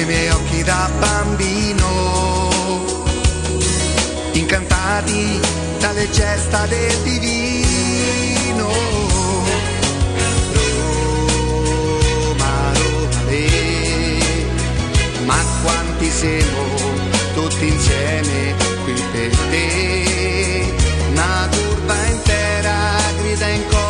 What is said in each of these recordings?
Nei miei occhi da bambino, incantati dalle gesta del divino. Roma, Roma, le, ma quanti siamo tutti insieme qui per te. Una curva intera grida in coro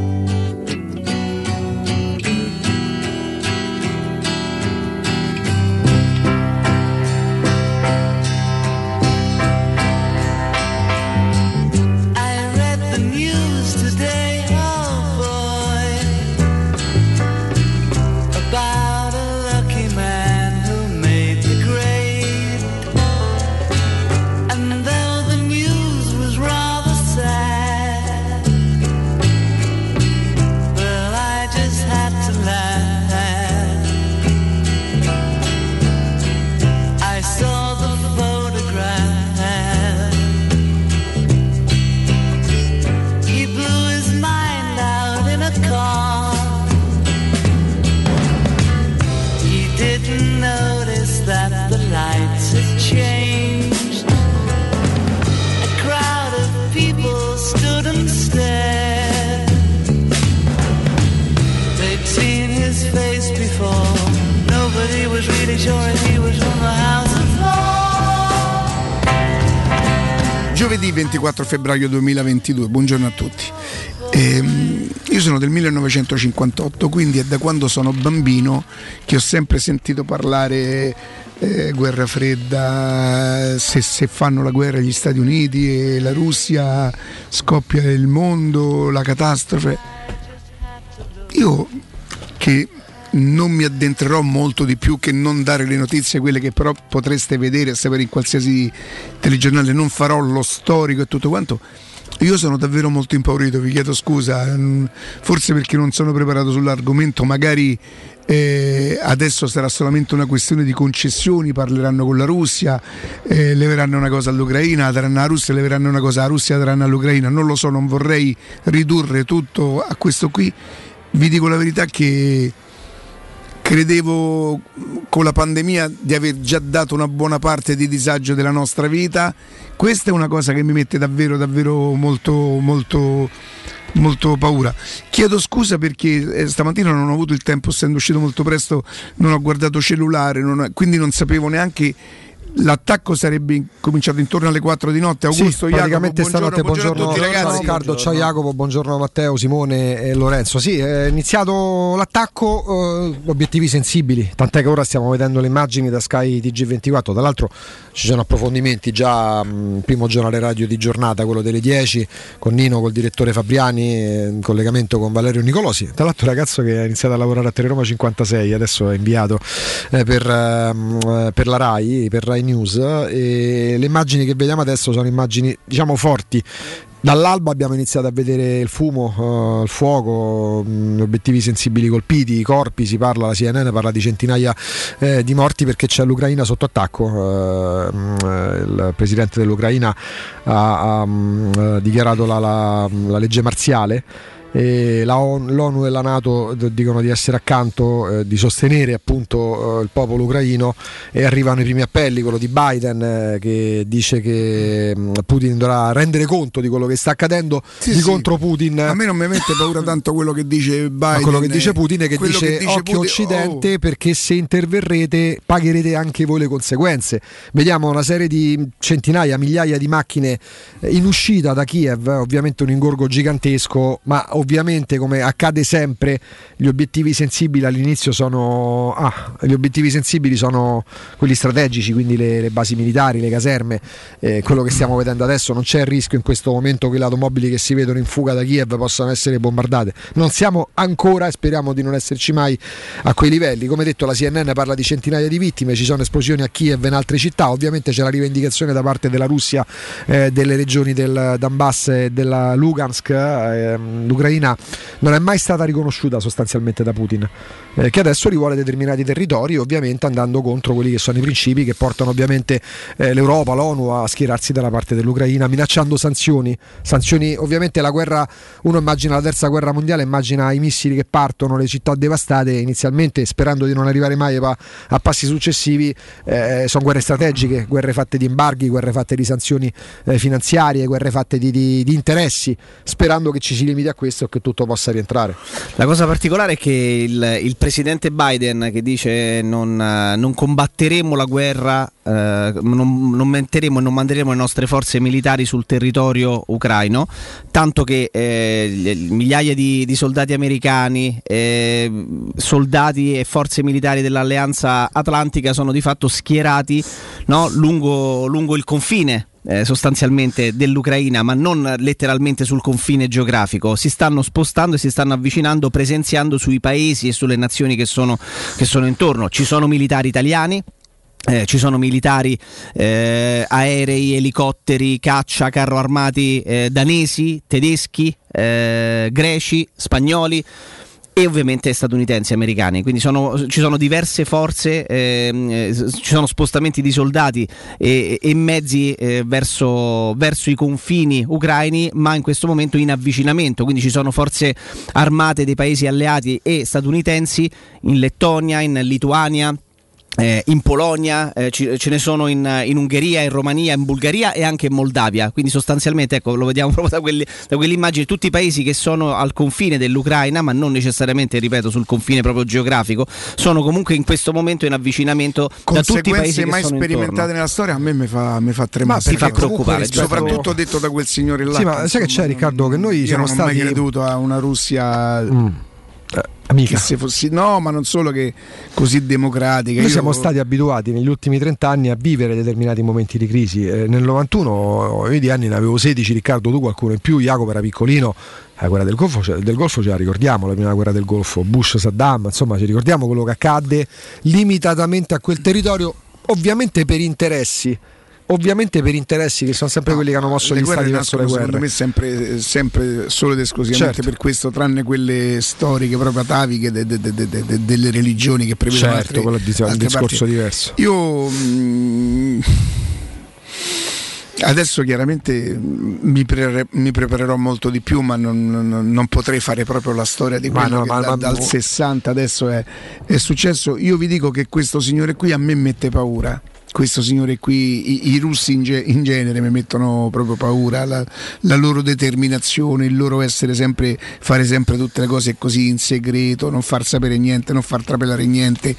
Giovedì 24 febbraio 2022, buongiorno a tutti. Ehm, io sono del 1958, quindi è da quando sono bambino che ho sempre sentito parlare eh, guerra fredda, se, se fanno la guerra gli Stati Uniti e la Russia scoppia il mondo, la catastrofe. Io che non mi addentrerò molto di più che non dare le notizie, quelle che però potreste vedere e sapere in qualsiasi telegiornale, non farò lo storico e tutto quanto. Io sono davvero molto impaurito, vi chiedo scusa, mm, forse perché non sono preparato sull'argomento, magari eh, adesso sarà solamente una questione di concessioni, parleranno con la Russia, eh, leveranno una cosa all'Ucraina, daranno alla Russia, leveranno una cosa alla Russia, daranno all'Ucraina, non lo so, non vorrei ridurre tutto a questo qui, vi dico la verità che credevo con la pandemia di aver già dato una buona parte di disagio della nostra vita. Questa è una cosa che mi mette davvero, davvero molto, molto, molto paura. Chiedo scusa perché eh, stamattina non ho avuto il tempo, essendo uscito molto presto, non ho guardato cellulare, non ho, quindi non sapevo neanche l'attacco sarebbe cominciato intorno alle 4 di notte. Augusto, sì, praticamente Jacopo, stanotte buongiorno, buongiorno, buongiorno ciao Riccardo, ciao Jacopo, buongiorno Matteo, Simone e Lorenzo. Sì, è iniziato l'attacco, eh, obiettivi sensibili, tant'è che ora stiamo vedendo le immagini da Sky TG24. Tra l'altro ci sono approfondimenti già mh, primo giornale radio di giornata, quello delle 10, con Nino, col direttore Fabriani, eh, in collegamento con Valerio Nicolosi. Tra l'altro ragazzo che ha iniziato a lavorare a Teleroma 56, adesso è inviato eh, per, ehm, per la RAI, per RAI News e le immagini che vediamo adesso sono immagini diciamo forti Dall'alba abbiamo iniziato a vedere il fumo, uh, il fuoco, mh, obiettivi sensibili colpiti, i corpi, si parla, la CNN parla di centinaia eh, di morti perché c'è l'Ucraina sotto attacco. Uh, mh, il presidente dell'Ucraina ha, ha mh, dichiarato la, la, la legge marziale l'ONU e la Nato dicono di essere accanto, eh, di sostenere appunto eh, il popolo ucraino e arrivano i primi appelli, quello di Biden eh, che dice che mh, Putin dovrà rendere conto di quello che sta accadendo Sì, di sì. contro Putin. A me non mi mette paura tanto quello che dice Biden. Ma quello che dice Putin è che dice, che dice occhio Putin- occidente oh. perché se interverrete pagherete anche voi le conseguenze. Vediamo una serie di centinaia, migliaia di macchine eh, in uscita da Kiev, eh, ovviamente un ingorgo gigantesco, ma ovviamente come accade sempre gli obiettivi sensibili all'inizio sono ah, sensibili sono quelli strategici, quindi le, le basi militari, le caserme, eh, quello che stiamo vedendo adesso non c'è il rischio in questo momento che le automobili che si vedono in fuga da Kiev possano essere bombardate. Non siamo ancora e speriamo di non esserci mai a quei livelli. Come detto la CNN parla di centinaia di vittime, ci sono esplosioni a Kiev e in altre città, ovviamente c'è la rivendicazione da parte della Russia eh, delle regioni del Donbass e della Lugansk, eh, l'Ucraina non è mai stata riconosciuta sostanzialmente da Putin, eh, che adesso rivuole determinati territori, ovviamente andando contro quelli che sono i principi che portano ovviamente eh, l'Europa, l'ONU a schierarsi dalla parte dell'Ucraina, minacciando sanzioni. Sanzioni, ovviamente la guerra, uno immagina la terza guerra mondiale, immagina i missili che partono, le città devastate, inizialmente sperando di non arrivare mai a, a passi successivi, eh, sono guerre strategiche, guerre fatte di embarghi, guerre fatte di sanzioni eh, finanziarie, guerre fatte di, di- di interessi, sperando che ci si limiti a questo e che tutto possa rientrare. La cosa particolare è che il, il presidente Biden che dice non, eh, non combatteremo la guerra, eh, non, non metteremo e non manderemo le nostre forze militari sul territorio ucraino, tanto che eh, gli- migliaia di, di soldati americani, eh, soldati e forze militari dell'alleanza atlantica sono di fatto schierati no, lungo, lungo il confine eh, sostanzialmente dell'Ucraina, ma non letteralmente sul confine geografico, si stanno spostando e si stanno avvicinando, presenziando sui paesi e sulle nazioni che sono, che sono intorno. Ci sono militari italiani. eh, ci sono militari eh, aerei, elicotteri, caccia, carro armati eh, danesi, tedeschi, eh, greci, spagnoli e ovviamente statunitensi americani. Quindi sono- ci sono diverse forze, eh, ci sono spostamenti di soldati e, e mezzi eh, verso, verso i confini ucraini, ma in questo momento in avvicinamento. Quindi ci sono forze armate dei paesi alleati e statunitensi in Lettonia, in Lituania. Eh, in Polonia, eh, ci- ce ne sono in, in Ungheria, in Romania, in Bulgaria e anche in Moldavia. Quindi sostanzialmente, ecco, lo vediamo proprio da, quelli- da quell'immagine, tutti i paesi che sono al confine dell'Ucraina, ma non necessariamente, ripeto, sul confine proprio geografico, sono comunque in questo momento in avvicinamento da tutti i paesi mai sono sperimentate intorno. nella storia a me mi fa, mi fa tremare. Ma si fa preoccupare, comunque, certo. Soprattutto detto da quel signore là. Sì, ma sai che c'è, Riccardo, che noi io siamo non ho mai stati- creduto a una Russia. Mm. Eh, amica. se fossi no, ma non solo che così democratica. Noi Io- siamo stati abituati negli ultimi 30 anni a vivere determinati momenti di crisi. Eh, nel 91 io di anni ne avevo 16, Riccardo tu qualcuno in più, Jacopo era piccolino, la guerra del Golfo, ce- del Golfo ce la ricordiamo, la prima guerra del Golfo, Bush, Saddam, insomma ci ricordiamo quello che accadde limitatamente a quel territorio, ovviamente per interessi. Ovviamente per interessi che sono sempre quelli che hanno mosso le gli stati verso le guerre. secondo me sempre, sempre solo ed esclusivamente Certo. per questo, tranne quelle storiche proprio ataviche de- de- de- de- de- delle religioni che prevedono Certo, altre, quello di- un altre discorso parti. diverso. Io mm, adesso chiaramente mm, mi, pre- mi preparerò molto di più, ma non, non- non potrei fare proprio la storia di Ma quello no, che ma- da- ma- dal 60 adesso è, è successo. Io vi dico che questo signore qui a me mette paura. Questo signore qui, i, i russi in, ge- in genere mi mettono proprio paura, la, la loro determinazione, il loro essere sempre, fare sempre tutte le cose così in segreto, non far sapere niente, non far trapelare niente,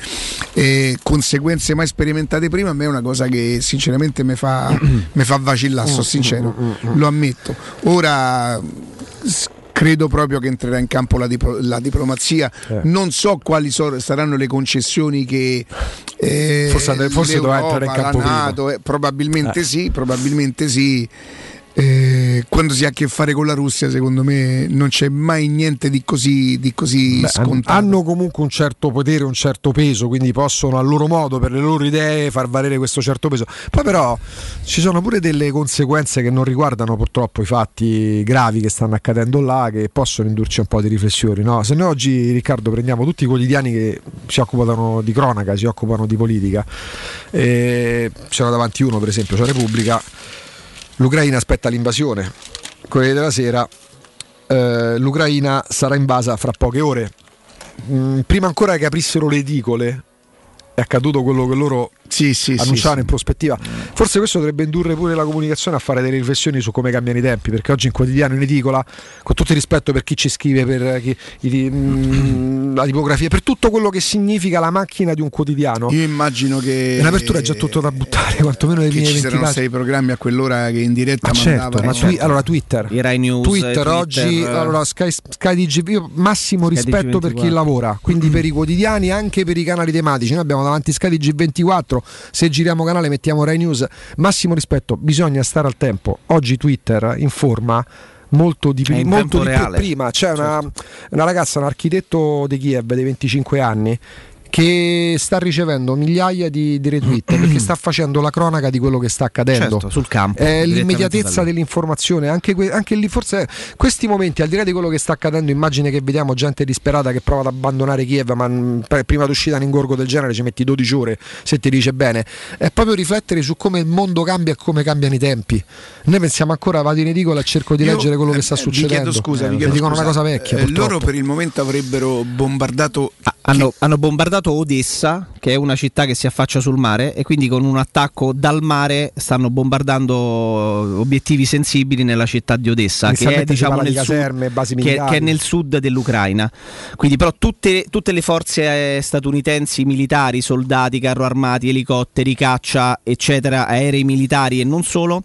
eh, conseguenze mai sperimentate prima, a me è una cosa che sinceramente mi fa, fa vacillare, sono sincero, lo ammetto. Ora credo proprio che entrerà in campo la, diplo- la diplomazia, Eh. non so quali so- saranno le concessioni che... eh, Forse- forse dovrà entrare in campo. NATO, eh, probabilmente Eh. sì, probabilmente sì. Eh, quando si ha a che fare con la Russia, secondo me non c'è mai niente di così, di così Beh, scontato. hanno comunque un certo potere, un certo peso, quindi possono a loro modo, per le loro idee, far valere questo certo peso. Poi però ci sono pure delle conseguenze che non riguardano purtroppo i fatti gravi che stanno accadendo là, che possono indurci un po' di riflessioni. No? Se noi oggi, Riccardo, prendiamo tutti i quotidiani che si occupano di cronaca, si occupano di politica, e c'era davanti uno, per esempio, c'è Repubblica, l'Ucraina aspetta l'invasione, Corriere della Sera, eh, l'Ucraina sarà invasa fra poche ore. Mm, prima ancora che aprissero le edicole, è accaduto quello che loro sì, sì, annunciavano sì. in prospettiva. Forse questo dovrebbe indurre pure la comunicazione a fare delle riflessioni su come cambiano i tempi, perché oggi in quotidiano, in edicola, con tutto il rispetto per chi ci scrive, per chi- i- mm, la tipografia, per tutto quello che significa la macchina di un quotidiano, Io immagino che in apertura è già tutto da buttare, quantomeno le mie ci 20 saranno sei programmi a quell'ora che in diretta Ma certo, mandavano ma twi- allora Twitter. I Rai News, Twitter, Twitter, oggi eh, allora Sky, Sky DG io massimo Sky rispetto per chi DG24. lavora quindi per i quotidiani anche per i canali tematici noi abbiamo davanti Sky DG24 se giriamo canale mettiamo Rai News massimo rispetto bisogna stare al tempo oggi Twitter informa molto di, in molto di. Certo. prima c'è una, una ragazza un architetto di Kiev dei 25 anni che sta ricevendo migliaia di, di retweet perché sta facendo la cronaca di quello che sta accadendo certo, sul campo. è direttamente l'immediatezza dell'informazione, anche, que- anche lì forse questi momenti, al di là di quello che sta accadendo, immagine che vediamo gente disperata che prova ad abbandonare Kiev, ma mh, per- prima di uscire da un ingorgo del genere ci metti 12 ore se ti dice bene, è proprio riflettere su come il mondo cambia e come cambiano i tempi. Noi pensiamo ancora, vado in edicola e cerco di Io, leggere quello che eh, sta eh, succedendo. Vi chiedo scusa, Eh, ti chiedo dicono scusa. una cosa vecchia. Eh, loro per il momento avrebbero bombardato Ah, Hanno, hanno bombardato Odessa, che è una città che si affaccia sul mare, e quindi con un attacco dal mare stanno bombardando obiettivi sensibili nella città di Odessa, che è, diciamo, di nel sud, caserme, basi che, militari. che è nel sud dell'Ucraina. Quindi, però, tutte, tutte le forze eh, statunitensi, militari, soldati, carro armati, elicotteri, caccia, eccetera, aerei militari e non solo.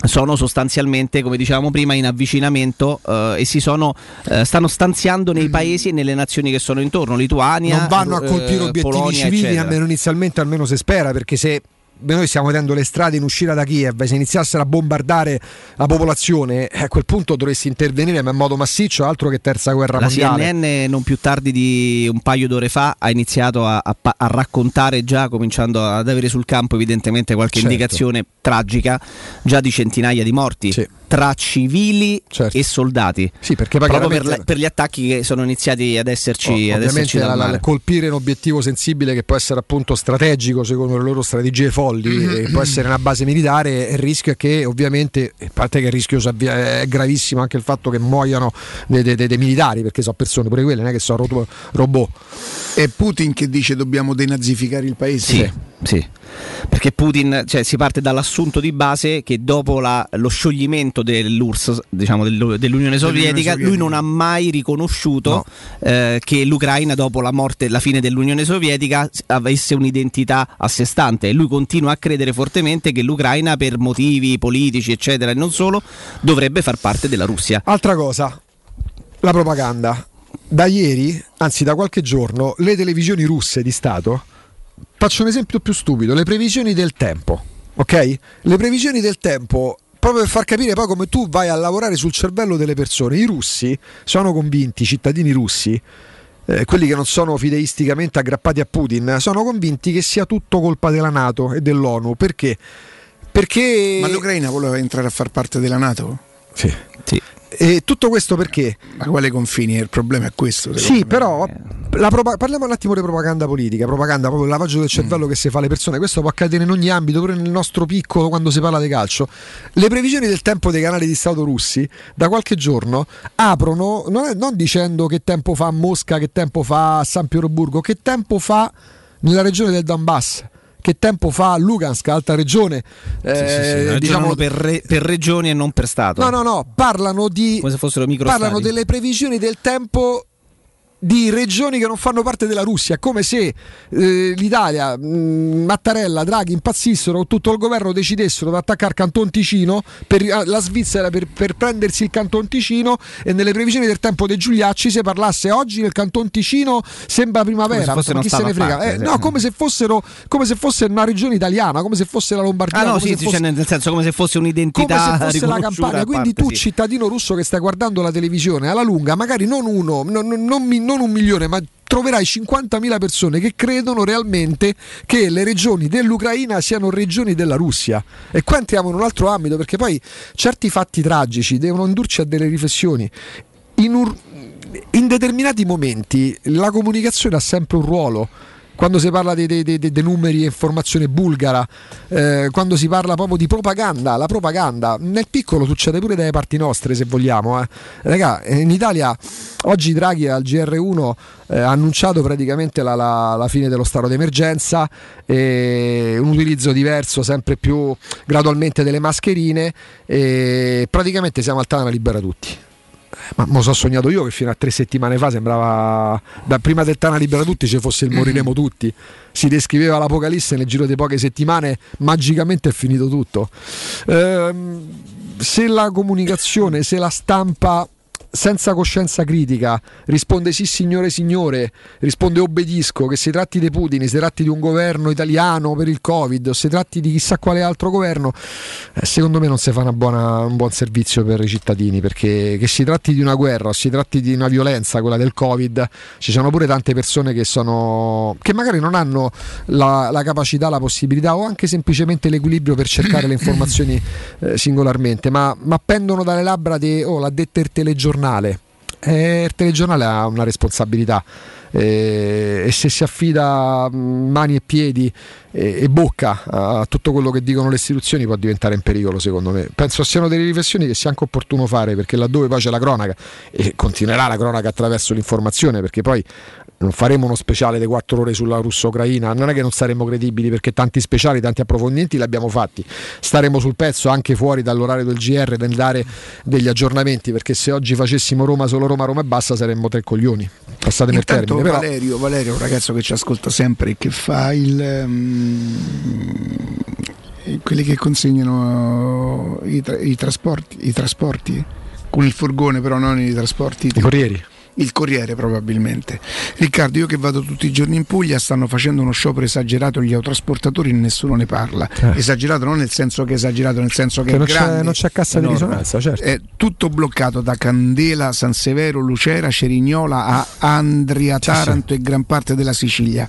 Sono sostanzialmente, come dicevamo prima, in avvicinamento eh, e si sono, eh, stanno stanziando nei paesi e nelle nazioni che sono intorno, Lituania, non vanno a eh, colpire obiettivi Polonia, civili, almeno inizialmente, almeno si spera, perché se noi stiamo vedendo le strade in uscita da Kiev, se iniziassero a bombardare la popolazione, eh, a quel punto dovresti intervenire ma in modo massiccio, altro che terza guerra La mondiale. CNN non più tardi di un paio d'ore fa ha iniziato a, a a raccontare già, cominciando ad avere sul campo evidentemente qualche Certo. indicazione tragica, già di centinaia di morti Sì. Tra civili Certo. e soldati. Sì, perché Proprio per, la- per gli attacchi che sono iniziati ad esserci, Oh, ad ovviamente esserci dal la- la- colpire un obiettivo sensibile che può essere appunto strategico secondo le loro strategie folli Mm-hmm. e può essere una base militare il rischio è che ovviamente a parte che il rischio è gravissimo anche il fatto che muoiano dei, dei- dei militari perché sono persone pure quelle non è che sono ro- robot È Putin che dice dobbiamo denazificare il paese. Sì, sì. Perché Putin, cioè, si parte dall'assunto di base che dopo la- lo scioglimento dell'URSS, diciamo dell'U- dell'Unione Sovietica, lui non ha mai riconosciuto eh, che l'Ucraina dopo la morte, la fine dell'Unione Sovietica avesse un'identità a sé stante. E lui continua a credere fortemente che l'Ucraina per motivi politici eccetera e non solo dovrebbe far parte della Russia. altra cosa la propaganda. Da ieri, anzi da qualche giorno, le televisioni russe di Stato, faccio un esempio più stupido, le previsioni del tempo, ok? Le previsioni del tempo, proprio per far capire poi come tu vai a lavorare sul cervello delle persone, i russi sono convinti, i cittadini russi, eh, quelli che non sono fideisticamente aggrappati a Putin, sono convinti che sia tutto colpa della Nato e dell'ONU, perché? Perché... Ma l'Ucraina voleva entrare a far parte della Nato? Sì. Sì. E tutto questo perché? Ma quale confini? Il problema è questo. Sì, me. però propa- parliamo un attimo di propaganda politica, propaganda, proprio il lavaggio del cervello Mm. che si fa alle persone. Questo può accadere in ogni ambito, pure nel nostro piccolo quando si parla di calcio. Le previsioni del tempo dei canali di Stato russi da qualche giorno aprono, non, è- non dicendo che tempo fa a Mosca, che tempo fa a San Pietroburgo, che tempo fa nella regione del Donbass. Che tempo fa a Lugansk, alta regione, Sì, sì, sì, eh, diciamo per, re- per regioni e non per Stato. No, no, no, parlano di Come se fossero micro parlano delle previsioni del tempo di regioni che non fanno parte della Russia, come se eh, l'Italia, mh, Mattarella, Draghi impazzissero, tutto il governo decidessero di attaccare Canton Ticino, per, eh, la Svizzera per, per prendersi il Canton Ticino e nelle previsioni del tempo dei Giuliacci se parlasse oggi nel Canton Ticino sembra primavera, Come se ma chi se ne frega? parte, Eh, no, come se fossero come se fosse una regione italiana, come se fosse la Lombardia, Ah no, come sì, se fosse- cioè, nel senso come se fosse come un'identità se fosse la riconosciuta campagna. a Quindi parte, tu, sì. cittadino russo che stai guardando la televisione, alla lunga, magari non uno, non, non- non mi- non un milione, ma troverai 50.000 persone che credono realmente che le regioni dell'Ucraina siano regioni della Russia. E qua entriamo in un altro ambito, perché poi certi fatti tragici devono indurci a delle riflessioni. In, un- in determinati momenti la comunicazione ha sempre un ruolo. Quando si parla dei, numeri e informazione bulgara, eh, quando si parla proprio di propaganda, la propaganda nel piccolo succede pure dalle parti nostre, se vogliamo. Eh. Raga, in Italia oggi Draghi al GR1 eh, ha annunciato praticamente la, la- la fine dello stato d'emergenza, e un utilizzo diverso, sempre più gradualmente delle mascherine, e praticamente siamo al Tana libera tutti. Ma mo so sognato io che fino a tre settimane fa sembrava da prima del Tana libera tutti ci fosse il moriremo tutti. Si descriveva l'Apocalisse nel giro di poche settimane, magicamente è finito tutto. Ehm, se la comunicazione, se la stampa senza coscienza critica risponde sì signore signore, risponde obbedisco, che si tratti di Putin, si tratti di un governo italiano per il Covid o si tratti di chissà quale altro governo, eh, secondo me non si fa buona- un buon servizio per i cittadini, perché che si tratti di una guerra o si tratti di una violenza, quella del Covid, ci sono pure tante persone che sono che magari non hanno la, la capacità, la possibilità o anche semplicemente l'equilibrio per cercare le informazioni eh, singolarmente, ma, ma pendono dalle labbra di oh, l'ha detta il telegiornale. Eh, il telegiornale ha una responsabilità eh, e se si affida mh, mani e piedi e, e bocca a tutto quello che dicono le istituzioni può diventare in pericolo secondo me. Penso siano delle riflessioni che sia anche opportuno fare perché laddove poi c'è la cronaca e continuerà la cronaca attraverso l'informazione perché poi non faremo uno speciale di 4 ore sulla russo-ucraina, non è che non saremo credibili perché tanti speciali, tanti approfondimenti li abbiamo fatti. Staremo sul pezzo anche fuori dall'orario del GR nel dare degli aggiornamenti perché se oggi facessimo Roma solo Roma, Roma e basta saremmo tre coglioni. Il Intanto termine. Però, Valerio, Valerio è un ragazzo che ci ascolta sempre e che fa il ehm, quelli che consegnano i, tra- i trasporti, i trasporti con il furgone però non i trasporti I corrieri. Il Corriere probabilmente. Riccardo, io che vado tutti i giorni in Puglia stanno facendo uno sciopero esagerato gli autotrasportatori e nessuno ne parla. Esagerato non nel senso che è esagerato, nel senso che, Che è non c'è, grande. non c'è cassa di Enorme. risonanza, certo. È tutto bloccato da Candela, San Severo, Lucera, Cerignola a Andria, Taranto e gran parte della Sicilia.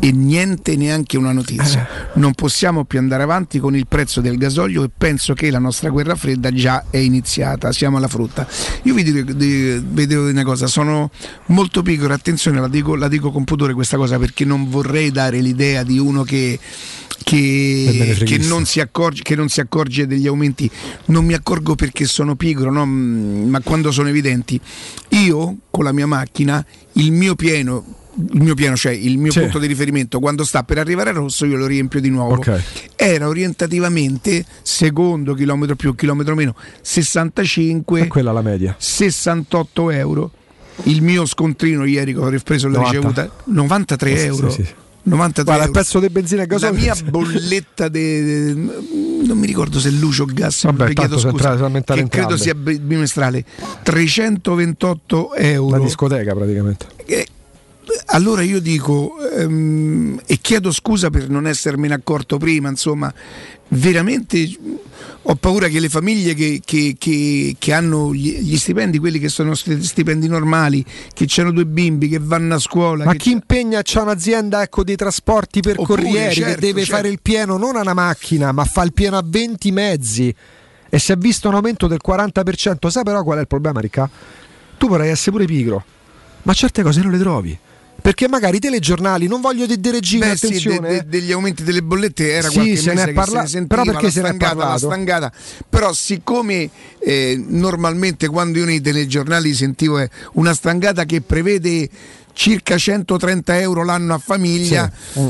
E niente, neanche una notizia. Non possiamo più andare avanti con il prezzo del gasolio e penso che la nostra guerra fredda già è iniziata. Siamo alla frutta. Io vi dico, dico una cosa, sono molto piccolo, attenzione, la dico, la dico con pudore questa cosa perché non vorrei dare l'idea di uno che che, che non si accorge, che non si accorge degli aumenti. Non mi accorgo perché sono pigro, no? Mm, ma quando sono evidenti. Io con la mia macchina, il mio pieno. Il mio piano, cioè il mio Sì. punto di riferimento, quando sta per arrivare a rosso, io lo riempio di nuovo. Ok. Era orientativamente, secondo chilometro più, chilometro meno, 65, È quella la media. 68 euro. Il mio scontrino ieri che ho ripreso la 90. ricevuta 93 Sì, euro. sì, sì. 93 Guarda, il euro. pezzo del benzina e La gasolio. mia bolletta de- non mi ricordo se luce o gas, Vabbè, chiedo scusa, che credo entrambe. sia bi- bimestrale, 328 La euro. discoteca praticamente. Eh, allora io dico, ehm, e chiedo scusa per non essermene accorto prima, insomma, veramente ho paura che le famiglie che, che- che- che hanno gli, gli stipendi, quelli che sono sti- stipendi normali, che hanno due bimbi, che vanno a scuola, Ma chi impegna c'ha un'azienda ecco, dei trasporti per Oppure, corrieri certo, che deve certo. fare il pieno non a una macchina, ma fa il pieno a 20 mezzi e si è visto un aumento del 40%. Sai però qual è il problema, Ricca? Tu vorrai essere pure pigro, ma certe cose non le trovi. Perché magari i telegiornali, non voglio di dire regime, Beh, sì, de- attenzione. de- eh. degli aumenti delle bollette era Sì, qualche se ne mese parla- se ne sentiva, però perché se ne è stangata, la parlato? stangata. però siccome eh, normalmente quando io nei telegiornali sentivo eh, una stangata che prevede circa 130 euro l'anno a famiglia Sì. Mm.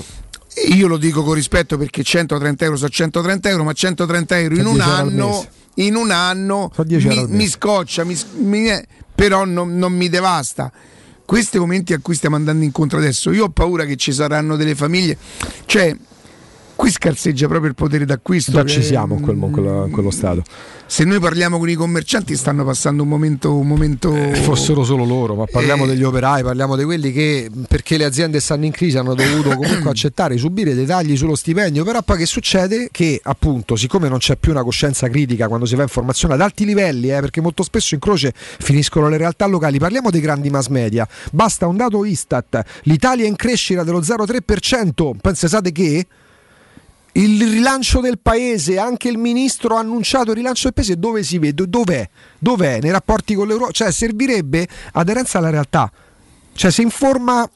io lo dico con rispetto perché 130 euro sono 130 euro ma 130 euro in un 10 euro al anno in un anno Sono 10 euro mi, mi scoccia mi, mi- però non, non mi devasta questi aumenti a cui stiamo andando incontro adesso, io ho paura che ci saranno delle famiglie, cioè qui scarseggia proprio il potere d'acquisto. Già ci siamo in, quel quello- in quello stato. Se noi parliamo con i commercianti stanno passando un momento... Un momento Eh, fossero solo loro, ma parliamo Eh. degli operai, parliamo di quelli che perché le aziende stanno in crisi hanno dovuto comunque accettare, subire dei tagli sullo stipendio, però poi che succede? Che appunto, siccome non c'è più una coscienza critica quando si fa informazione ad alti livelli, eh, perché molto spesso in croce finiscono le realtà locali, parliamo dei grandi mass media, basta un dato Istat, l'Italia è in crescita dello 0,3%, pensate che? Il rilancio del paese, anche il ministro ha annunciato il rilancio del paese, dove si vede? Dov'è? Dov'è? Nei rapporti con l'Europa? Cioè servirebbe aderenza alla realtà. Cioè si informa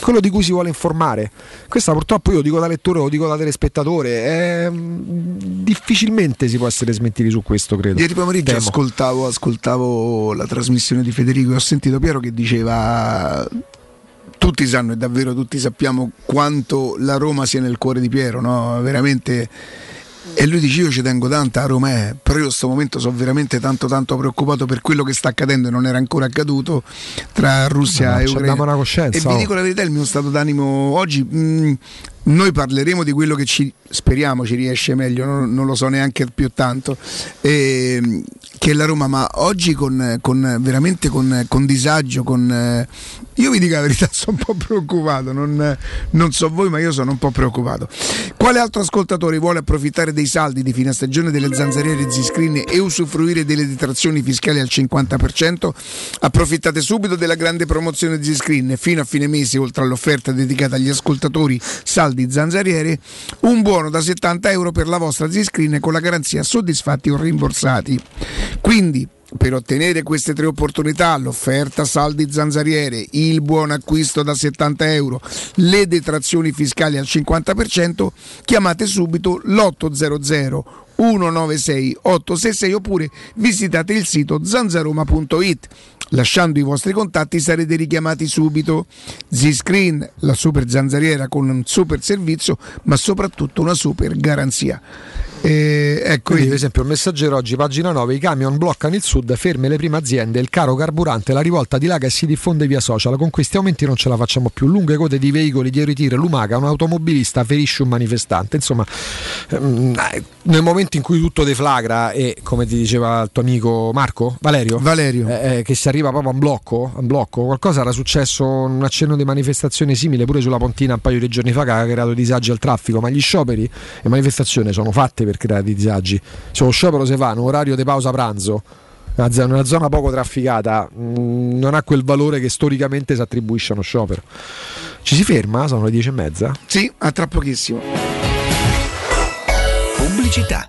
quello di cui si vuole informare. Questa purtroppo io lo dico da lettore, lo dico da telespettatore, è- difficilmente si può essere smentiti su questo, credo. Ieri pomeriggio ascoltavo, ascoltavo la trasmissione di Federico e ho sentito Piero che diceva tutti sanno e davvero tutti sappiamo quanto la Roma sia nel cuore di Piero, no? Veramente. E lui dice io ci tengo tanto a Roma, però io in questo momento sono veramente tanto tanto preoccupato per quello che sta accadendo e non era ancora accaduto tra Russia No, e Ucraina. una coscienza, E vi oh. dico la verità, il mio stato d'animo oggi, mh, noi parleremo di quello che ci speriamo ci riesce meglio, non, non lo so neanche più tanto, ehm, che è la Roma, ma oggi con, con- veramente con, con disagio, con, eh, io vi dico la verità, sono un po' preoccupato, non, non so voi, ma io sono un po' preoccupato. Quale altro ascoltatore vuole approfittare dei saldi di fine stagione delle zanzariere Z-Screen e usufruire delle detrazioni fiscali al 50%? Approfittate subito della grande promozione Z-Screen fino a fine mese, oltre all'offerta dedicata agli ascoltatori saldi zanzariere, un buono da 70 euro per la vostra Z-Screen con la garanzia soddisfatti o rimborsati. Quindi per ottenere queste tre opportunità, l'offerta saldi zanzariere, il buon acquisto da 70 euro, le detrazioni fiscali al 50%, chiamate subito l'800 196 866 oppure visitate il sito zanzaroma.it. Lasciando i vostri contatti sarete richiamati subito. Z-Screen, la super zanzariera con un super servizio, ma soprattutto una super garanzia. Eh, ecco, Quindi, per esempio, il messaggero oggi, pagina 9, i camion bloccano il sud, ferme le prime aziende, il caro carburante, la rivolta dilaga e si diffonde via social. Con questi aumenti non ce la facciamo più. Lunghe code di veicoli, di ritiro, lumaca, un automobilista ferisce un manifestante. Insomma, ehm, eh, nel momento in cui tutto deflagra e, come ti diceva il tuo amico Marco, Valerio, Valerio. eh, eh, che si arriva proprio a un blocco, a un blocco, qualcosa era successo, un accenno di manifestazione simile pure sulla Pontina un paio di giorni fa che ha creato disagi al traffico, ma gli scioperi e manifestazioni sono fatte per creare dei disagi. Se lo sciopero si fa in un orario di pausa pranzo, una zona- una zona poco trafficata, mh, non ha quel valore che storicamente si attribuisce a uno sciopero. Ci si ferma? Sono le dieci e mezza. sì, a tra pochissimo. Pubblicità.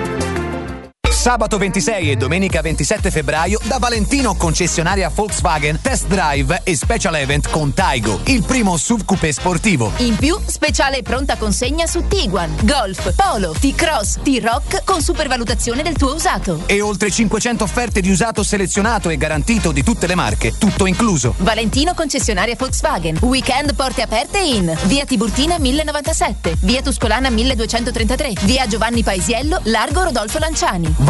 Sabato 26 e domenica 27 febbraio da Valentino concessionaria Volkswagen Test Drive e Special Event con Taigo, il primo SUV coupé sportivo. In più, speciale pronta consegna su Tiguan, Golf, Polo, T-Cross, T-Rock con supervalutazione del tuo usato. E oltre 500 offerte di usato selezionato e garantito di tutte le marche, tutto incluso. Valentino concessionaria Volkswagen. Weekend porte aperte in Via Tiburtina 1097, Via Tuscolana 1233, Via Giovanni Paisiello, Largo Rodolfo Lanciani.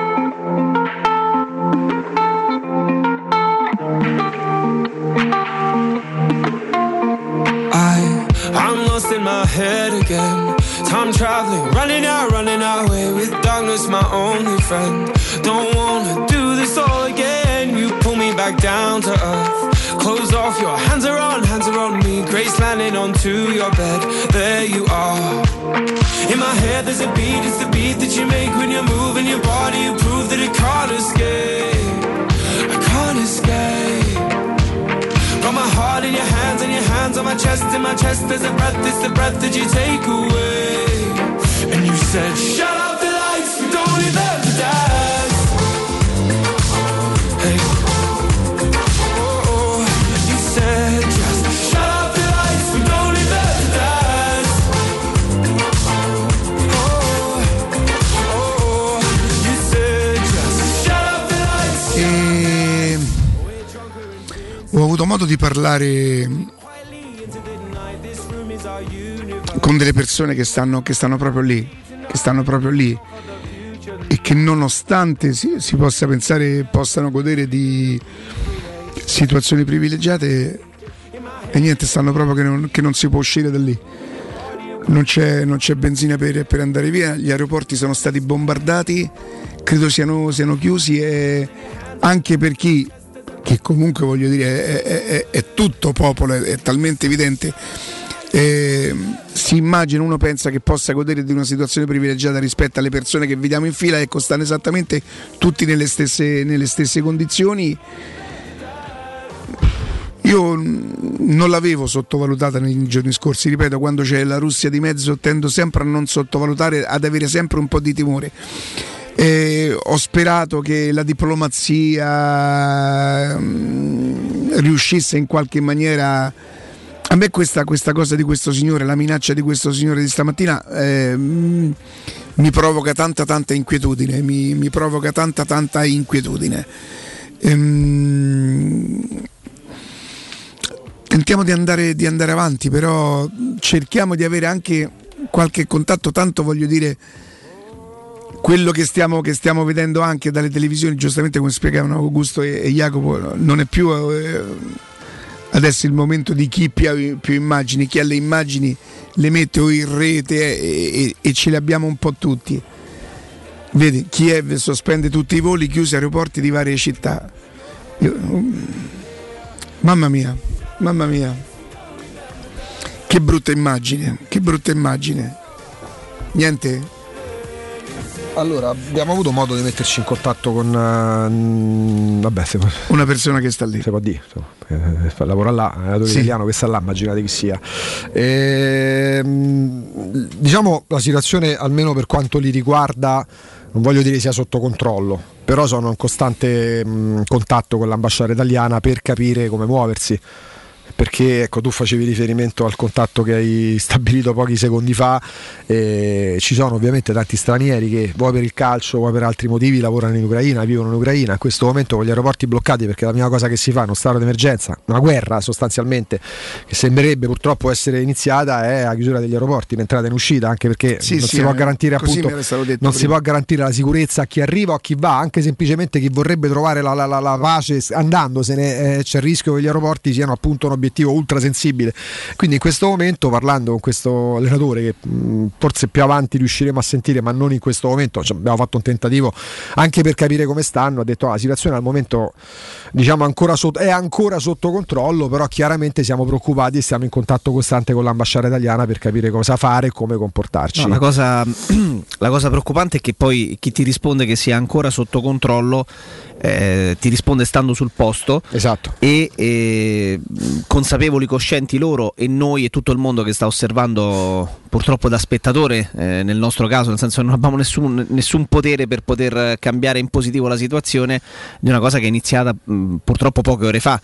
again. Time traveling, running out, running away with darkness, my only friend. Don't wanna do this all again. You pull me back down to earth. Close off, your hands are on, hands are on me. Grace landing onto your bed. There you are. In my head, there's a beat, it's the beat that you make when you're moving your body. You prove that it can't escape. My heart in your hands and your hands on my chest. In my chest, there's a breath, it's the breath that you take away. And you said, Shut up the lights, we don't need them to dance. Ho avuto modo di parlare con delle persone che stanno, che stanno proprio lì, che stanno proprio lì e che nonostante si, si possa pensare possano godere di situazioni privilegiate e niente, stanno proprio che non, che non si può uscire da lì. Non c'è, non c'è benzina per, per andare via, gli aeroporti sono stati bombardati, credo siano, siano chiusi e anche per chi, che comunque voglio dire è, è- è- tutto popolo, è, è talmente evidente. eh, si immagina, uno pensa che possa godere di una situazione privilegiata rispetto alle persone che vediamo in fila, ecco, stanno esattamente tutti nelle stesse, nelle stesse condizioni. Io non l'avevo sottovalutata nei giorni scorsi, ripeto, quando c'è la Russia di mezzo tendo sempre a non sottovalutare, ad avere sempre un po' di timore. Eh, ho sperato che la diplomazia mm, riuscisse in qualche maniera. A me questa, questa cosa di questo signore, la minaccia di questo signore di stamattina eh, mm, mi provoca tanta tanta inquietudine, mi, mi provoca tanta tanta inquietudine. Ehm, tentiamo di andare, di andare avanti, però cerchiamo di avere anche qualche contatto, tanto voglio dire quello che stiamo, che stiamo vedendo anche dalle televisioni, giustamente come spiegavano Augusto e, e Jacopo, non è più eh, adesso il momento di chi più più immagini, chi ha le immagini le mette o in rete e, e- e ce le abbiamo un po' tutti. Vedi, Kiev sospende tutti i voli, chiusi aeroporti di varie città. Io- mamma mia, mamma mia. Che brutta immagine, che brutta immagine. Niente? Allora, abbiamo avuto modo di metterci in contatto con eh, vabbè, se, una persona che sta lì. Si può dire, insomma, eh, lavora là, è un Sì. italiano che sta là, immaginate chi sia. Ehm, diciamo la situazione, almeno per quanto li riguarda, non voglio dire sia sotto controllo, però sono in costante mh, contatto con l'ambasciata italiana per capire come muoversi. Perché ecco, tu facevi riferimento al contatto che hai stabilito pochi secondi fa, e ci sono ovviamente tanti stranieri che vuoi per il calcio, vuoi per altri motivi lavorano in Ucraina, vivono in Ucraina, in questo momento con gli aeroporti bloccati perché la prima cosa che si fa in uno stato d'emergenza, una guerra sostanzialmente, che sembrerebbe purtroppo essere iniziata, è la chiusura degli aeroporti in entrata e in uscita, anche perché Sì, non sì, si può eh, appunto non si può garantire la sicurezza a chi arriva o a chi va, anche semplicemente chi vorrebbe trovare la, la- la- la pace andandosene, eh, c'è il rischio che gli aeroporti siano appunto un obiettivo ultra sensibile. Quindi in questo momento, parlando con questo allenatore, che mh, forse più avanti riusciremo a sentire, ma non in questo momento, cioè, abbiamo fatto un tentativo anche per capire come stanno, ha detto "Ah, la situazione al momento diciamo ancora sotto, è ancora sotto controllo, però chiaramente siamo preoccupati e siamo in contatto costante con l'ambasciata italiana per capire cosa fare e come comportarci. No, la, cosa, la cosa preoccupante è che poi chi ti risponde che sia ancora sotto controllo eh, ti risponde stando sul posto esatto. e eh, consapevoli, coscienti loro e noi e tutto il mondo che sta osservando purtroppo da spettatore eh, nel nostro caso, nel senso che non abbiamo nessun, nessun potere per poter cambiare in positivo la situazione di una cosa che è iniziata mh, purtroppo poche ore fa.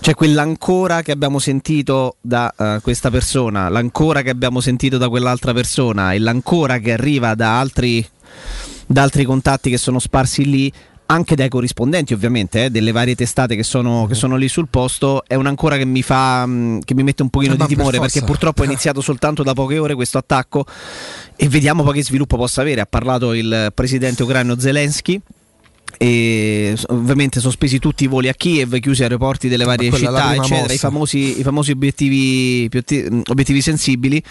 Cioè quell'ancora che abbiamo sentito da eh, questa persona, l'ancora che abbiamo sentito da quell'altra persona e l'ancora che arriva da altri, da altri contatti che sono sparsi lì anche dai corrispondenti ovviamente eh, delle varie testate che sono, che sono lì sul posto è un'ancora che mi fa mh, che mi mette un pochino Eh, di per timore forza. perché purtroppo è iniziato soltanto da poche ore questo attacco e vediamo poi che sviluppo possa avere ha parlato il presidente ucraino Zelensky e ovviamente sospesi tutti i voli a Kiev, chiusi aeroporti delle varie città, eccetera, i famosi, i famosi obiettivi, obiettivi sensibili.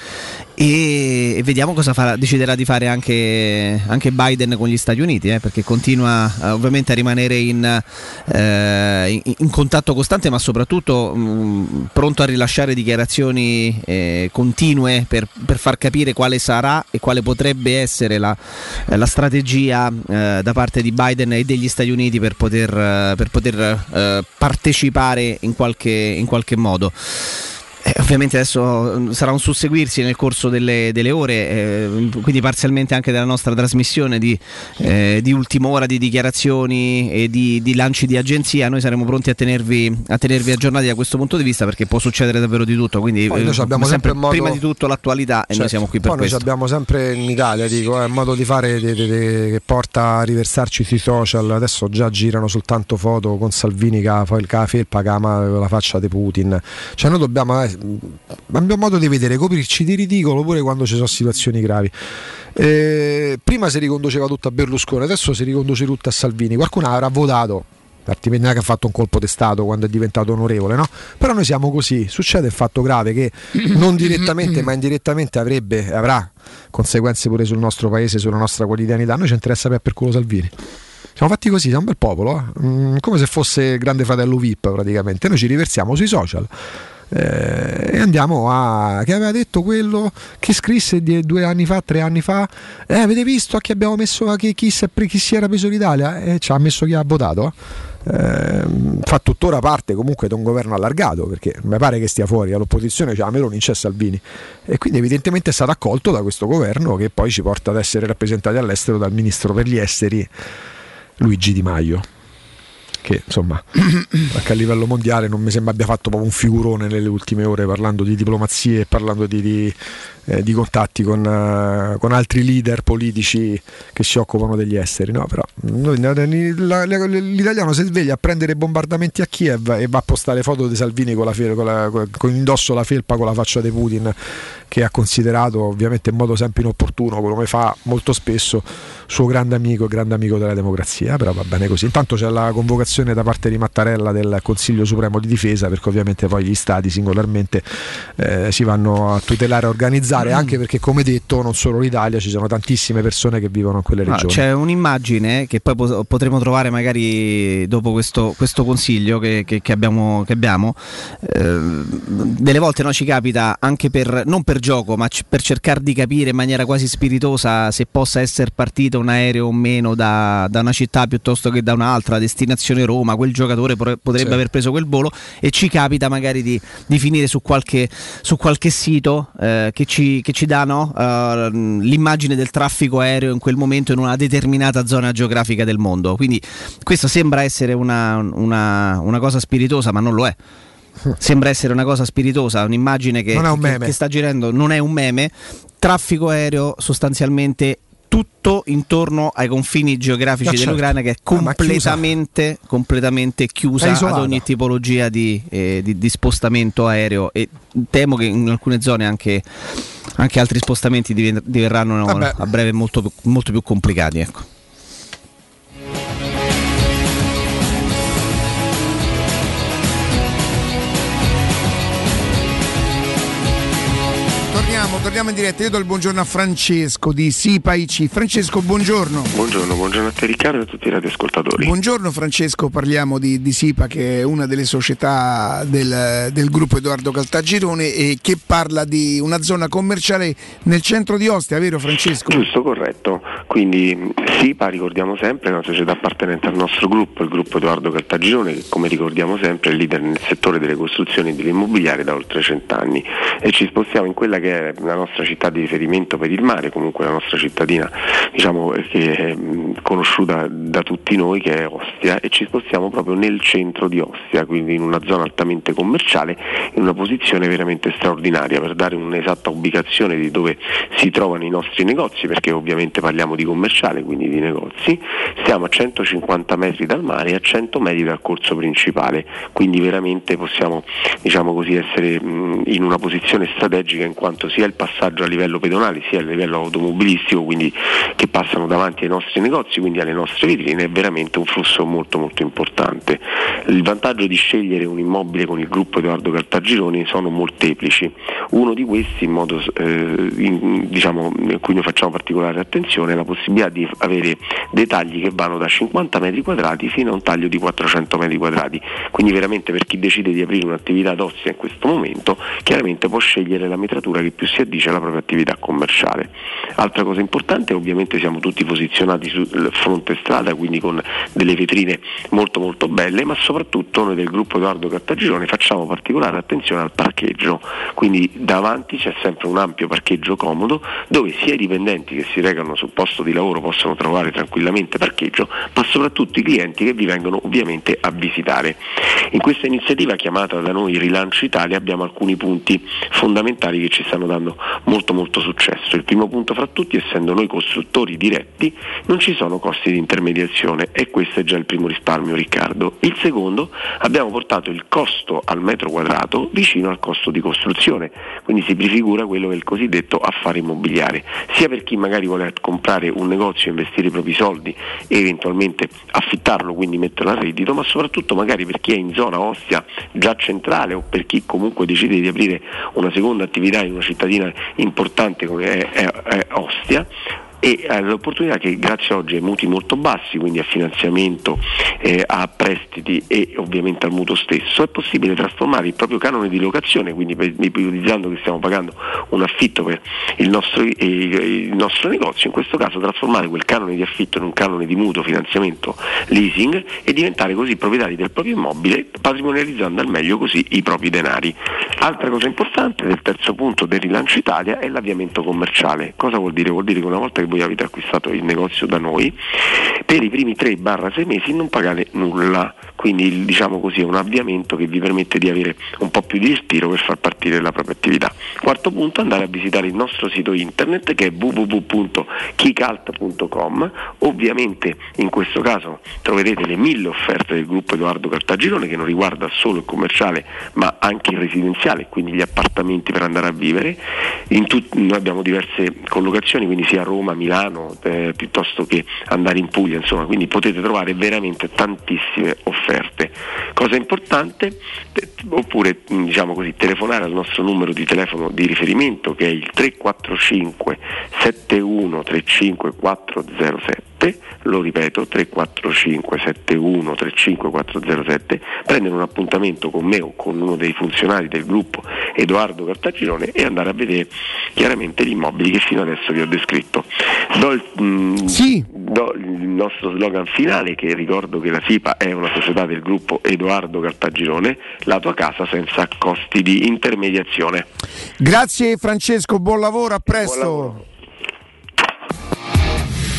E, e vediamo cosa farà- deciderà di fare anche, anche Biden con gli Stati Uniti, eh, perché continua eh, ovviamente a rimanere in, eh, in- in contatto costante, ma soprattutto mh, pronto a rilasciare dichiarazioni eh, continue per, per far capire quale sarà e quale potrebbe essere la, la strategia eh, da parte di Biden e degli Stati Uniti per poter, eh, per poter, eh, partecipare in qualche, in qualche modo. Eh, ovviamente adesso mm, sarà un susseguirsi nel corso delle, delle ore, eh, quindi parzialmente anche della nostra trasmissione di, eh, di ultima ora, di dichiarazioni e di, di lanci di agenzia. Noi saremo pronti a tenervi, a tenervi aggiornati da questo punto di vista perché può succedere davvero di tutto. Quindi noi eh, abbiamo sempre modo- prima di tutto l'attualità e noi Certo. siamo qui per Poi noi questo. abbiamo sempre in Italia, dico, è un modo di fare de- de- de- che porta a riversarci sui social. Adesso già girano soltanto foto con Salvini che ha fa- ha la felpa, che la faccia di Putin. Cioè, noi dobbiamo, eh, abbiamo modo di vedere, coprirci di ridicolo pure quando ci sono situazioni gravi. Eh, prima si riconduceva tutto a Berlusconi, adesso si riconduce tutto a Salvini. Qualcuno avrà votato. È che ha fatto un colpo di Stato quando è diventato onorevole, no? Però noi siamo così. Succede il fatto grave che non direttamente, ma indirettamente avrebbe, avrà conseguenze pure sul nostro paese, sulla nostra quotidianità. Noi ci interessa per per culo Salvini. Siamo fatti così, siamo un bel popolo, eh? Mm, come se fosse Grande Fratello VIP praticamente. Noi ci riversiamo sui social eh, e andiamo a che aveva detto quello che scrisse di- due anni fa, tre anni fa. Eh, avete visto a chi abbiamo messo a chi, chi chi si era preso l'Italia? E ci ha messo chi ha votato. Eh, fa tuttora parte comunque da un governo allargato perché mi pare che stia fuori all'opposizione c'è la Meloni, c'è Salvini e quindi evidentemente è stato accolto da questo governo che poi ci porta ad essere rappresentati all'estero dal ministro per gli esteri Luigi Di Maio che insomma anche a livello mondiale non mi sembra abbia fatto proprio un figurone nelle ultime ore parlando di diplomazie e parlando di, di, eh, di contatti con, eh, con altri leader politici che si occupano degli esteri no? però noi- la- la- l'italiano si sveglia a prendere bombardamenti a Kiev e va a postare foto di Salvini con, la con, con indosso la felpa con la faccia di Putin che ha considerato ovviamente in modo sempre inopportuno come fa molto spesso suo grande amico e grande amico della democrazia però va bene così intanto c'è la convocazione da parte di Mattarella del Consiglio Supremo di Difesa perché ovviamente poi gli stati singolarmente eh, si vanno a tutelare e organizzare anche perché come detto non solo l'Italia ci sono tantissime persone che vivono in quelle No, regioni c'è un'immagine che poi po- potremo trovare magari dopo questo, questo consiglio che, che- che abbiamo. che abbiamo. Eh, delle volte no, ci capita anche per, non per gioco, ma c- per cercare di capire in maniera quasi spiritosa se possa essere partito un aereo o meno da, da una città piuttosto che da un'altra, destinazione Roma, quel giocatore pre- potrebbe Sì. aver preso quel volo e ci capita magari di, di finire su qualche, su qualche sito eh, che, ci, che ci dà no, eh, l'immagine del traffico aereo in quel momento in una determinata zona geografica del mondo. Quindi questo sembra essere una, una- una cosa spiritosa, ma non lo è. Sembra essere una cosa spiritosa, un'immagine che, un che- che sta girando, non è un meme. Traffico aereo sostanzialmente tutto intorno ai confini geografici Ah, certo. dell'Ucraina che è Ah, ma chiusa. completamente, completamente chiusa ad ogni tipologia di, eh, di- di spostamento aereo e temo che in alcune zone anche, anche altri spostamenti diven- diverranno Vabbè. a breve molto, più- molto più complicati. Ecco. Torniamo, torniamo in diretta. Io do il buongiorno a Francesco di Sipa IC. Francesco, buongiorno. Buongiorno, buongiorno a te Riccardo e a tutti i radioascoltatori. Buongiorno Francesco, parliamo di, di SIPA che è una delle società del, del gruppo Edoardo Caltagirone e che parla di una zona commerciale nel centro di Ostia, vero Francesco? Giusto, corretto. Quindi SIPA, ricordiamo sempre, è una società appartenente al nostro gruppo, il gruppo Edoardo Caltagirone, che come ricordiamo sempre è il leader nel settore delle costruzioni e dell'immobiliare da oltre cent'anni e ci spostiamo in quella che è la nostra città di riferimento per il mare, comunque la nostra cittadina diciamo, eh, che è mh, conosciuta da tutti noi che è Ostia e ci spostiamo proprio nel centro di Ostia, quindi in una zona altamente commerciale, in una posizione veramente straordinaria per dare un'esatta ubicazione di dove si trovano i nostri negozi, perché ovviamente parliamo di commerciale, quindi di negozi, stiamo a 150 metri dal mare e a 100 metri dal corso principale, quindi veramente possiamo diciamo così, essere mh, in una posizione strategica in quanto sia il passaggio a livello pedonale sia a livello automobilistico, quindi che passano davanti ai nostri negozi, quindi alle nostre vetrine, è veramente un flusso molto molto importante. Il vantaggio di scegliere un immobile con il gruppo Edoardo Caltagironi sono molteplici. Uno di questi, in modo, eh, in- diciamo, in cui noi facciamo particolare attenzione, è la possibilità di avere dei tagli che vanno da 50 metri quadrati fino a un taglio di 400 metri quadrati. Quindi veramente per chi decide di aprire un'attività d'ozio in questo momento, chiaramente può scegliere la metratura che più si addice alla propria attività commerciale. Altra cosa importante, ovviamente siamo tutti posizionati sul fronte strada, quindi con delle vetrine molto molto belle, ma soprattutto noi del gruppo Edoardo Cattagirone facciamo particolare attenzione al parcheggio, quindi davanti c'è sempre un ampio parcheggio comodo dove sia i dipendenti che si recano sul posto di lavoro possono trovare tranquillamente parcheggio, ma soprattutto i clienti che vi vengono ovviamente a visitare. In questa iniziativa chiamata da noi Rilancio Italia abbiamo alcuni punti fondamentali che ci stanno dando molto molto successo. Il primo punto fra tutti, essendo noi costruttori diretti, non ci sono costi di intermediazione e questo è già il primo risparmio Riccardo. Il secondo, abbiamo portato il costo al metro quadrato vicino al costo di costruzione, quindi si prefigura quello che è il cosiddetto affare immobiliare, sia per chi magari vuole comprare un negozio, investire i propri soldi e eventualmente affittarlo, quindi metterlo a reddito, ma soprattutto magari per chi è in zona Ostia già centrale o per chi comunque decide di aprire una seconda attività in una cittadina importante come è, è- è Ostia e eh, l'opportunità che grazie oggi ai mutui molto bassi, quindi a finanziamento, eh, a prestiti e ovviamente al mutuo stesso, è possibile trasformare il proprio canone di locazione, quindi ipotizzando che stiamo pagando un affitto per il nostro, eh, il nostro negozio, in questo caso trasformare quel canone di affitto in un canone di mutuo, finanziamento, leasing e diventare così proprietari del proprio immobile, patrimonializzando al meglio così i propri denari. Altra cosa importante del terzo punto del rilancio Italia è l'avviamento commerciale. Cosa vuol dire? Vuol dire che una volta che voi avete acquistato il negozio da noi, per i primi 3-6 mesi non pagate nulla, quindi diciamo così è un avviamento che vi permette di avere un po' più di respiro per far partire la propria attività. Quarto punto, andare a visitare il nostro sito internet che è www.kicalt.com, ovviamente in questo caso troverete le mille offerte del gruppo Edoardo Cartagirone che non riguarda solo il commerciale ma anche il residenziale, quindi gli appartamenti per andare a vivere. Tut- noi abbiamo diverse collocazioni, quindi sia a Roma, Milano, eh, piuttosto che andare in Puglia, insomma, quindi potete trovare veramente tantissime offerte. Cosa importante, te- oppure mh, diciamo così, telefonare al nostro numero di telefono di riferimento che è il 345 7135 407, lo ripeto 345 7135 407, prendere un appuntamento con me o con uno dei funzionari del gruppo Edoardo Cartagirone e andare a vedere chiaramente gli immobili che fino adesso vi ho descritto. Do il, mh, do il nostro slogan finale che ricordo che la SIPA è una società del gruppo Edoardo Cartagirone, la tua casa senza costi di intermediazione. Grazie Francesco, buon lavoro, a presto.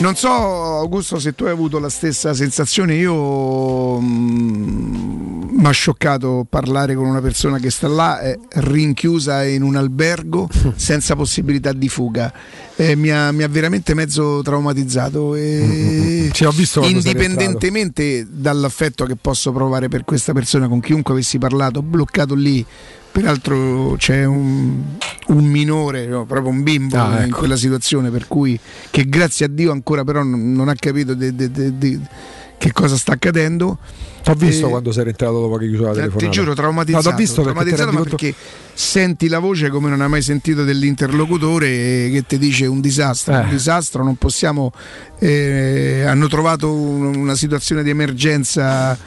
Non so, Augusto, se tu hai avuto la stessa sensazione. Io mi ha scioccato parlare con una persona che sta là, eh, rinchiusa in un albergo senza possibilità di fuga. Eh, mi, ha, mi ha veramente mezzo traumatizzato. E indipendentemente dall'affetto che posso provare per questa persona, con chiunque avessi parlato, bloccato lì. Peraltro c'è un, un minore, no, proprio un bimbo Ah, in ecco. quella situazione, per cui che grazie a Dio ancora però non, non ha capito de- de- de- che cosa sta accadendo. Ho visto E- quando sei rientrato dopo che chiusura la telefonata. Ti giuro, traumatizzato. No, t'ho visto perché ti traumatizzato, conto- perché senti la voce come non hai mai sentito dell'interlocutore che ti dice un disastro, Eh. un disastro, non possiamo. eh, hanno trovato un- una situazione di emergenza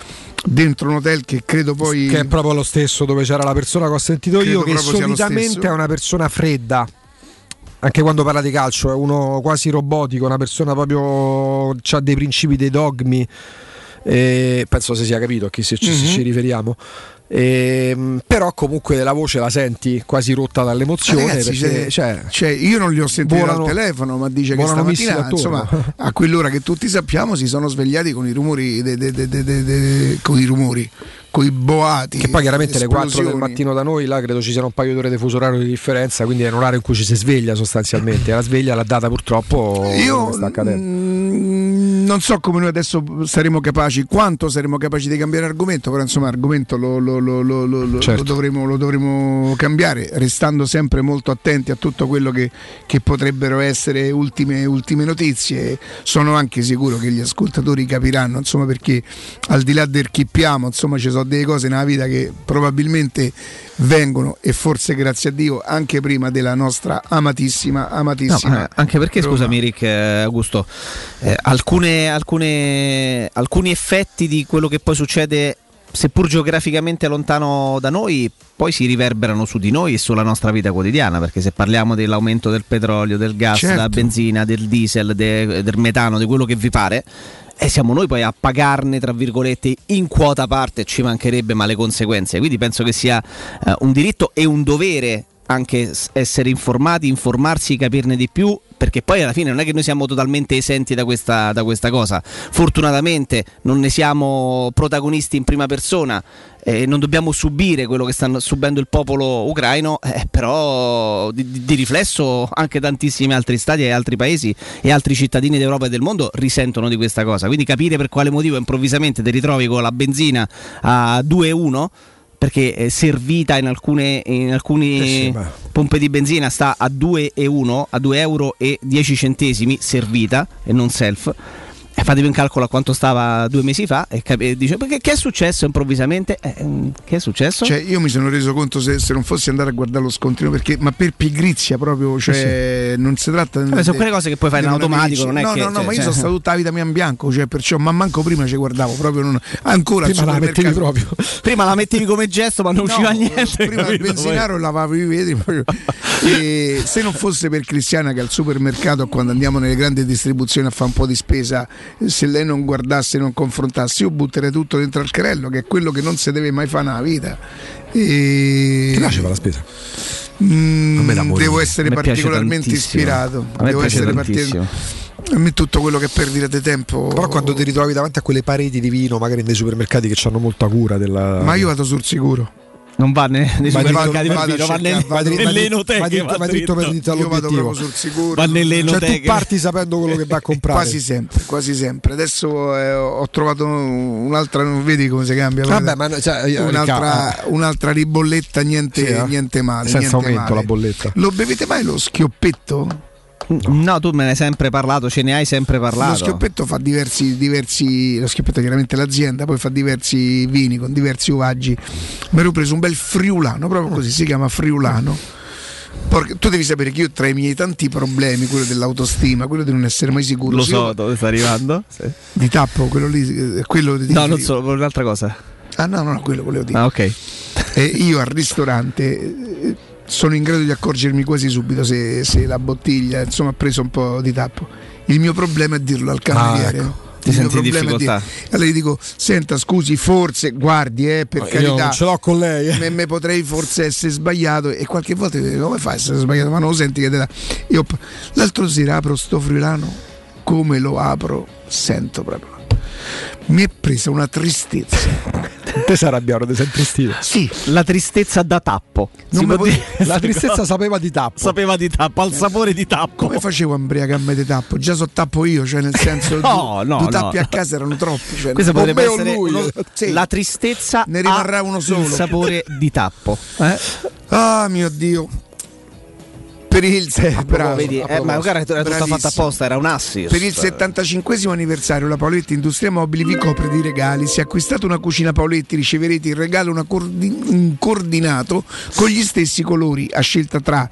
dentro un hotel che credo poi. che è proprio lo stesso dove c'era la persona che ho sentito io che solitamente è una persona fredda anche quando parla di calcio è uno quasi robotico una persona proprio ha dei principi dei dogmi e penso si sia capito a chi si- ci, Mhm. ci riferiamo Ehm, però comunque la voce la senti quasi rotta dall'emozione Ragazzi, perché, cioè, cioè, io non li ho sentiti volano- al telefono, ma dice che stamattina, insomma, a quell'ora che tutti sappiamo, si sono svegliati con i rumori, de- de- de- con i rumori, con i boati. Che poi chiaramente le 4 del esplosioni. mattino da noi, là credo ci siano un paio d'ore di fuso orario di differenza, quindi è un orario in cui ci si sveglia sostanzialmente. La sveglia l'ha data purtroppo Io sta accadendo. mm, non so come noi adesso saremo capaci, quanto saremo capaci di cambiare argomento, però insomma argomento lo, lo- lo- lo- Certo. dovremo, lo dovremo cambiare, restando sempre molto attenti a tutto quello che, che potrebbero essere ultime, ultime notizie. Sono anche sicuro che gli ascoltatori capiranno, insomma, perché al di là del chippiamo, insomma, ci sono delle cose nella vita che probabilmente vengono e forse grazie a Dio anche prima della nostra amatissima, No, amatissima. ma anche perché, Roma. scusami Rick, eh, Augusto, eh, alcune- alcune- alcuni effetti di quello che poi succede, seppur geograficamente lontano da noi, poi si riverberano su di noi e sulla nostra vita quotidiana, perché se parliamo dell'aumento del petrolio, del gas, Certo. della benzina, del diesel, de- del metano, di quello che vi pare, e siamo noi poi a pagarne, tra virgolette, in quota parte, ci mancherebbe, ma le conseguenze. Quindi penso che sia eh, un diritto e un dovere anche essere informati, informarsi, capirne di più, perché poi alla fine non è che noi siamo totalmente esenti da questa, da questa cosa. Fortunatamente non ne siamo protagonisti in prima persona. E non dobbiamo subire quello che sta subendo il popolo ucraino, eh, però di, di- riflesso anche tantissimi altri stati e altri paesi e altri cittadini d'Europa e del mondo risentono di questa cosa. Quindi capire per quale motivo improvvisamente ti ritrovi con la benzina a 2,1 perché è servita in alcune in alcuni Eh sì, pompe di benzina sta a 2,1 a 2 euro e 10 centesimi servita e non self E fatevi un calcolo a quanto stava due mesi fa e, cap- e dice perché che è successo improvvisamente? Eh, mm, che è successo? Cioè, io mi sono reso conto se, se non fossi andare a guardare lo scontrino, perché, ma per pigrizia proprio, cioè, non si tratta Vabbè, sono quelle cose che puoi fare in di automatico, non è no, che- No, no, cioè, ma io cioè- sono stato tutta la vita mia in bianco, cioè, perciò, ma manco prima ci guardavo, proprio non, ancora Prima la mettevi proprio. Prima la mettevi come gesto, ma non No, usciva niente. Prima il capito? benzinaro lavavo i vetri. proprio. E se non fosse per Cristiana che al supermercato, quando andiamo nelle grandi distribuzioni a fare un po' di spesa, se lei non guardasse non confrontasse, io butterei tutto dentro al carrello, che è quello che non si deve mai fare nella vita. E... Ti piace fare la spesa? Mm, devo essere particolarmente ispirato. A me devo piace essere tantissimo. A me tutto quello che perdite tempo. Però quando ti ritrovi davanti a quelle pareti di vino, magari nei supermercati che hanno molta cura della. Ma io vado sul sicuro. Non va nei, nei supermercati dritto- per vino, va nelle, vado- vai nelle dritto- enoteche, vai dritto- va dritto per dritto. dritto all'obiettivo. proprio sul sicuro. Va nelle Cioè, tu enoteche. parti sapendo quello che vai a comprare. Quasi sempre, quasi sempre. Adesso eh, ho trovato un'altra, non vedi come si cambia? Vabbè, ma cioè, io- un'altra, Ricca- un'altra ribolletta, niente, Sì, eh? niente male. Senza niente aumento male. la bolletta. Lo bevete mai lo schioppetto? No, tu me ne hai sempre parlato, ce ne hai sempre parlato. Lo schioppetto fa diversi, diversi. Lo schioppetto è chiaramente l'azienda, poi fa diversi vini con diversi uvaggi. Mi ero preso un bel friulano, proprio così si chiama friulano. Porca- tu devi sapere che io tra i miei tanti problemi, quello dell'autostima, quello di non essere mai sicuro. Lo so dove sta arrivando. Sì. di tappo, quello lì, eh, quello di No, non so, un'altra cosa. Ah no, no, no, quello volevo dire. Ah, ok. E io al ristorante eh, sono in grado di accorgermi quasi subito se, se la bottiglia insomma ha preso un po' di tappo. Il mio problema è dirlo al cameriere. Ah, ecco. Ti Il mio senti in problema è difficoltà? dire- Allora gli dico: Senta, scusi, forse guardi, eh, per Io carità. non ce l'ho con lei. eh. Me, me potrei forse essere sbagliato e qualche volta dico, come fai a essere sbagliato? Ma non lo senti che te dà. Io l'altro sera apro sto friulano, come lo apro, sento proprio. Mi è presa una tristezza. Te sei arrabbiato, ti sei tristito. Sì, La tristezza da tappo. Dire La questa tristezza sapeva di tappo. sapeva di tappo, al sapore di tappo. come facevo a imbriacarmi di tappo? Già so tappo io, cioè nel senso No, no, due no. tappi a casa erano troppi. Cioè, Questo o potrebbe essere uno- Sì. la tristezza Ne rimarrà uno solo. il sapore di tappo. Eh? Ah mio Dio. Per il, bravo, Vedi, a eh, ma proposito. guarda, era tutta fatta Bravissimo. apposta, era un assist. Per il 75 anniversario la Paoletti Industria Mobili vi copre di regali. Se acquistate una cucina Paoletti riceverete in regalo una coordi- un coordinato con gli stessi colori a scelta tra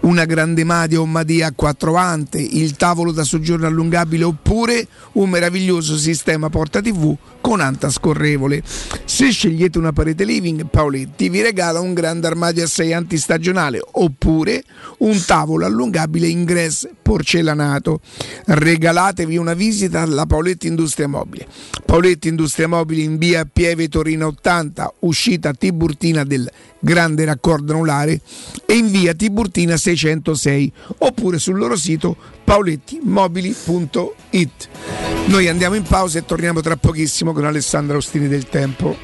una grande Madia o Madia a quattro ante, il tavolo da soggiorno allungabile oppure un meraviglioso sistema porta TV con anta scorrevole. Se scegliete una parete living, Paoletti vi regala un grande armadio a 6 antistagionale oppure un tavolo allungabile ingresso porcellanato. Regalatevi una visita alla Paoletti Industria Mobile. Paoletti Industria Mobile in via Pieve Torino 80, uscita Tiburtina del Grande Raccordo Anulare e in via Tiburtina 606 oppure sul loro sito paolettimobili.it. Noi andiamo in pausa e torniamo tra pochissimo con Alessandra Ostini del Tempo.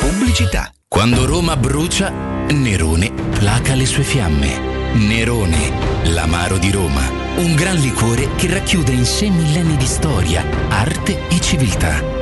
Pubblicità. Quando Roma brucia, Nerone placa le sue fiamme. Nerone, l'amaro di Roma. Un gran liquore che racchiude in sé millenni di storia, arte e civiltà.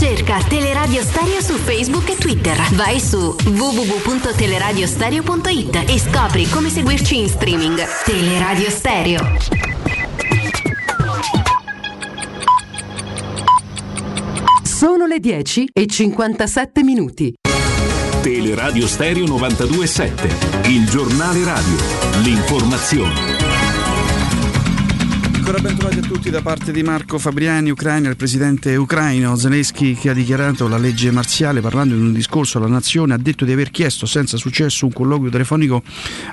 Cerca Teleradio Stereo su Facebook e Twitter. Vai su www.teleradiostereo.it e scopri come seguirci in streaming. Teleradio Stereo. Sono le 10 e 57 minuti. Teleradio Stereo 927, il giornale radio, l'informazione. Ancora bentrovati a tutti da parte di Marco Fabriani, Ucraina, il presidente ucraino Zelensky che ha dichiarato la legge marziale parlando in un discorso alla nazione ha detto di aver chiesto senza successo un colloquio telefonico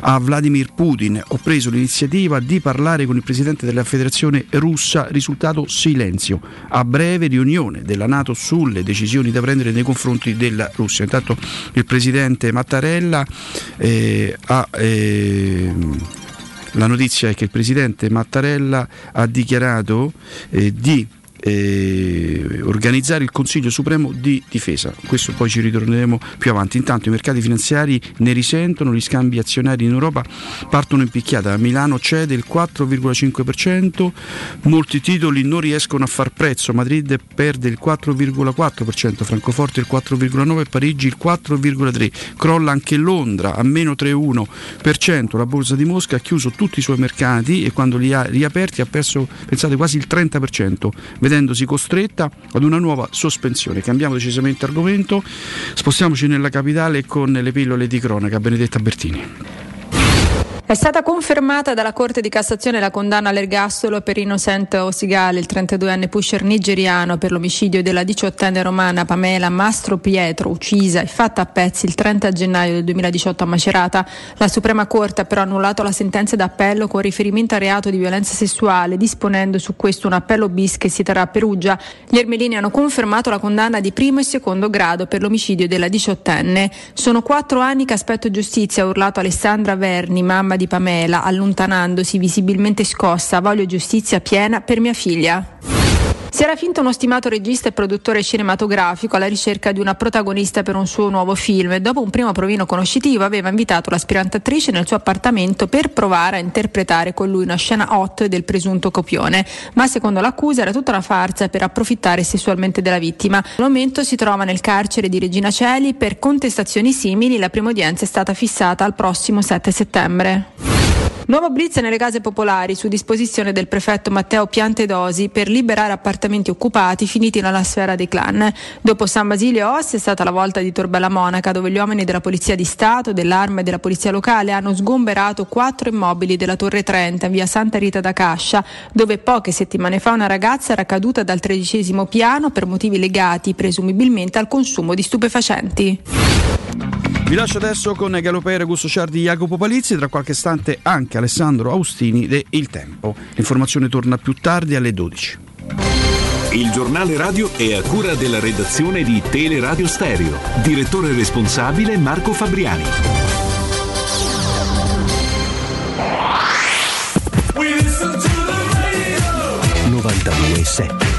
a Vladimir Putin. Ho preso l'iniziativa di parlare con il presidente della federazione russa, risultato silenzio. A breve riunione della Nato sulle decisioni da prendere nei confronti della Russia. Intanto il presidente Mattarella eh, ha... Eh, la notizia è che il presidente Mattarella ha dichiarato eh, di eh, organizzare il Consiglio Supremo di Difesa. Questo poi ci ritorneremo più avanti. Intanto i mercati finanziari ne risentono, gli scambi azionari in Europa partono in picchiata. Milano cede il 4,5%, molti titoli non riescono a far prezzo, Madrid perde il 4,4%, Francoforte il 4,9%, Parigi il 4,3%, crolla anche Londra a meno 3,1%, la borsa di Mosca ha chiuso tutti i suoi mercati e quando li ha riaperti ha perso, pensate, quasi il 30%, vedendosi costretta ad una nuova sospensione. Cambiamo decisamente argomento, spostiamoci nella capitale con le pillole di cronaca. Benedetta Bertini. È stata confermata dalla Corte di Cassazione la condanna all'ergastolo per Innocente Osigale, il 32enne pusher nigeriano per l'omicidio della 18enne romana Pamela Mastro Pietro, uccisa e fatta a pezzi il 30 gennaio del 2018 a Macerata. La Suprema Corte ha però annullato la sentenza d'appello con riferimento al reato di violenza sessuale, disponendo su questo un appello bis che si terrà a Perugia. Gli ermelini hanno confermato la condanna di primo e secondo grado per l'omicidio della 18enne. Sono quattro anni che aspetto giustizia, ha urlato Alessandra Verni, mamma di Pamela, allontanandosi visibilmente scossa. Voglio giustizia piena per mia figlia. Si era finto uno stimato regista e produttore cinematografico alla ricerca di una protagonista per un suo nuovo film e dopo un primo provino conoscitivo aveva invitato l'aspirante attrice nel suo appartamento per provare a interpretare con lui una scena hot del presunto copione, ma secondo l'accusa era tutta una farsa per approfittare sessualmente della vittima. Al momento si trova nel carcere di Regina Celi per contestazioni simili, la prima udienza è stata fissata al prossimo 7 settembre. Nuovo blitz nelle case popolari su disposizione del prefetto Matteo Piantedosi per liberare appartamenti occupati finiti nella sfera dei clan. Dopo San Basilio Os è stata la volta di Torbella Monaca dove gli uomini della Polizia di Stato, dell'Arma e della Polizia Locale hanno sgomberato quattro immobili della Torre 30 via Santa Rita da Cascia dove poche settimane fa una ragazza era caduta dal tredicesimo piano per motivi legati presumibilmente al consumo di stupefacenti. Vi lascio adesso con Galopere Gusto Ciardi Jacopo Palizzi, tra qualche istante anche Alessandro Austini de Il Tempo. L'informazione torna più tardi alle 12. Il giornale radio è a cura della redazione di Teleradio Stereo. Direttore responsabile Marco Fabriani. We listen to the radio. 92.7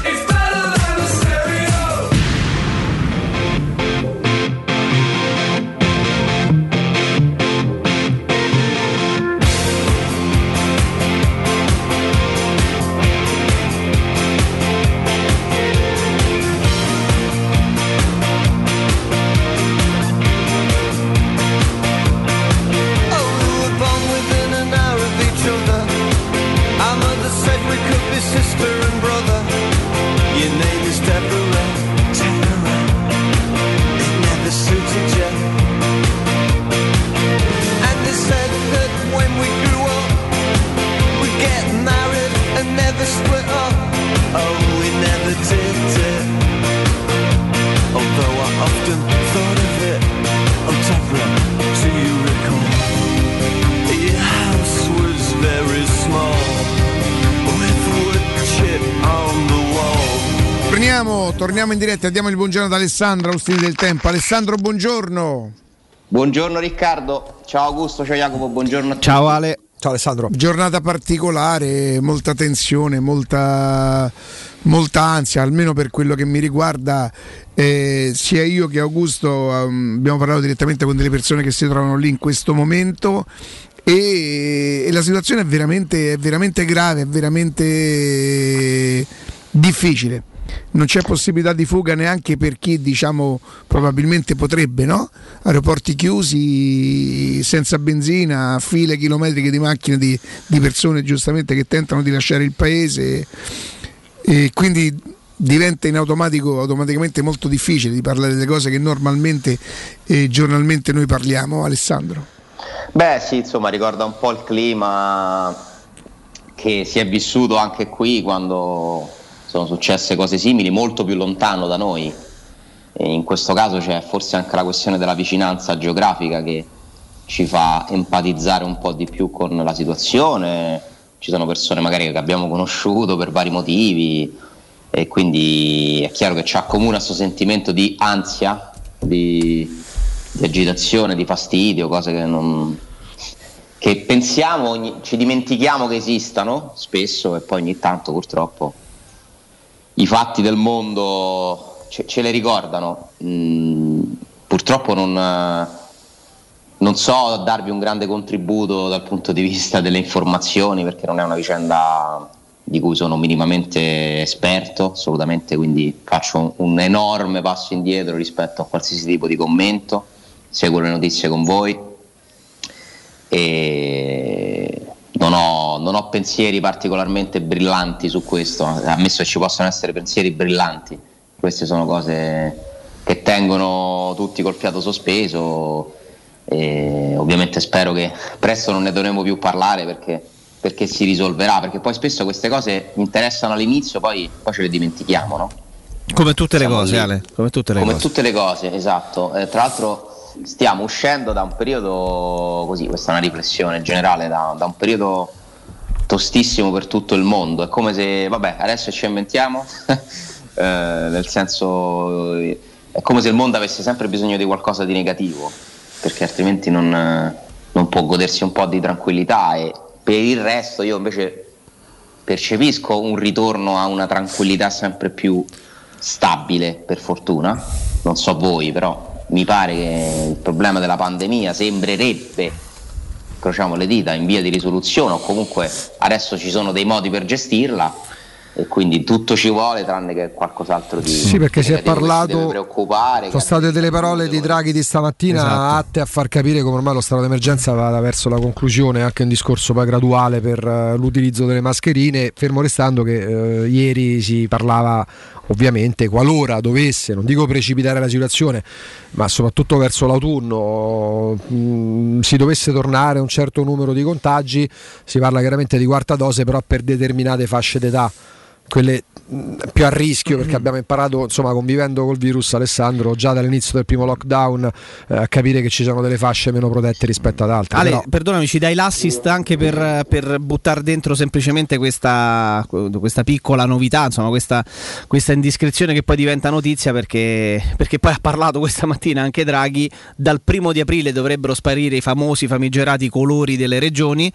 Torniamo, in diretta, diamo il buongiorno ad Alessandro Austini del Tempo. Alessandro, buongiorno. Buongiorno Riccardo, ciao Augusto, ciao Jacopo, buongiorno a tutti. Ciao Ale. Ciao Alessandro. Giornata particolare, molta tensione, molta, molta ansia, almeno per quello che mi riguarda. Eh, sia io che Augusto ehm, abbiamo parlato direttamente con delle persone che si trovano lì in questo momento e, e la situazione è veramente, è veramente grave, è veramente difficile. Non c'è possibilità di fuga neanche per chi diciamo probabilmente potrebbe, no? Aeroporti chiusi, senza benzina, file chilometriche di macchine di, di persone giustamente che tentano di lasciare il paese e quindi diventa in automatico automaticamente molto difficile di parlare delle cose che normalmente e giornalmente noi parliamo, Alessandro. Beh sì, insomma ricorda un po' il clima che si è vissuto anche qui quando sono successe cose simili, molto più lontano da noi. E in questo caso c'è forse anche la questione della vicinanza geografica che ci fa empatizzare un po' di più con la situazione. Ci sono persone magari che abbiamo conosciuto per vari motivi e quindi è chiaro che ci accomuna questo sentimento di ansia, di, di agitazione, di fastidio, cose che non, che pensiamo, ogni- ci dimentichiamo che esistano spesso e poi ogni tanto purtroppo i fatti del mondo ce, ce le ricordano. Mm, purtroppo non, eh, non so darvi un grande contributo dal punto di vista delle informazioni perché non è una vicenda di cui sono minimamente esperto, assolutamente, quindi faccio un, un enorme passo indietro rispetto a qualsiasi tipo di commento, seguo le notizie con voi e non ho, non ho pensieri particolarmente brillanti su questo, ammesso che ci possano essere pensieri brillanti, queste sono cose che tengono tutti col fiato sospeso e ovviamente spero che presto non ne dovremo più parlare perché, perché si risolverà, perché poi spesso queste cose interessano all'inizio, poi, poi ce le dimentichiamo, no? Come tutte le Siamo cose, lì. Ale. Come tutte le Come cose. tutte le cose, esatto. Eh, tra l'altro stiamo uscendo da un periodo, così, questa è una riflessione generale, da, da un periodo tostissimo per tutto il mondo. È come se, vabbè, adesso ci inventiamo, eh, nel senso, è come se il mondo avesse sempre bisogno di qualcosa di negativo, perché altrimenti non, non può godersi un po' di tranquillità e per il resto io invece percepisco un ritorno a una tranquillità sempre più stabile, per fortuna. Non so voi, però mi pare che il problema della pandemia sembrerebbe, incrociamo le dita, in via di risoluzione o comunque adesso ci sono dei modi per gestirla e quindi tutto ci vuole tranne che qualcos'altro di Sì, perché si è parlato. preoccupare. Sono state delle parole di Draghi di stamattina Esatto. atte a far capire come ormai lo stato d'emergenza vada verso la conclusione, anche un discorso poi graduale per eh, l'utilizzo delle mascherine, fermo restando che eh, ieri si parlava ovviamente qualora dovesse, non dico precipitare la situazione, ma soprattutto verso l'autunno mh, si dovesse tornare a un certo numero di contagi, si parla chiaramente di quarta dose, però per determinate fasce d'età quelle mh, più a rischio perché abbiamo imparato insomma convivendo col virus Alessandro già dall'inizio del primo lockdown eh, a capire che ci sono delle fasce meno protette rispetto ad altre Ale, però- perdonami, ci dai l'assist anche per, per buttare dentro semplicemente questa, questa piccola novità, insomma, questa, questa indiscrezione che poi diventa notizia perché, perché poi ha parlato questa mattina anche Draghi. Dal primo di aprile dovrebbero sparire i famosi famigerati colori delle regioni.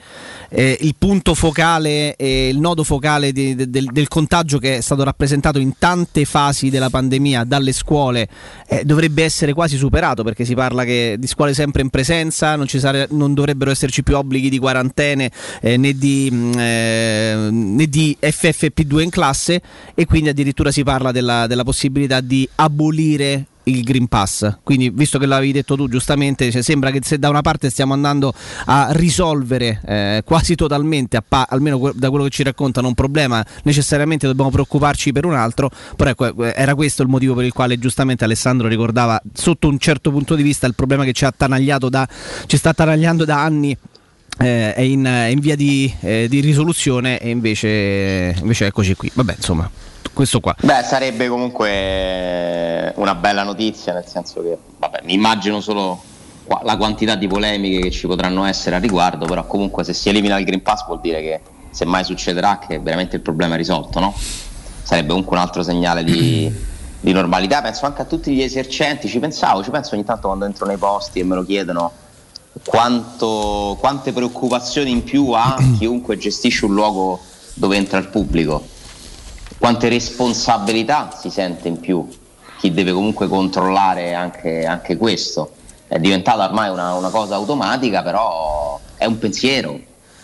Eh, il punto focale e il nodo focale di- de- del, del contagio che è stato rappresentato in tante fasi della pandemia dalle scuole eh, dovrebbe essere quasi superato perché si parla di scuole sempre in presenza, non, sare- non dovrebbero esserci più obblighi di quarantene eh, né, di, mh, eh, né di FFP2 in classe e quindi addirittura si parla della, della possibilità di abolire il Green Pass. Quindi, visto che l'avevi detto tu giustamente, cioè, sembra che se da una parte stiamo andando a risolvere eh, quasi totalmente, a pa- almeno que- da quello che ci raccontano, un problema, necessariamente dobbiamo preoccuparci per un altro. Però ecco, eh, era questo il motivo per il quale giustamente Alessandro ricordava, sotto un certo punto di vista, il problema che ci da, ci sta attanagliando da anni. eh, è, in, è in via di, eh, di risoluzione e invece, invece eccoci qui. Vabbè, insomma, questo qua. Beh, sarebbe comunque una bella notizia, nel senso che vabbè, mi immagino solo la quantità di polemiche che ci potranno essere a riguardo, però comunque se si elimina il Green Pass vuol dire che se mai succederà che veramente il problema è risolto, no? Sarebbe comunque un altro segnale di, di normalità, penso anche a tutti gli esercenti, ci pensavo, ci penso ogni tanto quando entro nei posti e me lo chiedono quanto- quante preoccupazioni in più ha chiunque gestisce un luogo dove entra il pubblico quante responsabilità si sente in più chi deve comunque controllare anche, anche questo. È diventata ormai una, una cosa automatica, però è un pensiero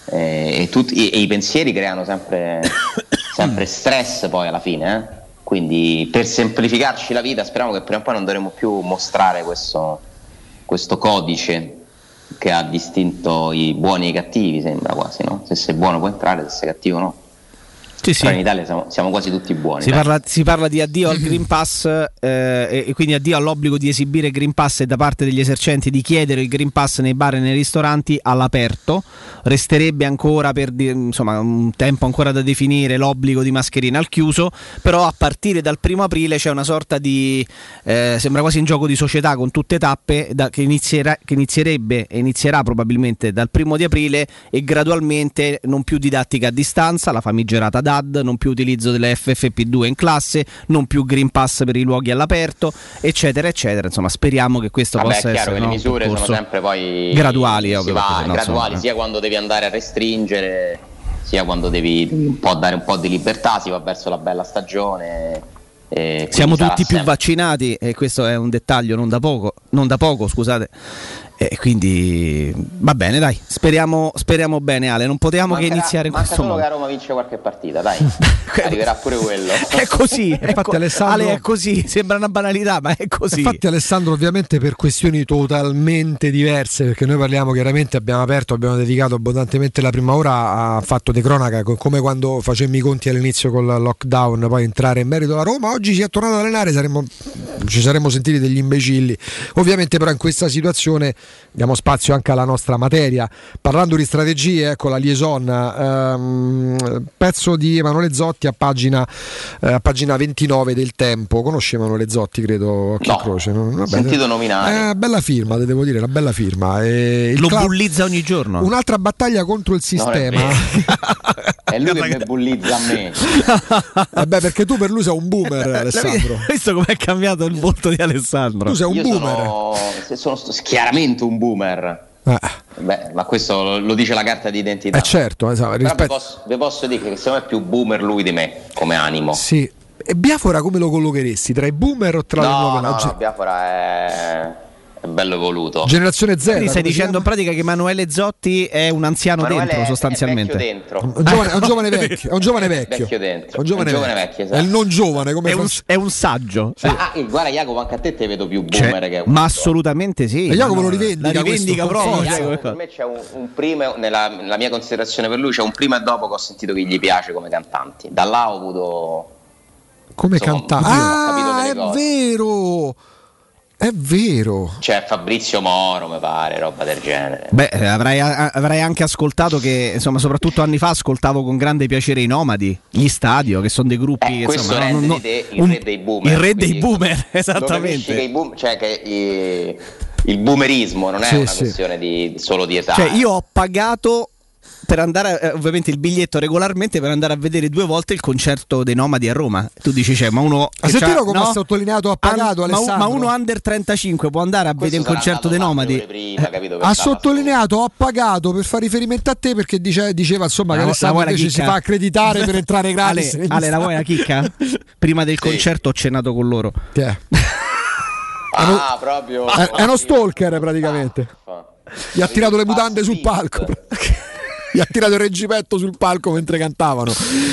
eh, e, tutti- e i pensieri creano sempre, sempre stress poi alla fine. eh. Quindi per semplificarci la vita speriamo che prima o poi non dovremo più mostrare questo, questo codice che ha distinto i buoni e i cattivi, sembra quasi, no? Se sei buono puoi entrare, se sei cattivo no. Sì, sì. Però in Italia siamo, siamo quasi tutti buoni. Si parla, si parla di addio al Green Pass eh, e, e quindi addio all'obbligo di esibire il Green Pass e da parte degli esercenti di chiedere il Green Pass nei bar e nei ristoranti all'aperto. Resterebbe ancora per insomma, un tempo ancora da definire l'obbligo di mascherina al chiuso, però a partire dal primo aprile c'è una sorta di eh, sembra quasi un gioco di società con tutte tappe da- che, inizierà- che inizierebbe e inizierà probabilmente dal primo di aprile e gradualmente non più didattica a distanza, la famigerata DAD, non più utilizzo delle FFP2 in classe, non più Green Pass per i luoghi all'aperto, eccetera, eccetera. Insomma, speriamo che questo Vabbè, possa è chiaro essere che no, le misure sono sempre poi graduali, ovvio, va- sennò, graduali insomma, sia quando devi andare a restringere, sia quando devi un po' dare un po' di libertà, si va verso la bella stagione. e quindi Siamo tutti più sempre- vaccinati e questo è un dettaglio non da poco, non da poco scusate. E quindi va bene, dai, speriamo, speriamo bene Ale, non potevamo che Mancherà- iniziare in questo solo modo. che a Roma vince qualche partita, dai. Arriverà pure quello. È così, Infatti, ecco, Alessandro- Ale è così, sembra una banalità, ma è così. Infatti Alessandro ovviamente per questioni totalmente diverse, perché noi parliamo chiaramente, abbiamo aperto, abbiamo dedicato abbondantemente la prima ora a fatto di cronaca, co- come quando facemmo i conti all'inizio con il lockdown, poi entrare in merito alla Roma, oggi si è tornato ad allenare, saremmo- ci saremmo sentiti degli imbecilli. Ovviamente però in questa situazione diamo spazio anche alla nostra materia. Parlando di strategie, ecco la liaison, ehm, pezzo di Emanuele Zotti a pagina, eh, a pagina 29 del Tempo. Conosci Emanuele Zotti, credo, occhio No, croce. no? Vabbè, sentito nominare. Eh, bella firma, devo dire, una bella firma. E il Lo club- bullizza ogni giorno. Un'altra battaglia contro il è sistema. vero. È lui che mi bullizza a me. Vabbè, perché tu per lui sei un boomer, Alessandro. Hai visto com'è cambiato il volto di Alessandro? Tu sei un Io boomer. sono, se sono sto- chiaramente un boomer. Beh, ma questo lo, dice la carta di identità. Eh certo, esatto, Però vi rispetto- posso, vi posso dire che secondo me è più boomer lui di me come animo. Sì. E Biafora come lo collocheresti? Tra i boomer o tra le no, nuove? no, no, Biafora è, è bello evoluto. Generazione Z. Quindi stai dicendo in pratica che Emanuele Zotti è un anziano Emanuele dentro è- sostanzialmente. È dentro. Un giovane, un giovane vecchio, è un giovane vecchio. Vecchio dentro. È un giovane, un giovane vecchio. vecchio, esatto. È il non giovane come È un, è un saggio. sì. Ah, eh, guarda Jacopo, anche a te te vedo più Cioè, boomer che un ma assolutamente sì. E Jacopo No, lo rivendica La rivendica proprio. Jacopo. Per me c'è un, un prima, nella, nella mia considerazione per lui, c'è un prima e dopo che ho sentito che gli piace come cantanti. Da là ho avuto. Come Insomma, capito Ah, è cose. vero. È vero. C'è Fabrizio Moro, mi pare, roba del genere. Beh, eh, avrai, avrai anche ascoltato che, insomma, soprattutto anni fa ascoltavo con grande piacere i Nomadi, gli Stadio, che sono dei gruppi. Eh, questo insomma, rende non- te il un- re dei boomer. Il re dei boomer, che esattamente. i boom- cioè che i- il boomerismo non è Sì, una sì. questione di, solo di età. Cioè, io ho pagato per andare, eh, ovviamente, il biglietto regolarmente per andare a vedere due volte il concerto dei Nomadi a Roma. Tu dici, cioè, ma uno. Ha che sentito c'ha- come no? ha sottolineato, ha pagato Ma, un- ma Alessandro? uno under 35 può andare a vedere un concerto dei Nomadi? prima, capito? ha sottolineato, ho pagato per fare riferimento a te perché dice- diceva insomma che La- la Alessandro invece si fa accreditare per entrare gratis. Ale, Ale, la vuoi la chicca? Prima del concerto ho cenato con loro. Che è? Ah, proprio. È, è uno stalker praticamente. Gli ha tirato le mutande sul palco. Gli ha tirato il reggimento sul palco mentre cantavano.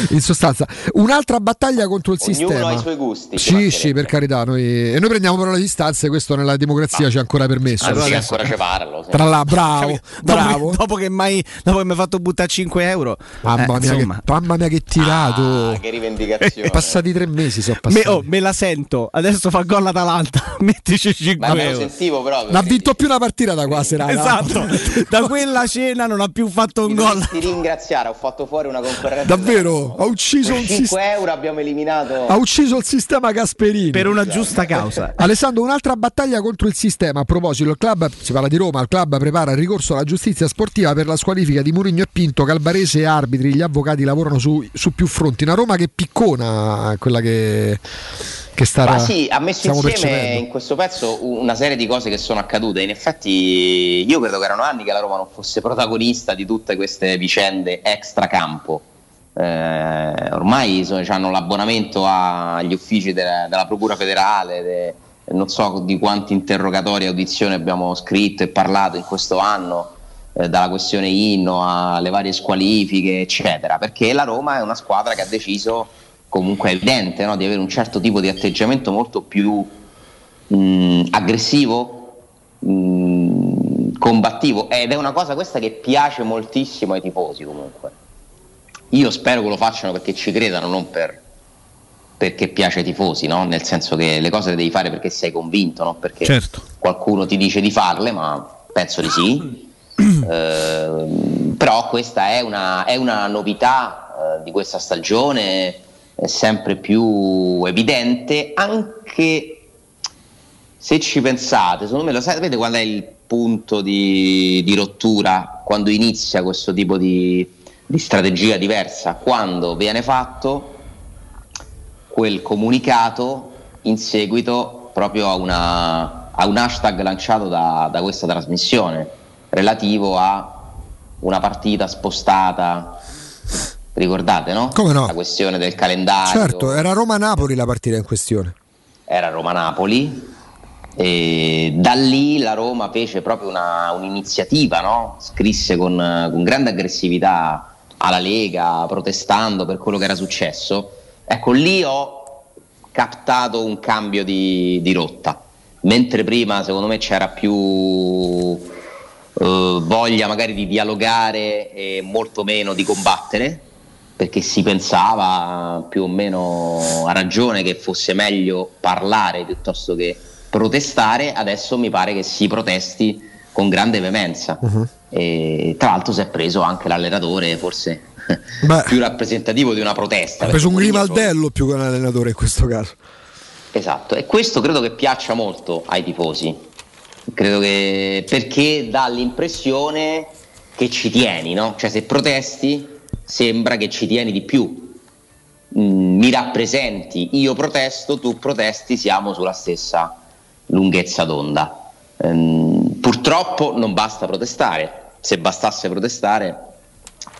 In sostanza, un'altra battaglia contro il Ognuno sistema. ha i suoi gusti. Sì, sì, per carità. Noi, e noi prendiamo però le distanze, questo nella democrazia ci è ancora permesso. Sì, ancora ci parlo. sì. Tra là, bravo, Capito? bravo. Dopo, che mai, dopo che mi hai fatto buttare 5 euro, Mamma, eh, mia, che, mamma mia, che tirato! Ah, che rivendicazione. Passati tre mesi sono me, passati. oh, me la sento. Adesso fa gol l'Atalanta. Mettici 5 Ma me lo euro. sentivo proprio. Non ha vinto più una partita da qua serata. Esatto, da quella cena non ha più fatto un Mi gol. dovresti ringraziare, ho fatto fuori una concorrenza. Davvero? Ha ucciso un 5 sistema. euro abbiamo eliminato. Ha ucciso il sistema Gasperini. Per una giusta causa. Alessandro, un'altra battaglia contro il sistema. A proposito, il club, si parla di Roma, il club prepara il ricorso alla giustizia sportiva per la squalifica di Murigno e Pinto, Calbarese e arbitri. Gli avvocati lavorano su, su più fronti. Una Roma che piccona, quella che, che sta Ma sì, ha messo insieme percependo. in questo pezzo una serie di cose che sono accadute. In effetti, io credo che erano anni che la Roma non fosse protagonista di tutte queste vicende extracampo. Eh, ormai so- hanno l'abbonamento agli uffici della, della Procura federale, de- non so di quanti interrogatori e audizioni abbiamo scritto e parlato in questo anno, eh, dalla questione inno alle varie squalifiche, eccetera, perché la Roma è una squadra che ha deciso, comunque è evidente, no, di avere un certo tipo di atteggiamento molto più mh, aggressivo, mh, combattivo ed è una cosa questa che piace moltissimo ai tifosi comunque. Io spero che lo facciano perché ci credano, non per, perché piace ai tifosi, no? nel senso che le cose le devi fare perché sei convinto, non perché Certo. qualcuno ti dice di farle, ma penso di sì. Ehm, però questa è una, è una novità eh, di questa stagione, sempre più evidente, anche se ci pensate, secondo me lo sapete qual è il punto di, di rottura quando inizia questo tipo di, di strategia diversa? Quando viene fatto quel comunicato in seguito proprio a, una- a un hashtag lanciato da, da questa trasmissione relativo a una partita spostata. Ricordate, no? Come no? La questione del calendario Certo, era Roma-Napoli la partita in questione. era Roma-Napoli e da lì la Roma fece proprio una- un'iniziativa, no? scrisse con, con grande aggressività alla Lega, protestando per quello che era successo. Ecco, lì ho captato un cambio di, di rotta, mentre prima secondo me c'era più eh, voglia magari di dialogare e molto meno di combattere perché si pensava più o meno a ragione che fosse meglio parlare piuttosto che protestare, adesso mi pare che si protesti con grande veemenza. E tra l'altro si è preso anche l'allenatore, forse Beh. più rappresentativo di una protesta. Ha preso un Grimaldello più che un allenatore in questo caso. Esatto, e questo credo che piaccia molto ai tifosi. Credo che perché dà l'impressione che ci tieni, no? Cioè se protesti sembra che ci tieni di più. Mm, mi rappresenti, io protesto, tu protesti, siamo sulla stessa lunghezza d'onda. Ehm, purtroppo non basta protestare, se bastasse protestare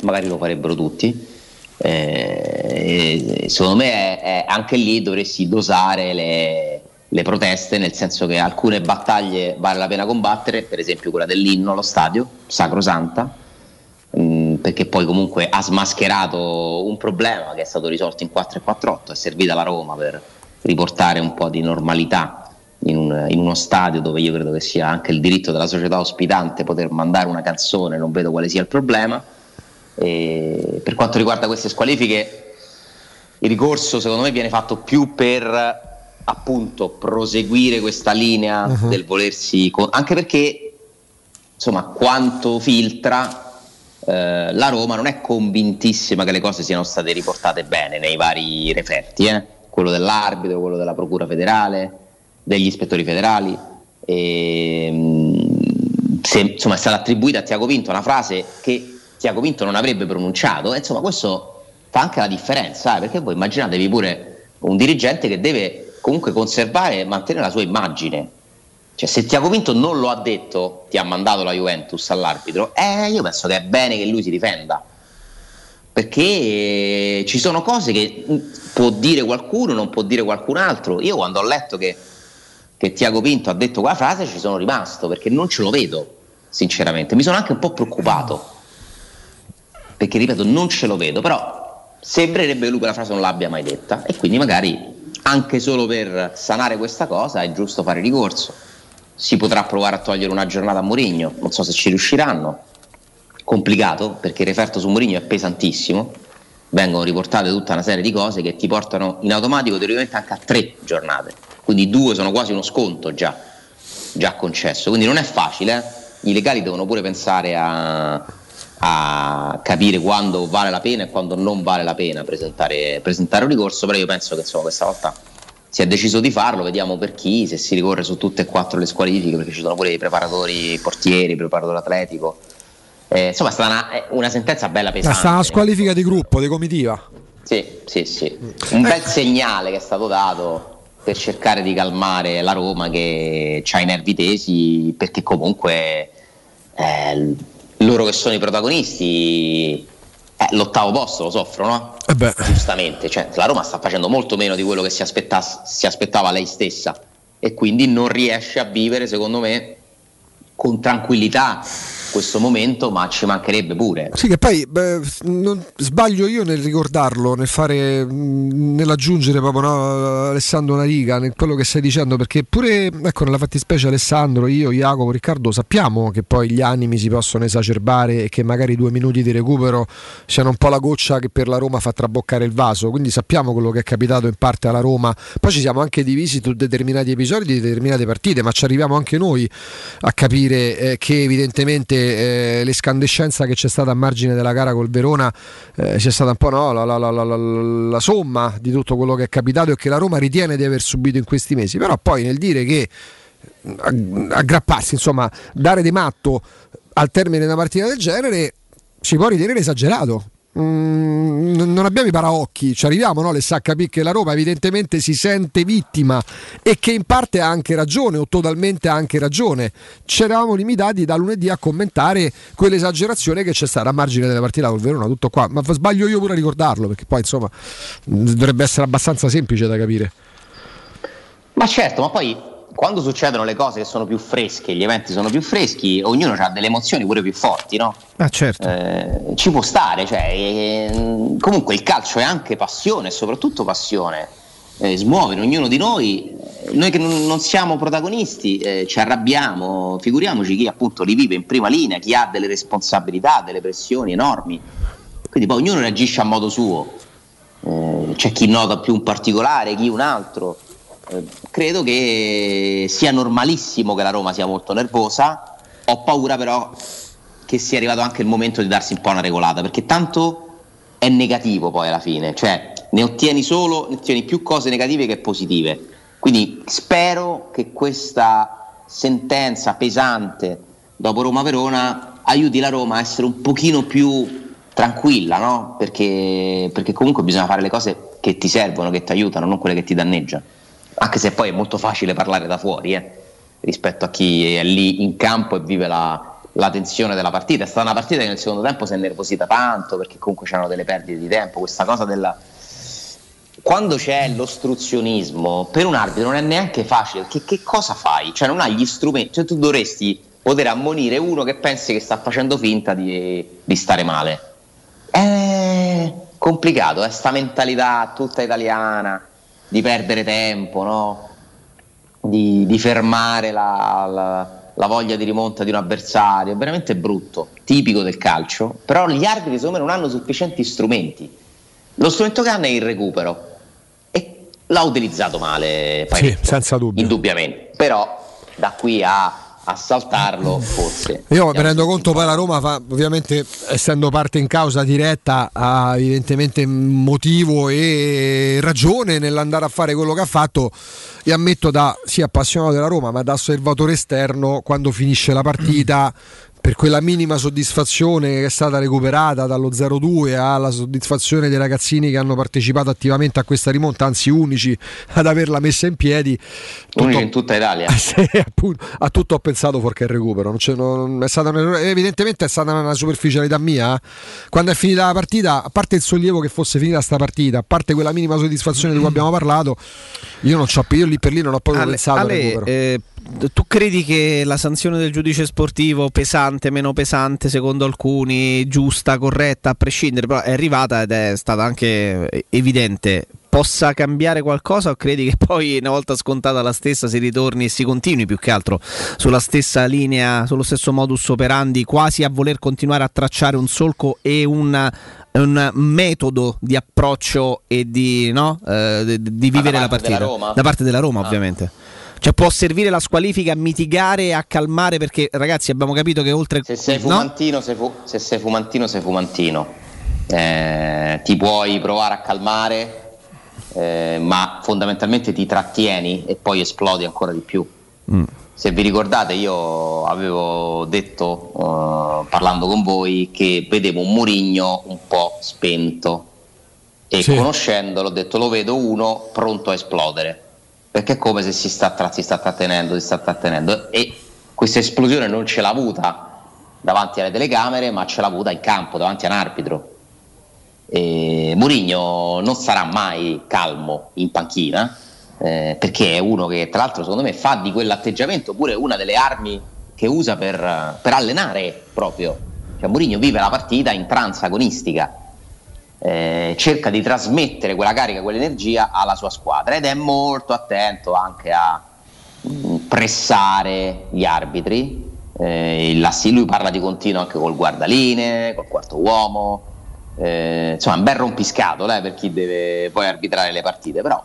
magari lo farebbero tutti. Eh, secondo me è, è anche lì dovresti dosare le, le proteste, nel senso che alcune battaglie vale la pena combattere, per esempio quella dell'inno allo stadio, sacrosanta, mh, perché poi comunque ha smascherato un problema che è stato risolto in 4-4-8, è servita la Roma per riportare un po' di normalità in, un- in uno stadio dove io credo che sia anche il diritto della società ospitante poter mandare una canzone, non vedo quale sia il problema. E per quanto riguarda queste squalifiche, il ricorso secondo me viene fatto più per appunto proseguire questa linea Mhm. del volersi co- anche perché insomma quanto filtra eh, la Roma non è convintissima che le cose siano state riportate bene nei vari referti eh? quello dell'arbitro, quello della procura federale degli ispettori federali. E, mh, se, insomma è stata attribuita a Tiago Pinto una frase che Tiago Pinto non avrebbe pronunciato. E insomma questo fa anche la differenza eh, perché voi immaginatevi pure un dirigente che deve comunque conservare e mantenere la sua immagine cioè se Tiago Pinto non lo ha detto ti ha mandato la Juventus all'arbitro eh, io penso che è bene che lui si difenda. Perché ci sono cose che può dire qualcuno non può dire qualcun altro. Io quando ho letto che che Tiago Pinto ha detto quella frase ci sono rimasto perché non ce lo vedo sinceramente. Mi sono anche un po' preoccupato. Perché ripeto non ce lo vedo. Però sembrerebbe che lui quella frase non l'abbia mai detta. E quindi magari anche solo per sanare questa cosa è giusto fare ricorso si potrà provare a togliere una giornata a Mourinho non so se ci riusciranno. Complicato perché il referto su Mourinho è pesantissimo. Vengono riportate tutta una serie di cose che ti portano in automatico teoricamente anche a tre giornate. Quindi due sono quasi uno sconto già, già concesso. Quindi non è facile eh. i legali devono pure pensare a, a capire quando vale la pena e quando non vale la pena presentare, presentare un ricorso però io penso che insomma, questa volta si è deciso di farlo, vediamo per chi, se si ricorre su tutte e quattro le squalifiche, perché ci sono pure i preparatori portieri, il preparatore atletico. Eh, insomma, è stata una, è una sentenza bella È pesante. stata una squalifica di gruppo, di comitiva. Sì, sì, sì. Un bel segnale che è stato dato per cercare di calmare la Roma che ha i nervi tesi, perché comunque eh, loro che sono i protagonisti, eh, l'ottavo posto lo soffrono, no? giustamente. Cioè, la Roma sta facendo molto meno di quello che si, si aspettava lei stessa e quindi non riesce a vivere, secondo me, con tranquillità questo momento, ma ci mancherebbe pure. Sì, che poi beh, non sbaglio io nel ricordarlo, nel fare, nell'aggiungere proprio no, Alessandro una riga nel quello che stai dicendo, perché pure ecco, nella fattispecie Alessandro, io, Jacopo, Riccardo sappiamo che poi gli animi si possono esacerbare e che magari due minuti di recupero siano un po' la goccia che per la Roma fa traboccare il vaso, quindi sappiamo quello che è capitato in parte alla Roma, poi ci siamo anche divisi su determinati episodi di determinate partite, ma ci arriviamo anche noi a capire eh, che evidentemente eh, l'escandescenza che c'è stata a margine della gara col Verona eh, sia stata un po' no, la, la- la- la- somma di tutto quello che è capitato e che la Roma ritiene di aver subito in questi mesi. Però poi nel dire che ag- aggrapparsi, insomma, dare di matto al termine di una partita del genere si può ritenere esagerato. Mm, n- non abbiamo i paraocchi, ci arriviamo no, Alessà, a capire che la Roma evidentemente si sente vittima e che in parte ha anche ragione o totalmente ha anche ragione. Ci eravamo limitati da lunedì a commentare quell'esagerazione che c'è stata a margine della partita col Verona, tutto qua. Ma sbaglio io pure a ricordarlo perché poi insomma mm, dovrebbe essere abbastanza semplice da capire. Ma certo, ma poi quando succedono le cose che sono più fresche, gli eventi sono più freschi, ognuno ha delle emozioni pure più forti, no? Ah, certo. Eh, ci può stare, cioè, ehm, comunque il calcio è anche passione, soprattutto passione, eh, smuove in ognuno di noi, Eh, noi che non, non siamo protagonisti eh, ci arrabbiamo, figuriamoci chi appunto li vive in prima linea, chi ha delle responsabilità, delle pressioni enormi, quindi poi ognuno reagisce a modo suo, Eh, c'è chi nota più un particolare, chi un altro. Eh, credo che sia normalissimo che la Roma sia molto nervosa, ho paura però che sia arrivato anche il momento di darsi un po' una regolata, perché tanto è negativo poi alla fine, cioè ne ottieni solo, ne ottieni più cose negative che positive. Quindi spero che questa sentenza pesante dopo Roma-Verona aiuti la Roma a essere un pochino più tranquilla, no? Perché, perché comunque bisogna fare le cose che ti servono, che ti aiutano, non quelle che ti danneggiano. Anche se poi è molto facile parlare da fuori, eh. rispetto a chi è lì in campo e vive la, la tensione della partita. È stata una partita che nel secondo tempo si è nervosita tanto perché comunque c'erano delle perdite di tempo, questa cosa della... Quando c'è l'ostruzionismo, per un arbitro non è neanche facile, che, che cosa fai? Cioè non hai gli strumenti, cioè tu dovresti poter ammonire uno che pensi che sta facendo finta di, di stare male. È complicato, è sta mentalità tutta italiana di perdere tempo, no? di, di fermare la, la, la voglia di rimonta di un avversario, è veramente brutto, tipico del calcio, però gli arbitri secondo me non hanno sufficienti strumenti. Lo strumento che hanno è il recupero e l'ha utilizzato male, Sì, senza dubbio. indubbiamente, però da qui a a saltarlo forse Io mi rendo conto poi la Roma fa, ovviamente essendo parte in causa diretta, ha evidentemente motivo e ragione nell'andare a fare quello che ha fatto. E ammetto da sì appassionato della Roma, ma da osservatore esterno, quando finisce la partita, per quella minima soddisfazione che è stata recuperata dallo 0-2 alla soddisfazione dei ragazzini che hanno partecipato attivamente a questa rimonta, anzi unici ad averla messa in piedi. unici in tutta Italia. Sì, appunto, a tutto ho pensato fuorché il recupero. Non c'è- non- è stata un- evidentemente è stata una superficialità mia. eh. Quando è finita la partita, a parte il sollievo che fosse finita sta partita, a parte quella minima soddisfazione di cui abbiamo parlato, io, non c'ho, io lì per lì non ho proprio Ale, pensato al Ale, recupero. eh, tu credi che la sanzione del giudice sportivo pesante, meno pesante secondo alcuni, giusta, corretta, a prescindere, però è arrivata ed è stata anche evidente, possa cambiare qualcosa o credi che poi una volta scontata la stessa si ritorni e si continui più che altro sulla stessa linea, sullo stesso modus operandi, quasi a voler continuare a tracciare un solco e un un metodo di approccio e di, no? Eh, di- vivere la partita da parte della Roma Ah. ovviamente cioè può servire la squalifica a mitigare e a calmare perché ragazzi abbiamo capito che oltre Se sei no? fumantino, sei fu- se sei fumantino, sei fumantino. Eh, ti puoi provare a calmare, eh, ma fondamentalmente ti trattieni e poi esplodi ancora di più. Mm. Se vi ricordate, io avevo detto, eh, parlando con voi, che vedevo un Murigno un po' spento e Sì. conoscendolo ho detto lo vedo uno pronto a esplodere perché è come se si sta, tra- si sta trattenendo, si sta trattenendo. E questa esplosione non ce l'ha avuta davanti alle telecamere ma ce l'ha avuta in campo davanti a un arbitro. E Murigno non sarà mai calmo in panchina eh, perché è uno che tra l'altro secondo me fa di quell'atteggiamento pure una delle armi che usa per, per allenare proprio. Cioè Murigno vive la partita in trans agonistica eh, cerca di trasmettere quella carica, quell'energia alla sua squadra ed è molto attento anche a mh, pressare gli arbitri. Eh, lui parla di continuo anche col guardaline, col quarto uomo, eh, insomma un bel rompiscatole eh, per chi deve poi arbitrare le partite, però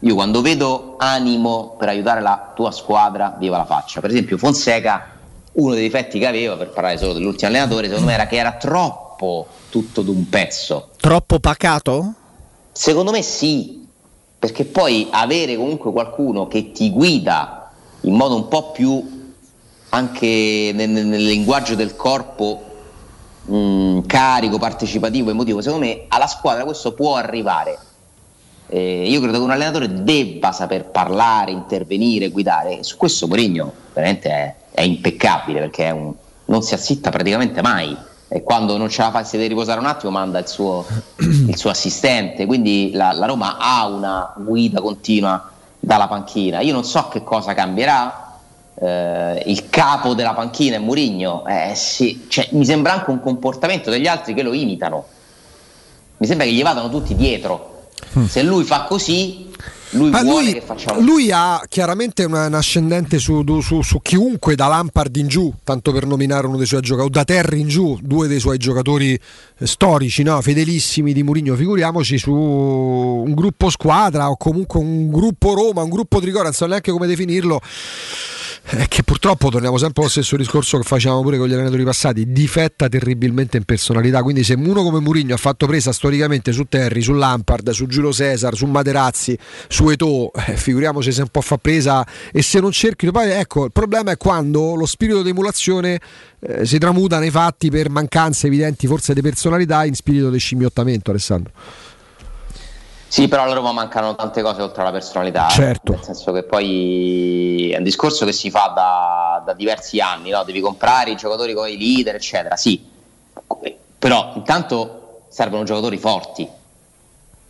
io quando vedo animo per aiutare la tua squadra, viva la faccia. Per esempio Fonseca, uno dei difetti che aveva, per parlare solo dell'ultimo allenatore, secondo me era che era troppo tutto d'un pezzo. troppo pacato? Secondo me sì, perché poi avere comunque qualcuno che ti guida in modo un po' più anche nel, nel- linguaggio del corpo mh, carico, partecipativo, emotivo, secondo me alla squadra questo può arrivare. Eh, io credo che un allenatore debba saper parlare, intervenire, guidare. Su questo Mourinho veramente è, è impeccabile perché è un- non si assitta praticamente mai. E quando non ce la fa e si deve riposare un attimo, manda il suo, il suo assistente. Quindi la, la Roma ha una guida continua dalla panchina. Io non so che cosa cambierà. Eh, il capo della panchina è Mourinho. Eh, sì, cioè, mi sembra anche un comportamento degli altri che lo imitano. Mi sembra che gli vadano tutti dietro. Se lui fa così, lui vuole lui, lui ha chiaramente una- un ascendente su, su- su chiunque, da Lampard in giù, tanto per nominare uno dei suoi giocatori, o da Terry in giù, due dei suoi giocatori eh, storici, no? fedelissimi di Mourinho. Figuriamoci su un gruppo squadra o comunque un gruppo Roma, un gruppo Trigoria, non so neanche come definirlo. Eh, Che purtroppo torniamo sempre allo stesso discorso che facevamo pure con gli allenatori passati, difetta terribilmente in personalità. Quindi, se uno come Mourinho ha fatto presa storicamente su Terry, su Lampard, su Giulio Cesar, su Materazzi, su Eto'o, eh, figuriamoci se un po' fa presa e se non cerchino. Poi ecco, il problema è quando lo spirito di emulazione eh, si tramuta nei fatti per mancanze evidenti, forse di personalità, in spirito di scimmiottamento, Alessandro. Sì, però alla Roma mancano tante cose oltre alla personalità. Certo. Nel senso che poi è un discorso che si fa da, da diversi anni, no? devi comprare i giocatori come i leader, eccetera. Sì, però intanto servono giocatori forti.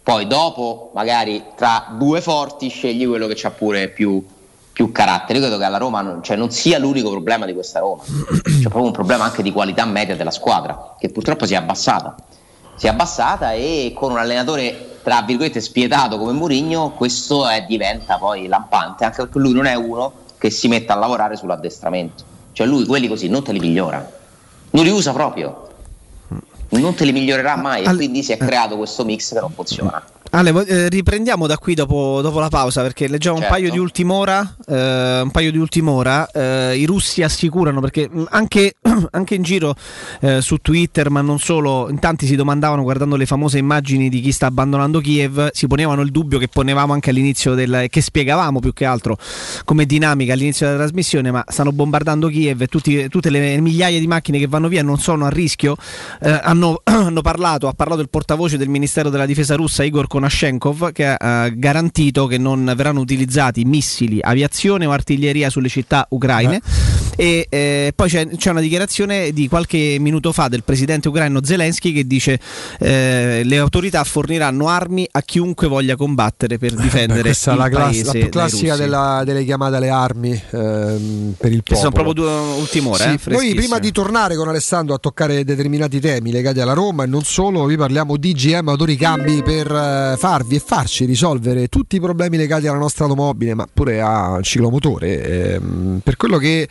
Poi dopo, magari tra due forti, scegli quello che ha pure più, più carattere. Io credo che alla Roma non, cioè, non sia l'unico problema di questa Roma, c'è proprio un problema anche di qualità media della squadra, che purtroppo si è abbassata. Si è abbassata e con un allenatore, tra virgolette, spietato come Mourinho, questo è- diventa poi lampante, anche perché lui non è uno che si mette a lavorare sull'addestramento. Cioè lui quelli così non te li migliora, non li usa proprio. Non te li migliorerà mai e quindi si è creato questo mix che non funziona. Ale, eh, riprendiamo da qui dopo, dopo la pausa perché leggiamo Certo. un paio di ultim'ora. eh, un paio di ultim'ora. eh, I russi assicurano perché mh, anche, anche in giro eh, su Twitter, ma non solo, in tanti si domandavano guardando le famose immagini di chi sta abbandonando Kiev, si ponevano il dubbio che ponevamo anche all'inizio del che spiegavamo più che altro come dinamica all'inizio della trasmissione, ma stanno bombardando Kiev e tutti- tutte le migliaia di macchine che vanno via non sono a rischio. Eh, hanno, hanno parlato, ha parlato il portavoce del Ministero della Difesa russa Igor Konashenkov che ha eh, garantito che non verranno utilizzati missili, aviazione o artiglieria sulle città ucraine. E eh, poi c'è, c'è una dichiarazione di qualche minuto fa del presidente ucraino Zelensky che dice eh, le autorità forniranno armi a chiunque voglia combattere per difendere Beh, questa è il la, class- paese la classica della- delle chiamate alle armi ehm, per il Che popolo. sono proprio due ultim'ore, Sì, eh, noi prima di tornare con Alessandro a toccare determinati temi legati alla Roma e non solo, vi parliamo di GM Autoricambi per eh, farvi e farci risolvere tutti i problemi legati alla nostra automobile, ma pure al ciclomotore. ehm, per quello che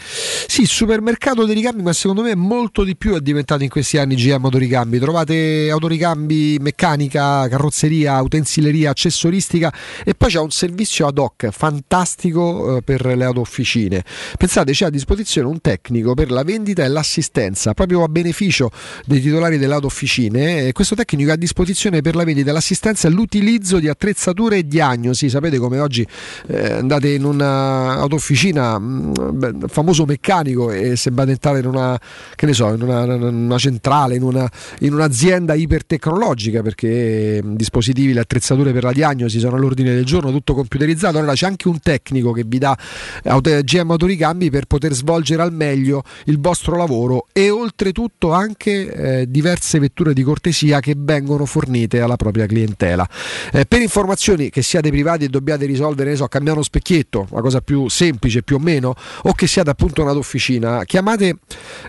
sì, il supermercato dei ricambi, ma secondo me molto di più è diventato in questi anni GM Autoricambi. Trovate autoricambi, meccanica, carrozzeria, utensileria, accessoristica e poi c'è un servizio ad hoc fantastico eh, per le autofficine. Pensate, c'è a disposizione un tecnico per la vendita e l'assistenza, proprio a beneficio dei titolari delle autofficine. E questo tecnico ha a disposizione per la vendita l'assistenza e l'utilizzo di attrezzature e diagnosi. Sapete come oggi eh, andate in un'autofficina, beh, famoso meccanico, e se vado a entrare in una, che ne so, in una, una centrale, in, una, in un'azienda ipertecnologica, perché dispositivi, le attrezzature per la diagnosi sono all'ordine del giorno, tutto computerizzato. Allora c'è anche un tecnico che vi dà GM Autoricambi per poter svolgere al meglio il vostro lavoro e oltretutto anche eh, diverse vetture di cortesia che vengono fornite alla propria clientela. Eh, per informazioni che siate privati e dobbiate risolvere, ne so, cambiare uno specchietto, la cosa più semplice più o meno, o che siate appunto un'autofficina, chiamate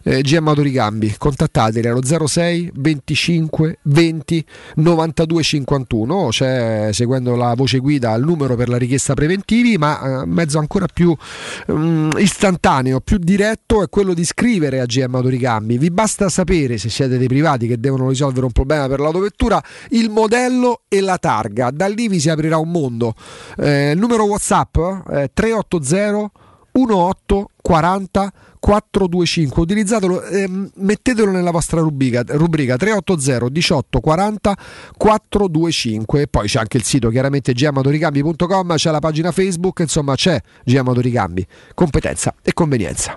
eh, GM Autoricambi, contattateli allo 06 25 20 92 51, o c'è seguendo la voce guida il numero per la richiesta preventivi, ma eh, mezzo ancora più mm, istantaneo, più diretto è quello di scrivere a GM Autoricambi. Vi basta sapere se siete dei privati che devono risolvere un problema per l'autovettura, il modello e la targa. Da lì vi si aprirà un mondo. Eh, il numero WhatsApp è 380 18 40 425 utilizzatelo ehm, mettetelo nella vostra rubrica, rubrica 380 18 40 425 e poi c'è anche il sito chiaramente gmatoricambi.com c'è la pagina Facebook insomma c'è Gmatoricambi competenza e convenienza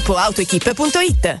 www.gruppoautoequip.it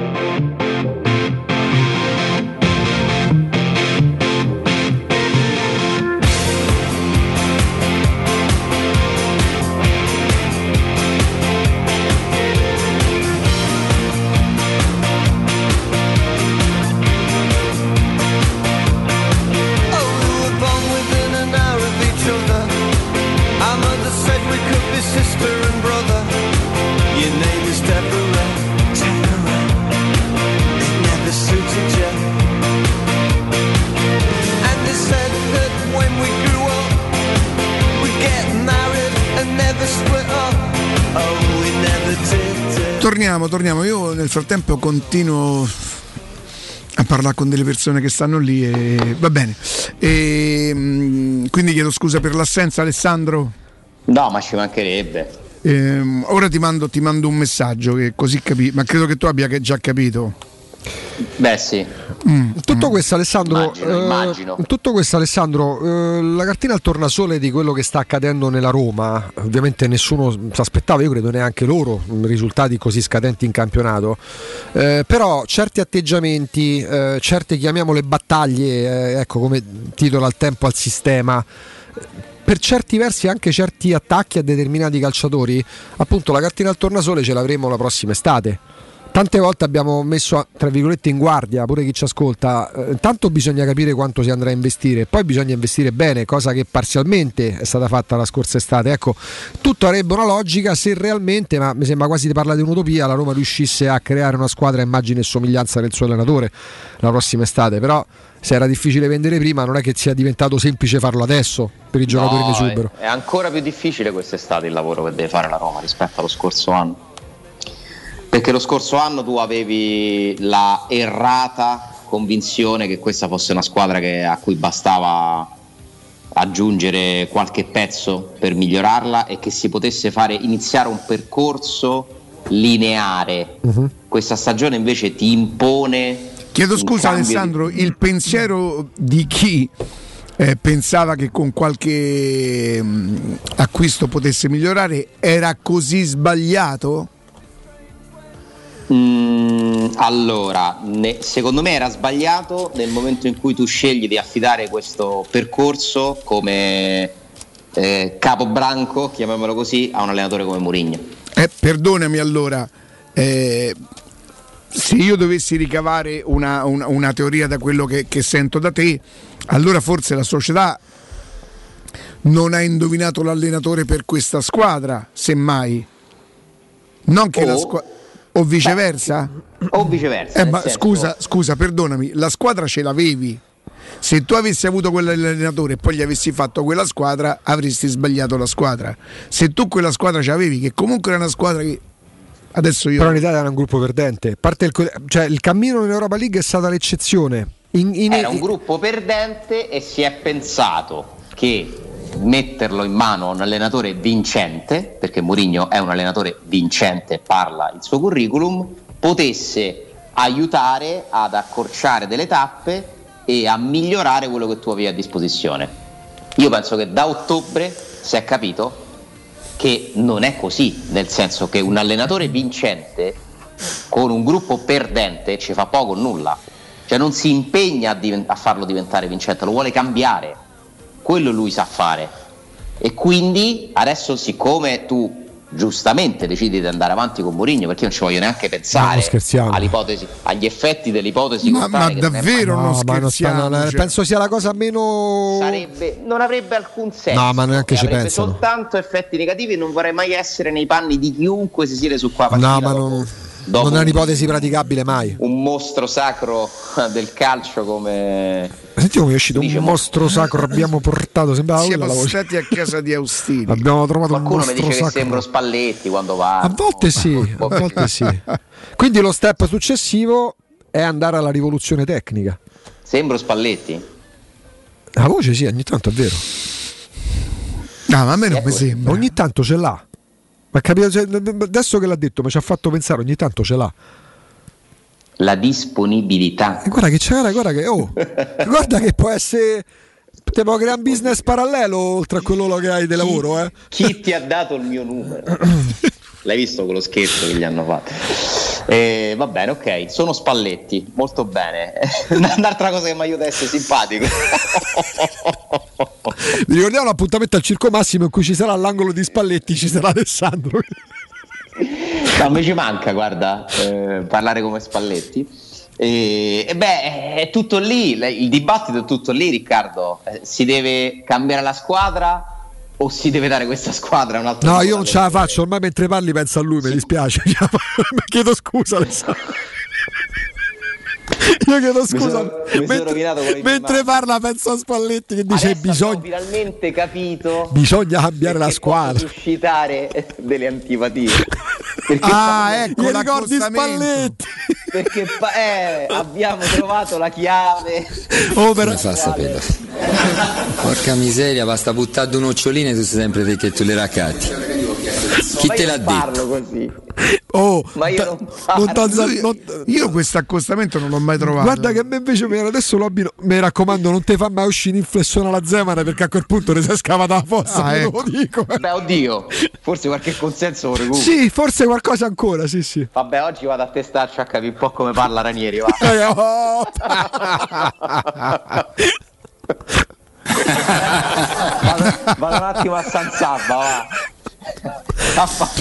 Torniamo, torniamo. Io nel frattempo continuo a parlare con delle persone che stanno lì e va bene. E, mm, quindi chiedo scusa per l'assenza, Alessandro. No, ma ci mancherebbe. Ehm, ora ti mando, ti mando un messaggio che così capi, ma credo che tu abbia già capito. Beh sì. In tutto questo Alessandro, Immagino, eh, immagino. in tutto questo Alessandro, eh, la cartina al tornasole di quello che sta accadendo nella Roma, ovviamente nessuno si aspettava, io credo neanche loro, risultati così scadenti in campionato, Eh, però certi atteggiamenti, eh, certe chiamiamole battaglie, eh, ecco come titola al tempo al sistema, per certi versi anche certi attacchi a determinati calciatori, appunto la cartina al tornasole ce l'avremo la prossima estate. Tante volte abbiamo messo tra virgolette in guardia pure chi ci ascolta. Eh, bisogna capire quanto si andrà a investire, poi bisogna investire bene, cosa che parzialmente è stata fatta la scorsa estate. Ecco, tutto avrebbe una logica se realmente, ma mi sembra quasi di parlare di un'utopia, la Roma riuscisse a creare una squadra a immagine e somiglianza del suo allenatore la prossima estate. Però se era difficile vendere prima, non è che sia diventato semplice farlo adesso per i giocatori in No, esubero. è, è ancora più difficile quest'estate il lavoro che deve fare la Roma rispetto allo scorso anno. Perché lo scorso anno tu avevi la errata convinzione che questa fosse una squadra che- a cui bastava aggiungere qualche pezzo per migliorarla e che si potesse fare iniziare un percorso lineare. Questa stagione invece ti impone Chiedo scusa cambio di- Alessandro, il pensiero di chi eh, pensava che con qualche mm, acquisto potesse migliorare era così sbagliato? Mm, allora, ne- secondo me era sbagliato nel momento in cui tu scegli di affidare questo percorso come eh, capobranco, chiamiamolo così, a un allenatore come Mourinho. Eh, perdonami allora, eh, se io dovessi ricavare una, una- una teoria da quello che, che sento da te, allora forse la società non ha indovinato l'allenatore per questa squadra, semmai. Non che la O- squadra... O viceversa? O viceversa. Eh, ma senso- scusa, scusa, perdonami, la squadra ce l'avevi. Se tu avessi avuto quell'allenatore e poi gli avessi fatto quella squadra, avresti sbagliato la squadra. Se tu quella squadra ce l'avevi, che comunque era una squadra che adesso io. Però in Italia era un gruppo perdente. Parte il, cioè, il cammino in Europa League è stata l'eccezione. In- in- Era un gruppo perdente e si è pensato che metterlo in mano a un allenatore vincente, perché Mourinho è un allenatore vincente, parla il suo curriculum, potesse aiutare ad accorciare delle tappe e a migliorare quello che tu avevi a disposizione. Io penso che da ottobre si è capito che non è così, nel senso che un allenatore vincente con un gruppo perdente ci fa poco o nulla, cioè non si impegna a, diven- a farlo diventare vincente, lo vuole cambiare, quello lui sa fare. E quindi adesso siccome tu giustamente decidi di andare avanti con Mourinho, perché io non ci voglio neanche No, pensare agli effetti dell'ipotesi Ma- ma davvero non No, ma non sta- scherziamo, non- cioè. penso sia la cosa meno. sarebbe, non avrebbe alcun senso. No, ma neanche ci pensano. soltanto effetti negativi e non vorrei mai essere nei panni di chiunque si siede su qua No, ma non, non è un- un'ipotesi praticabile mai. un mostro sacro del calcio come Senti come è uscito Dice, un mo- mostro sacro, abbiamo portato, sembrava Siamo la stati a casa di Austini. Abbiamo trovato un qualcuno mi mostro dice che sacro. sembro Spalletti quando va A volte sì, a volte sì. Quindi lo step successivo è andare alla rivoluzione tecnica. sembro Spalletti La voce sì, ogni tanto è vero. No, ma a me non Ecco, mi sembra. Ogni tanto ce l'ha. Ma capito, adesso che l'ha detto mi ci ha fatto pensare, ogni tanto ce l'ha. La disponibilità. E guarda che c'è, guarda, che, oh, guarda che può essere, te può creare un business parallelo oltre a quello che hai di lavoro, eh. chi ti ha dato il mio numero? L'hai visto quello scherzo che gli hanno fatto? Eh, va bene ok sono Spalletti molto bene. Un'altra cosa che mi aiuta a essere simpatico. Vi ricordiamo l'appuntamento al Circo Massimo in cui ci sarà all'angolo di Spalletti, ci sarà Alessandro. No, mi ci manca, guarda, eh, parlare come Spalletti. E, e beh, è tutto lì, il dibattito è tutto lì, Riccardo. Eh, si deve cambiare la squadra o si deve dare questa squadra a un altro No, io non ce la faccio, ormai mentre parli penso a lui, mi dispiace. Mi chiedo scusa Alessandro. Io chiedo scusa. sono- mi sono con le mie mentre parla penso a Spalletti che dice Adesso bisogna, abbiamo finalmente capito bisogna cambiare la squadra. suscitare delle antipatie. Perché Ah, ecco Gli ricordi. Spalletti. perché pa- eh, abbiamo trovato la chiave. Oh, per- Come fa a saperlo? Porca miseria, basta buttare due noccioline e tu sei sempre te che tu le raccatti. Chi te io l'ha non detto? Così. Oh, Ma io non non t'alza- Lui- non- io questo accostamento non l'ho mai trovato. Guarda che a me invece mi- adesso lo abbino. Mi raccomando, non ti fa mai uscire in flessione alla zemana perché a quel punto ne è scavata la fossa. Ah, ecco. lo dico. Beh, oddio, forse qualche consenso lo recupero. Sì, forse qualcosa ancora, sì, sì. Vabbè, oggi vado a testarci a capire un po' come parla Ranieri, va. Eh, oh. vado, vado un attimo a San Sabba, va.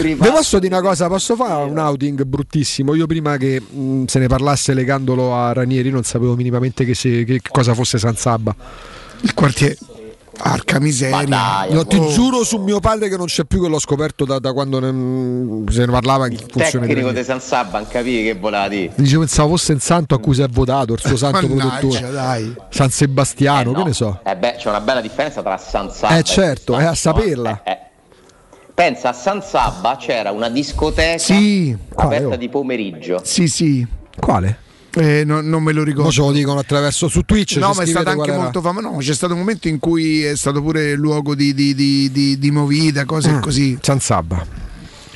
Vi posso dire una cosa? Posso fare un outing bruttissimo? Io prima che mh, se ne parlasse legandolo a Ranieri non sapevo minimamente che, se- che cosa fosse San Sabba. Il quartiere. Arca miseria. dai, No, ti Oh. giuro su mio padre che non c'è più che l'ho scoperto da, da quando ne- se ne parlava in funzione di Tecnico di San Sabba, non capivi che voleva dire. Dicevo, pensavo fosse il santo a cui si è votato, il suo santo protettore. dai. San Sebastiano, Eh, che no. ne so. Eh beh, c'è una bella differenza tra San Sabba Eh e certo, San è a saperla. eh, eh. Pensa a San Sabba c'era una discoteca Sì, Quale, aperta oh? di pomeriggio. sì, sì. Quale? Eh, no- non me lo ricordo. ce lo dicono attraverso su Twitch. No, ma è qual anche molto famoso. No, c'è stato un momento in cui è stato pure luogo di, di, di, di, di movida, cose Ah, così. San Sabba.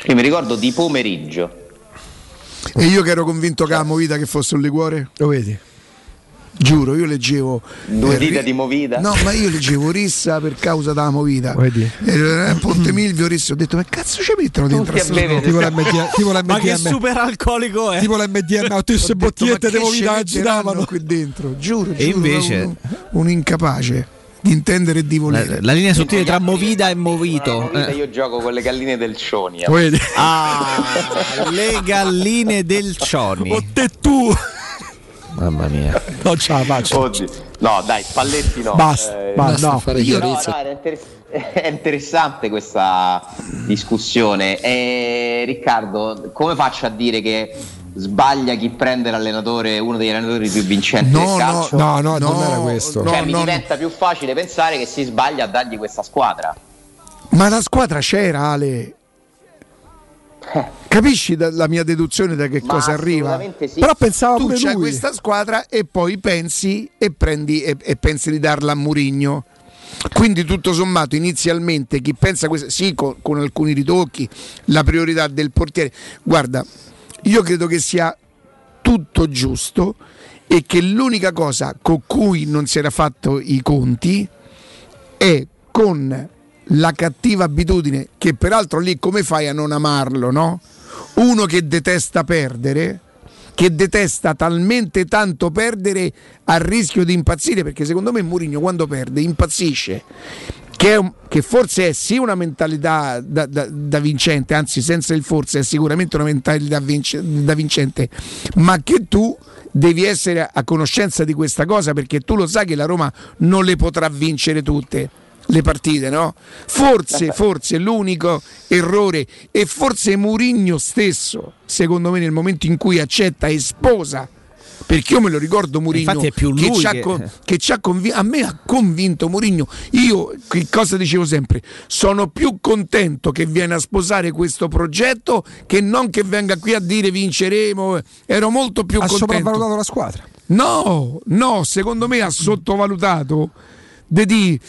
Io mi ricordo di pomeriggio. E io che ero convinto che la movida che fosse un liquore, Lo vedi? Giuro, io leggevo. Due eh, dita di movida. No, ma io leggevo Rissa per causa della movida. Vedi? Eh, Ponte Milvio, Rissa, ho detto, ma cazzo ci mettono dentro sto bere. coso?" Tipo l'MDM. Tipo Ma che l'MDM. super alcolico è? Tipo l'MDM, ho tutte queste bottigliette "Ma di che movida ci che giravano. qui dentro, giuro, E giuro, invece- un, un incapace di intendere e di La, volere. la linea sottile tra movida e movito. movida Eh. Io gioco con le galline del Cionia. Lo vedi? Ah, le galline del Cioni. O te tu. Mamma mia. Non ce la faccio. Oddio. No, dai, Spalletti no. Basta, Eh, basta. No. fare Io no, chiarezza. no, interess- è interessante questa discussione. E, Riccardo, come faccio a dire che sbaglia chi prende l'allenatore, uno degli allenatori più vincenti No, del no, calcio? No, no, non era questo. no, cioè, mi no, no. diventa più facile pensare che si sbaglia a dargli questa squadra. Ma la squadra c'era, Ale. Capisci la mia deduzione da che Ma cosa arriva? sì. Però pensava Tu c'hai lui. questa squadra e poi pensi e, prendi, e, e pensi di darla a Murigno. Quindi tutto sommato inizialmente chi pensa questo, sì con, con alcuni ritocchi, la priorità del portiere, guarda, io credo che sia tutto giusto e che l'unica cosa con cui non si era fatto i conti è con la cattiva abitudine, che peraltro lì come fai a non amarlo, no? Uno che detesta perdere, che detesta talmente tanto perdere a rischio di impazzire, perché secondo me Mourinho quando perde impazzisce. Che, un- che forse è sì una mentalità da, da- da vincente, anzi senza il forse è sicuramente una mentalità vince- da vincente, ma che tu devi essere a conoscenza di questa cosa perché tu lo sai che la Roma non le potrà vincere tutte le partite, no? Forse, forse l'unico errore e forse Murigno stesso, secondo me nel momento in cui accetta e sposa perché io me lo ricordo Murigno Infatti è più che, ha che- con- che ci ha convi- a me ha convinto Murigno io che cosa dicevo sempre? Sono più contento che viene a sposare questo progetto che non che venga qui a dire vinceremo. Ero molto più Ha contento. sopravvalutato la squadra. No, no, secondo me ha sottovalutato. De di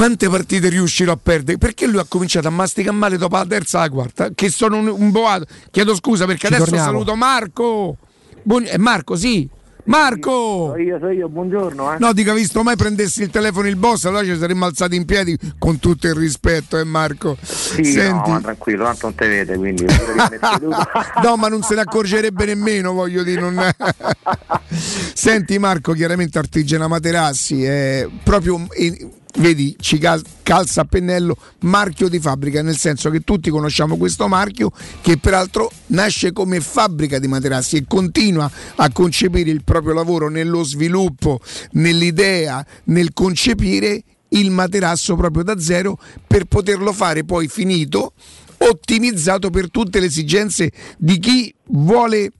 quante partite riuscirò a perdere? Perché lui ha cominciato a masticare male dopo la terza e la quarta, che sono un, un boato. Chiedo scusa perché Ci adesso torniamo. saluto Marco. Buon- eh, Marco, sì. Marco! Io so io, buongiorno. Eh. No, dica, visto mai prendessi il telefono il boss, allora ci saremmo alzati in piedi con tutto il rispetto, eh Marco. Sì, Senti, no, ma tranquillo, tanto non te vede, quindi no, ma non se ne accorgerebbe nemmeno, voglio dire. non- Senti Marco, chiaramente Artigiana Materassi è proprio, eh, vedi, ci cal- calza a pennello marchio di fabbrica, nel senso che tutti conosciamo questo marchio che peraltro nasce come fabbrica di materassi e continua a concepire il proprio lavoro nello sviluppo, nell'idea, nel concepire il materasso proprio da zero per poterlo fare poi finito ottimizzato per tutte le esigenze di chi vuole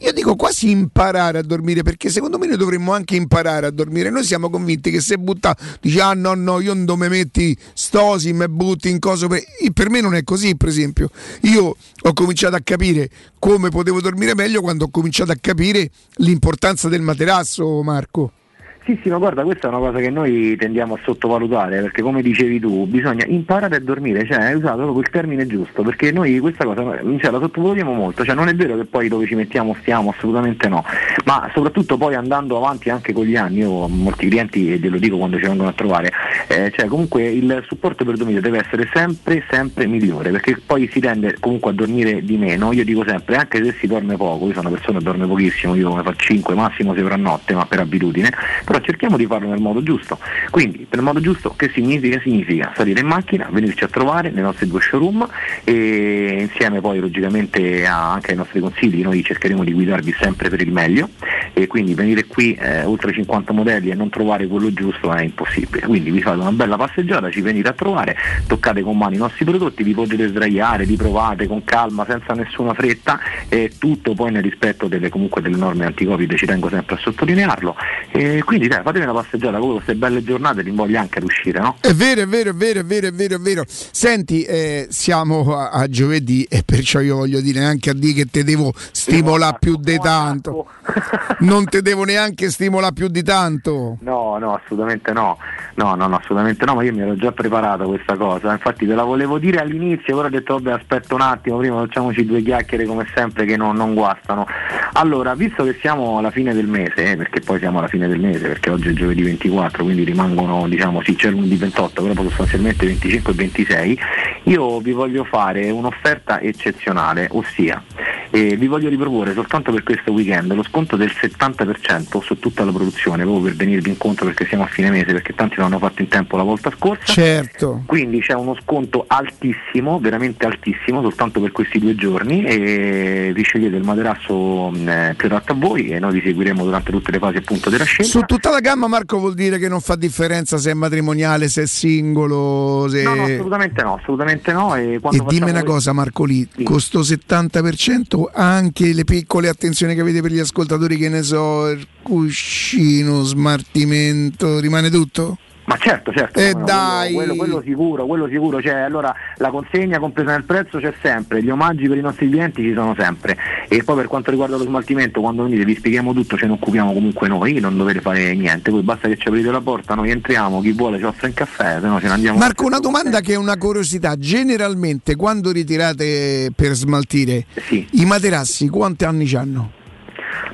io dico quasi imparare a dormire perché secondo me noi dovremmo anche imparare a dormire. Noi siamo convinti che se butta, dici ah no no, io non mi metti stosi, mi butti in coso. Per... per me non è così, per esempio. Io ho cominciato a capire come potevo dormire meglio quando ho cominciato a capire l'importanza del materasso, Marco. Sì, ma guarda, questa è una cosa che noi tendiamo a sottovalutare, perché come dicevi tu, bisogna imparare a dormire, cioè hai usato proprio il termine giusto, perché noi questa cosa cioè, la sottovalutiamo molto, cioè non è vero che poi dove ci mettiamo stiamo, assolutamente no, ma soprattutto poi andando avanti anche con gli anni, io ho molti clienti e glielo dico quando ci vengono a trovare, eh, cioè comunque il supporto per dormire deve essere sempre, sempre migliore, perché poi si tende comunque a dormire di meno, io dico sempre, anche se si dorme poco, io sono una persona che dorme pochissimo, io come fa 5 massimo 6 ore a notte, ma per abitudine, però cerchiamo di farlo nel modo giusto. Quindi, il modo giusto, che significa? Significa salire in macchina, venirci a trovare nei nostri due showroom e insieme poi logicamente a- anche ai nostri consigli, noi cercheremo di guidarvi sempre per il meglio e quindi venire qui eh, oltre 50 modelli e non trovare quello giusto è impossibile. Quindi vi fate una bella passeggiata, ci venite a trovare, toccate con mano i nostri prodotti, vi potete sdraiare, li provate con calma, senza nessuna fretta e tutto poi nel rispetto delle, comunque delle norme anti-Covid, ci tengo sempre a sottolinearlo. E quindi dai, fatevi una passeggiata con queste belle giornate, li invoglia anche ad uscire, no? È vero, è vero, è vero, è vero, è vero, è vero. Senti, eh, siamo a, a giovedì e perciò io voglio dire neanche a dire che te devo stimolare più di tanto. Non te devo neanche stimolare più di tanto. No, no, assolutamente no. No, no, no, assolutamente no, ma io mi ero già preparato questa cosa. Infatti te la volevo dire all'inizio, però ho detto vabbè aspetta un attimo, prima facciamoci due chiacchiere come sempre che non, non guastano. Allora, visto che siamo alla fine del mese, eh, perché poi siamo alla fine del mese, perché oggi è giovedì 24, quindi rimangono, diciamo, sì, c'è lunedì 28, però sostanzialmente 25 e 26, io vi voglio fare un'offerta eccezionale, ossia eh, vi voglio riproporre soltanto per questo weekend lo sconto del 70% su tutta la produzione, proprio per venirvi incontro perché siamo a fine mese, perché tanti non hanno fatto in tempo la volta scorsa. Certo. Quindi c'è uno sconto altissimo, veramente altissimo, soltanto per questi due giorni e vi scegliete il materasso mh, eh, più adatto a voi e noi vi seguiremo durante tutte le fasi appunto della scelta. Su tutta la gamma Marco vuol dire che non fa differenza se è matrimoniale, se è singolo, se... No, no, assolutamente no, assolutamente no. E, E dimmi una cosa Marco lì, questo 70% anche le piccole attenzioni che avete per gli ascoltatori, che ne so, il cuscino, smartimento, rimane tutto? Ma certo, certo, E no, dai! Quello, quello- quello sicuro, quello sicuro, cioè allora la consegna compresa nel prezzo c'è sempre, gli omaggi per i nostri clienti ci sono sempre e poi per quanto riguarda lo smaltimento quando venite vi spieghiamo tutto, ce ne occupiamo comunque noi, non dovete fare niente, poi basta che ci aprite la porta, noi entriamo, chi vuole ci offre un caffè, se no ce ne andiamo. Marco, una domanda che è una curiosità. Generalmente quando ritirate per smaltire i materassi, quanti anni hanno?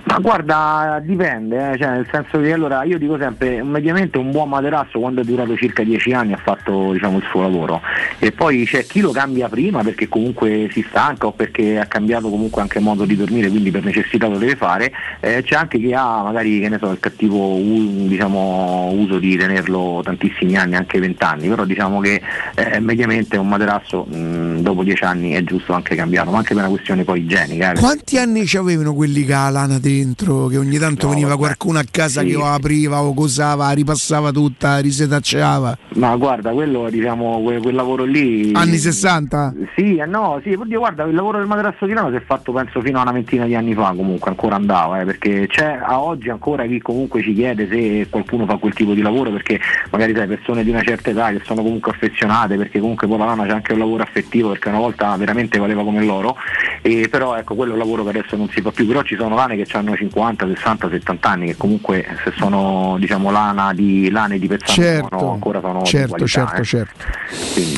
Ma guarda, dipende, eh, cioè, nel senso che allora io dico sempre, mediamente un buon materasso quando è durato circa 10 anni ha fatto diciamo, il suo lavoro. E poi c'è chi lo cambia prima perché comunque si stanca o perché ha cambiato comunque anche modo di dormire, quindi per necessità lo deve fare, eh, c'è anche chi ha magari che ne so, il cattivo diciamo, uso di tenerlo tantissimi anni, anche 20 anni, però diciamo che eh, mediamente un materasso mh, dopo 10 anni è giusto anche cambiarlo, ma anche per una questione poi igienica. eh, Quanti anni ci avevano quelli ha lana dentro? Che ogni tanto veniva qualcuno a casa Sì. che o apriva o cosava, ripassava tutta, risetacciava. Ma guarda, quello diciamo, quel, quel lavoro lì. Anni 60? Sì, eh, no, sì, oddio, guarda, il lavoro del materasso tirano si è fatto penso fino a una ventina di anni fa, comunque ancora andava, eh, perché c'è a oggi ancora chi comunque ci chiede se qualcuno fa quel tipo di lavoro, perché magari sai, persone di una certa età che sono comunque affezionate, perché comunque poi la lana c'è anche un lavoro affettivo, perché una volta veramente valeva come l'oro, e però ecco, quello è un lavoro che adesso non si fa più, però ci sono lane che hanno 50, 60, 70 anni, che comunque se sono diciamo lana di lane di pezzano Certo, sono, ancora sono certo, qualità, certo, eh. certo.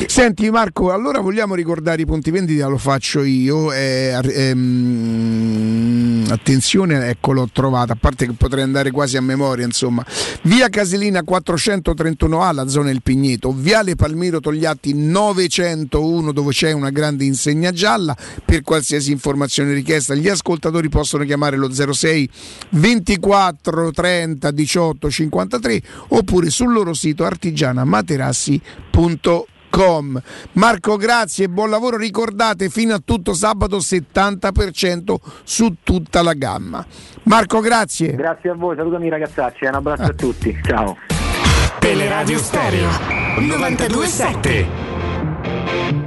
Senti Marco, allora vogliamo ricordare i punti vendita, lo faccio io. eh, ehm, attenzione, ecco l'ho trovata, a parte che potrei andare quasi a memoria, insomma. Via Casilina 431A, la zona del Pigneto, Viale Palmiro Togliatti 901 dove c'è una grande insegna gialla. Per qualsiasi informazione richiesta, gli ascoltatori possono chiamare lo 06 24 30 18 53 oppure sul loro sito artigianamaterassi.com. Marco, grazie e buon lavoro. Ricordate, fino a tutto sabato 70% su tutta la gamma. Marco, grazie. Grazie a voi, salutami ragazzacci, un abbraccio a tutti, ciao. Teleradio Stereo 927.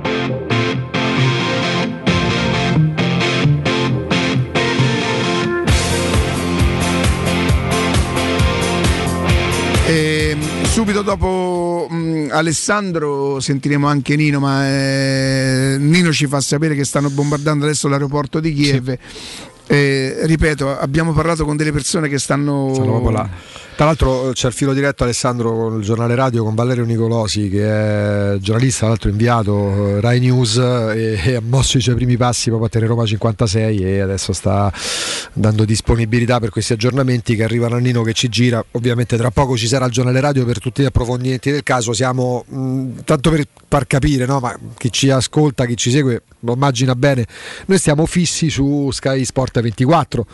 Subito dopo mh, Alessandro sentiremo anche Nino, ma eh, Nino ci fa sapere che stanno bombardando adesso l'aeroporto di Kiev. Eh, ripeto, abbiamo parlato con delle persone che stanno, Stanno là. Tra l'altro c'è il filo diretto Alessandro con il giornale radio con Valerio Nicolosi che è giornalista, tra l'altro inviato eh, Rai News e, ha mosso i suoi primi passi proprio a Teleroma 56 e adesso sta dando disponibilità per questi aggiornamenti che arrivano a Nino che ci gira. Ovviamente tra poco ci sarà il giornale radio per tutti gli approfondimenti del caso. Siamo mh, tanto per far capire, no? ma chi ci ascolta, chi ci segue lo immagina bene, noi stiamo fissi su Sky Sport 24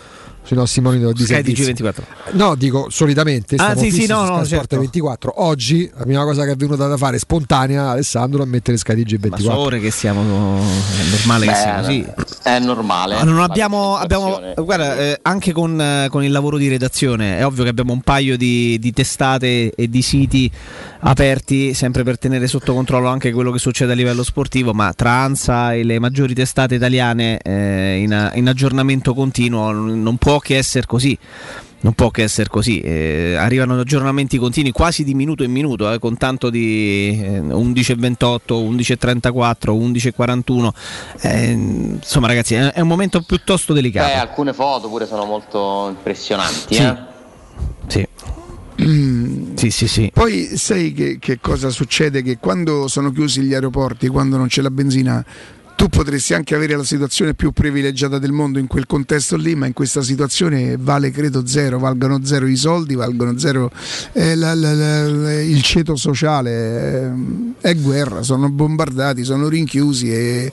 sui nostri monitor di Sky servizio. TG24. No, dico solitamente. Ah, sì, sì, no, no, certo. 24. Oggi la prima cosa che è venuta da fare spontanea Alessandro a mettere Sky TG24. Ma so ore che siamo, è normale che Beh, sia così. È normale. Ma non abbiamo, abbiamo guarda, eh, anche con, eh, con il lavoro di redazione è ovvio che abbiamo un paio di, di testate e di siti aperti sempre per tenere sotto controllo anche quello che succede a livello sportivo, ma tra ANSA e le maggiori testate italiane eh, in, in aggiornamento continuo non può che essere così. Non può che essere così, eh, arrivano aggiornamenti continui quasi di minuto in minuto, eh, con tanto di eh, 11.28, 11.34, 11.41. Eh, insomma, ragazzi, è, è un momento piuttosto delicato. Beh, alcune foto pure sono molto impressionanti. Sì. eh. Sì. Sì, sì, sì. Poi sai che, che cosa succede? Che quando sono chiusi gli aeroporti, quando non c'è la benzina, tu potresti anche avere la situazione più privilegiata del mondo in quel contesto lì, ma in questa situazione vale credo zero, valgono zero i soldi, valgono zero eh, la- la- la- il ceto sociale, eh, è guerra, sono bombardati, sono rinchiusi e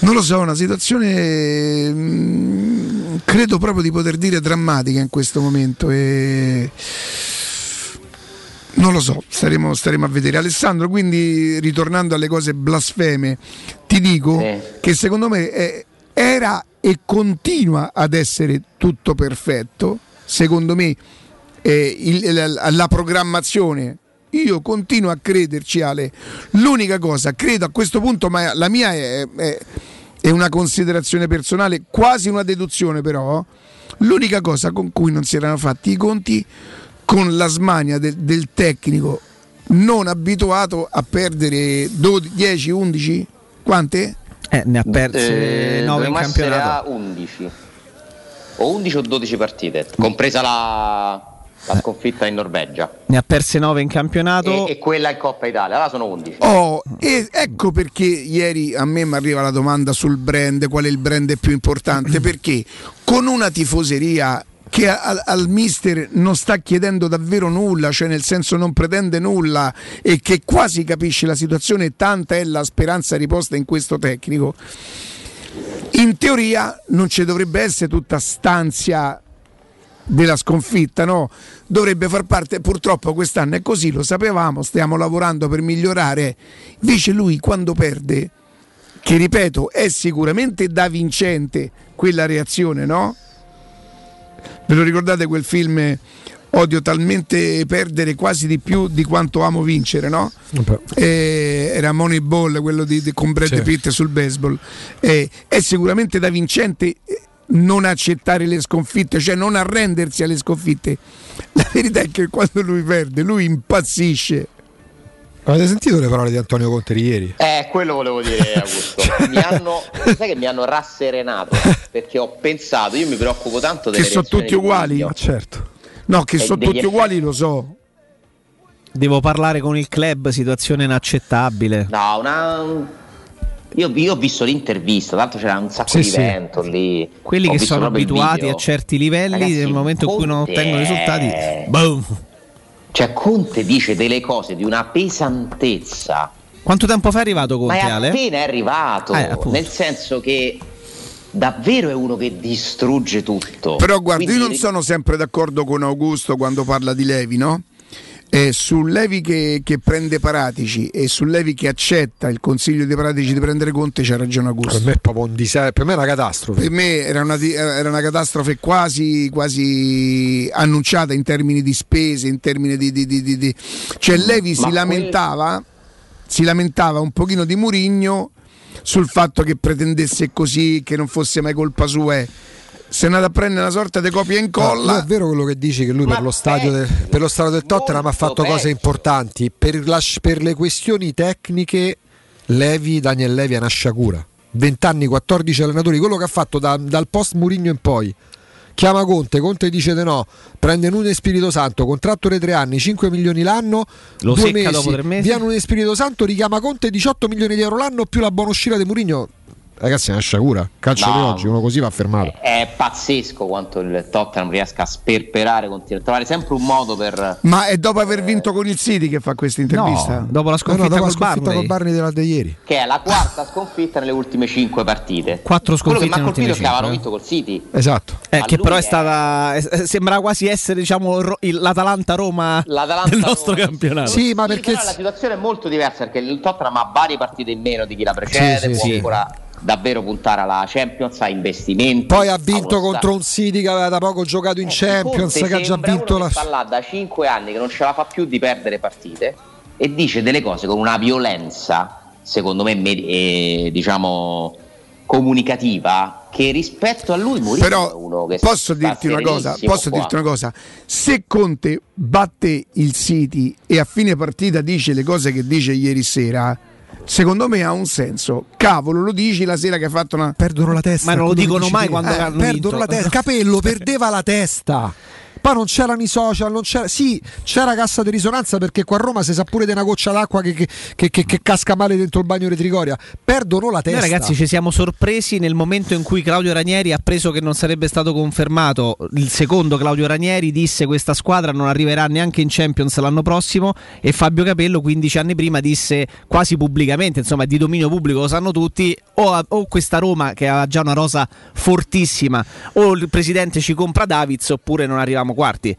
non lo so, una situazione mm, credo proprio di poter dire drammatica in questo momento e non lo so, staremo, staremo a vedere. Alessandro, quindi ritornando alle cose blasfeme, ti dico che secondo me è- era e continua ad essere tutto perfetto. Secondo me eh, il- la, la programmazione. Io continuo a crederci, Ale. L'unica cosa, credo a questo punto, ma la mia è, è- è una considerazione personale, quasi una deduzione, però. L'unica cosa con cui non si erano fatti i conti con la smania del, del tecnico non abituato a perdere 12, 10, 11, quante? Eh, ne ha perse Eh, 9 in campionato. a 11 o 11 o 12 partite, compresa la, la sconfitta in Norvegia Ne ha perse 9 in campionato. e, e quella in Coppa Italia. Allora sono 11. Oh, e ecco perché ieri a me mi arriva la domanda sul brand, qual è il brand più importante, perché con una tifoseria che al, al mister non sta chiedendo davvero nulla, cioè nel senso non pretende nulla e che quasi capisce la situazione, tanta è la speranza riposta in questo tecnico. In teoria non ci dovrebbe essere tutta stanzia della sconfitta, no? Dovrebbe far parte, purtroppo quest'anno è così, lo sapevamo, stiamo lavorando per migliorare. Invece lui quando perde, che ripeto, è sicuramente da vincente quella reazione, no? Ve lo ricordate quel film Odio talmente perdere quasi di più di quanto amo vincere, no? Eh, era Moneyball, quello di, di- con Brad. Pitt sul baseball. Eh, è sicuramente da vincente eh, non accettare le sconfitte, cioè non arrendersi alle sconfitte. La verità è che quando lui perde, lui impazzisce. Avete sentito le parole di Antonio Conte di ieri? Eh, quello volevo dire, Augusto. Mi hanno, sai che mi hanno rasserenato perché ho pensato, io mi preoccupo tanto delle Che sono tutti uguali? Mourinho. certo. No, che sono tutti uguali, lo so. Devo parlare con il club, situazione inaccettabile. No, una. Io, io ho visto l'intervista, tanto c'era un sacco Sì, di sì. vento lì. Quelli Ho che sono abituati a certi livelli, Ragazzi, nel momento in cui non ottengono risultati, boom. Cioè, Conte dice delle cose di una pesantezza. Quanto tempo fa è arrivato Conte, Ma è Ale? appena arrivato, Eh, nel senso che davvero è uno che distrugge tutto. Però guarda, io Quindi- non sono sempre d'accordo con Augusto quando parla di Levi, no? Eh, su Levi che, che prende Paratici e su Levi che accetta il consiglio di Paratici di prendere Conte c'ha ragione Augusto. Per me è proprio un disastro, per me è una catastrofe. Per me era una, era una catastrofe quasi, quasi annunciata in termini di spese, in termini di... di- di- di- di- Cioè Levi si quel- lamentava, si lamentava un pochino di Murigno sul fatto che pretendesse così, che non fosse mai colpa sua. Si è andato a prendere una sorta di copia e incolla. No, è vero quello che dici che lui per lo, stadio del, per lo stadio del Tottenham ha fatto peggio. cose importanti. Per, la- per le questioni tecniche, Levi, Daniel Levi è una sciagura. 20 anni, 14 allenatori, quello che ha fatto da- dal post Murigno in poi, chiama Conte, Conte dice di no, prende Nuno e Spirito Santo, contratto di tre anni, 5 milioni l'anno, Lo due mesi, dopo tre mesi. via Nuno e Spirito Santo, richiama Conte 18 milioni di euro l'anno più la buona uscita di Murigno. Ragazzi, è una sciagura. Calcio No. di oggi, uno così va fermato. È pazzesco quanto il Tottenham riesca a sperperare, continua a trovare sempre un modo per... Ma è dopo aver vinto con il City che fa questa intervista? dopo la No, no, dopo la sconfitta col Barney della di ieri. che è la quarta sconfitta nelle ultime cinque partite. Quattro Quello che mi sconfitte ha colpito è che avevano vinto col City. Esatto. Eh, che però è è- stata. eh, Sembra quasi essere, diciamo, il- l'Atalanta-Roma L'Atalanta del nostro campionato. Sì, ma perché Però la situazione è molto diversa perché il Tottenham ha varie partite in meno di chi la precede, Sì, sì, può sì. ancora davvero puntare alla Champions, ha investimenti. poi ha vinto contro un City che aveva da poco giocato in Champions, Conte che ha già vinto la sta là da 5 anni che non ce la fa più di perdere partite e dice delle cose con una violenza, secondo me, eh, diciamo comunicativa che rispetto a lui Mourinho Però uno che posso dirti una cosa, posso qua. dirti una cosa. Se Conte batte il City e a fine partita dice le cose che dice ieri sera, secondo me ha un senso. Cavolo, lo dici la sera che ha fatto una perdono la testa. Ma non lo dicono mai quando Eh, hanno perdono vinto. la testa. Capello perdeva la testa. Poi non c'erano i social, non c'era. Sì, c'era cassa di risonanza perché qua a Roma si sa pure di una goccia d'acqua che, che- che- che- casca male dentro il bagno di Trigoria. Perdono la testa. Noi ragazzi ci siamo sorpresi nel momento in cui Claudio Ranieri ha preso che non sarebbe stato confermato. Il secondo Claudio Ranieri disse questa squadra non arriverà neanche in Champions l'anno prossimo e Fabio Capello 15 anni prima disse quasi pubblicamente, insomma di dominio pubblico, lo sanno tutti, o, o questa Roma che ha già una rosa fortissima o il presidente ci compra Davids oppure non arriviamo quarti.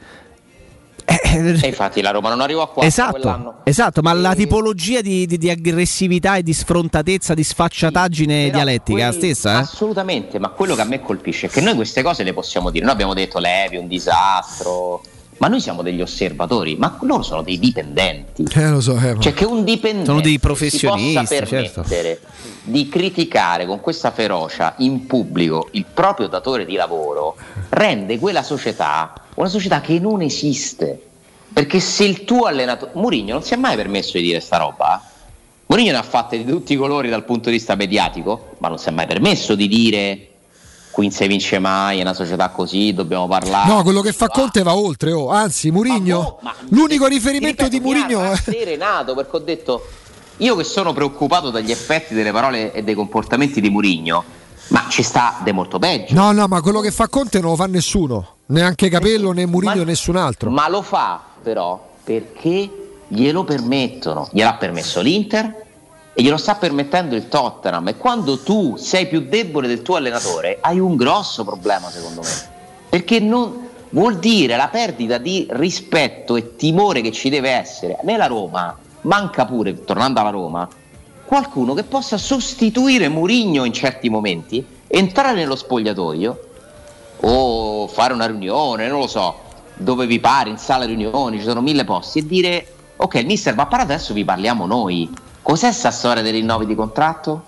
E infatti la Roma non arrivò a 4 Esatto, esatto, ma la tipologia di, di- di aggressività e di sfrontatezza, di sfacciataggine Però dialettica è la stessa, eh? Assolutamente, ma quello che a me colpisce è che noi queste cose le possiamo dire. Noi abbiamo detto Levi, un disastro, ma noi siamo degli osservatori, ma loro sono dei dipendenti. Eh, lo so, eh, Cioè che un dipendente Sono dei si professionisti, possa certo. permettere di criticare con questa ferocia in pubblico il proprio datore di lavoro rende quella società una società che non esiste. Perché se il tuo allenatore Mourinho non si è mai permesso di dire sta roba. Mourinho ne ha fatte di tutti i colori dal punto di vista mediatico, ma non si è mai permesso di dire qui non si vince mai, è una società così, dobbiamo parlare. No, quello che fa Conte va oltre. oh. Anzi, Murigno, l'unico riferimento di Murigno è. serenato perché ho detto io che sono preoccupato dagli effetti delle parole e dei comportamenti di Murigno, ma ci sta de molto peggio. No, no, ma quello che fa Conte non lo fa nessuno. Neanche Capello, né Murigno, nessun altro. Ma lo fa però perché glielo permettono. Gliel'ha permesso l'Inter e glielo sta permettendo il Tottenham. E quando tu sei più debole del tuo allenatore, hai un grosso problema, secondo me. Perché non vuol dire la perdita di rispetto e timore che ci deve essere. Nella Roma manca pure, tornando alla Roma, qualcuno che possa sostituire Murigno in certi momenti, entrare nello spogliatoio o fare una riunione, non lo so, dove vi pare, in sala riunioni, ci sono mille posti, e dire ok, il mister va a parlare adesso, vi parliamo noi. Cos'è sta storia dei rinnovi di contratto?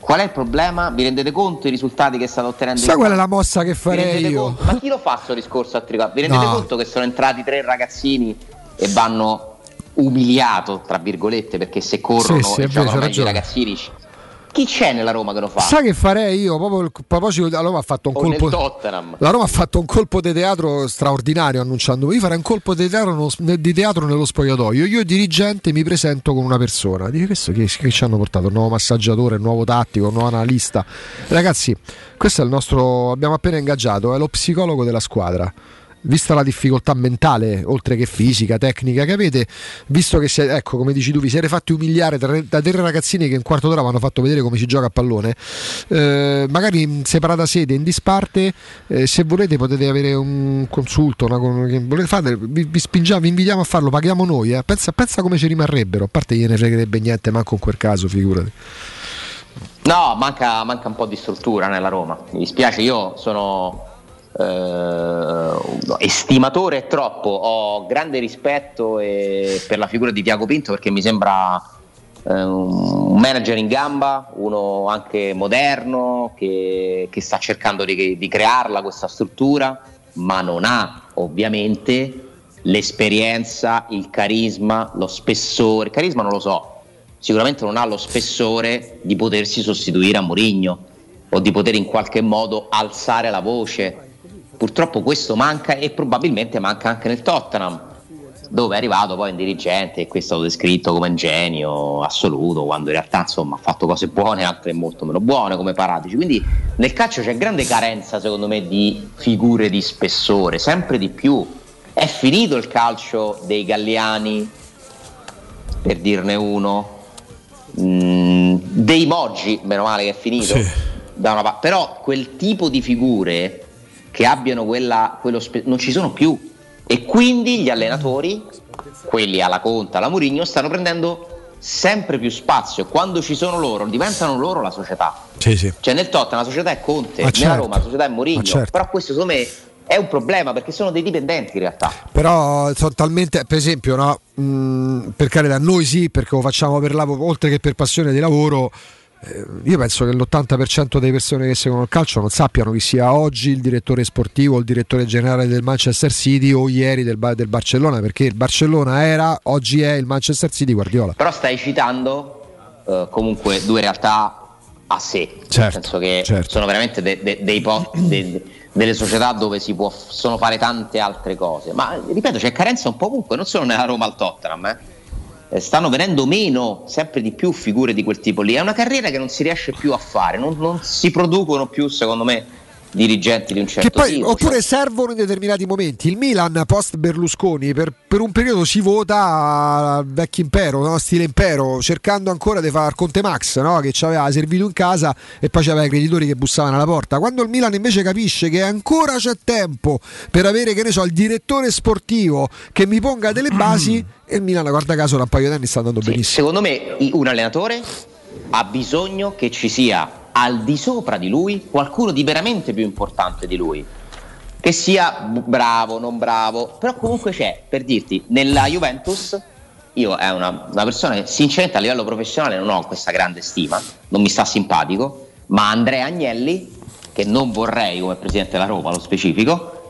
Qual è il problema? Vi rendete conto i risultati che state ottenendo? Sai qual è la mossa che farei io? conto? Ma chi lo fa sto discorso a Trigoria? Vi rendete No. conto che sono entrati tre ragazzini e vanno umiliato, tra virgolette, perché se corrono Sì, sì, e giocano meglio i ragazzini. Chi c'è nella Roma che lo fa? Sai che farei io? Proprio il- proposito, la Roma ha fatto un o colpo. Tottenham? La Roma ha fatto un colpo di teatro straordinario annunciando. Io farei un colpo di teatro, nello- di teatro nello spogliatoio. Io, dirigente, mi presento con una persona. Dice questo che, che ci hanno portato? Un nuovo massaggiatore, un nuovo tattico, un nuovo analista. Ragazzi, questo è il nostro. Abbiamo appena ingaggiato, è lo psicologo della squadra. Vista la difficoltà mentale, oltre che fisica, tecnica che avete, visto che siete, ecco, come dici tu, vi siete fatti umiliare da, tre ragazzini che in quarto d'ora vi hanno fatto vedere come si gioca a pallone, eh, magari in separata sede, in disparte, eh, se volete potete avere un consulto, una, volete fare, vi, vi spingiamo, vi invitiamo a farlo, paghiamo noi, eh. pensa, pensa come ci rimarrebbero, a parte gliene fregherebbe niente, manco in quel caso, figurati. No, manca, manca un po' di struttura nella Roma. Mi dispiace, io sono eh, estimatore è troppo, ho grande rispetto e- per la figura di Tiago Pinto perché mi sembra eh, un manager in gamba, uno anche moderno che, che sta cercando di, di crearla questa struttura, ma non ha ovviamente l'esperienza, il carisma, lo spessore. Carisma non lo so, sicuramente non ha lo spessore di potersi sostituire a Mourinho. o di poter in qualche modo alzare la voce. Purtroppo questo manca e probabilmente manca anche nel Tottenham, dove è arrivato poi un dirigente e qui è stato descritto come un genio assoluto, quando in realtà insomma ha fatto cose buone altre molto meno buone come Paratici. Quindi nel calcio c'è grande carenza secondo me di figure di spessore, sempre di più. È finito il calcio dei Galliani, per dirne uno, Mm, dei Moggi, meno male che è finito, una pa- però quel tipo di figure che abbiano quella, quello spe- non ci sono più e quindi gli allenatori, quelli alla Conta, alla Murigno, stanno prendendo sempre più spazio. Quando ci sono loro, diventano loro la società. Sì, sì. Cioè nel Tottenham la società è Conte, Ma nella certo. Roma la società è Mourinho, Ma certo. però questo secondo me è un problema perché sono dei dipendenti in realtà. Però sono talmente, per esempio, no? Mm, per carità, noi sì, perché lo facciamo per lavoro, oltre che per passione di lavoro. Eh, Io penso che l'80% delle persone che seguono il calcio non sappiano chi sia oggi il direttore sportivo o il direttore generale del Manchester City o ieri del, del Barcellona, perché il Barcellona era, oggi è il Manchester City Guardiola. Però stai citando eh, comunque due realtà a sé, Certo, nel senso che certo. sono veramente de- de- dei po- de- delle società dove si possono fare tante altre cose. Ma ripeto, c'è carenza un po' ovunque, non solo nella Roma al Tottenham. eh. Eh, Stanno venendo meno sempre di più figure di quel tipo lì. È una carriera che non si riesce più a fare, non, non si producono più, secondo me, dirigenti di un certo Che poi, tipo. oppure servono in determinati momenti. Il Milan post Berlusconi per, per un periodo si vota vecchio impero, no? stile impero, cercando ancora di fare Conte Max, no? che ci aveva servito in casa e poi c'aveva i creditori che bussavano alla porta. Quando il Milan invece capisce che ancora c'è tempo per avere, che ne so, il direttore sportivo che mi ponga delle basi, e il Milan, guarda caso, da un paio di anni sta andando benissimo. Secondo me un allenatore ha bisogno che ci sia al di sopra di lui qualcuno di veramente più importante di lui. Che sia bravo, non bravo, però comunque c'è, per dirti, nella Juventus io è una, una persona che sinceramente a livello professionale non ho questa grande stima, non mi sta simpatico, ma Andrea Agnelli, che non vorrei come presidente della Roma, lo specifico,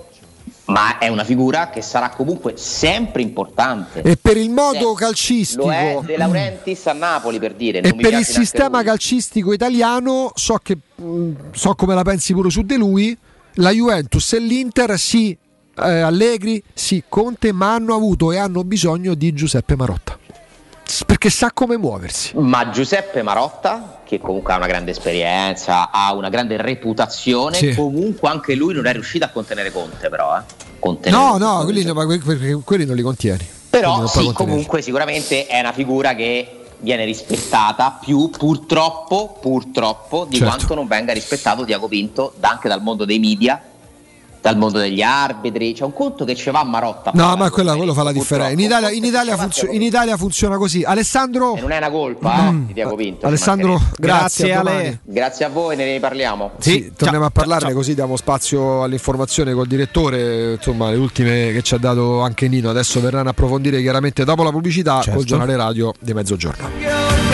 ma è una figura che sarà comunque sempre importante. E per il modo Sempre. calcistico Lo è De Laurentiis a Napoli per dire. e per il sistema calcistico italiano so che mh, so come la pensi pure su di lui la Juventus e l'Inter sì eh, Allegri sì Conte ma hanno avuto e hanno bisogno di Giuseppe Marotta perché sa come muoversi Ma Giuseppe Marotta, che comunque ha una grande esperienza, ha una grande reputazione, Sì. comunque anche lui non è riuscito a contenere Conte, però. Eh. Contenere no no quelli, no, ma que- que- quelli non li contieni Quelli Però sì, comunque sicuramente è una figura che viene rispettata più purtroppo, purtroppo di Certo. quanto non venga rispettato Diaco Pinto anche dal mondo dei media, dal mondo degli arbitri. C'è un conto che ci va a Marotta. No, ma quello, quello fa la differenza. In Italia, in Italia funzio- in Italia funziona così. Alessandro. E non è una colpa eh, di Diaco Pinto. Alessandro, mancherebbe. grazie. a domani. Grazie a voi, ne riparliamo. Sì, torniamo a parlarne così diamo spazio all'informazione col direttore, insomma le ultime che ci ha dato anche Nino, adesso verranno a approfondire chiaramente dopo la pubblicità Certo. col giornale radio di mezzogiorno.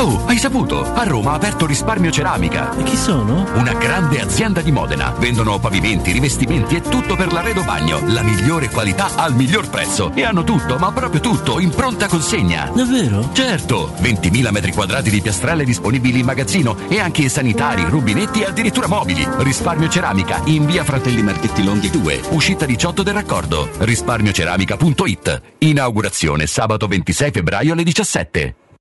Oh, hai saputo? A Roma ha aperto Risparmio Ceramica. E chi sono? Una grande azienda di Modena. Vendono pavimenti, rivestimenti e tutto per l'arredo bagno. La migliore qualità al miglior prezzo. E hanno tutto, ma proprio tutto, in pronta consegna. Davvero? Certo. 20.000 metri quadrati di piastrelle disponibili in magazzino e anche sanitari, rubinetti e addirittura mobili. Risparmio Ceramica in via Fratelli Marchetti Longhi 2, uscita 18 del raccordo. Risparmioceramica.it. Inaugurazione sabato 26 febbraio alle 17.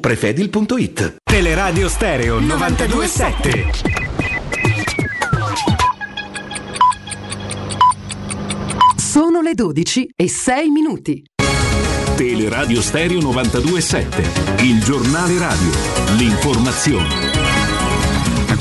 prefedil.it. Teleradio Stereo 927. Sono le 12 e 6 minuti. Teleradio Stereo 927, il giornale radio, l'informazione.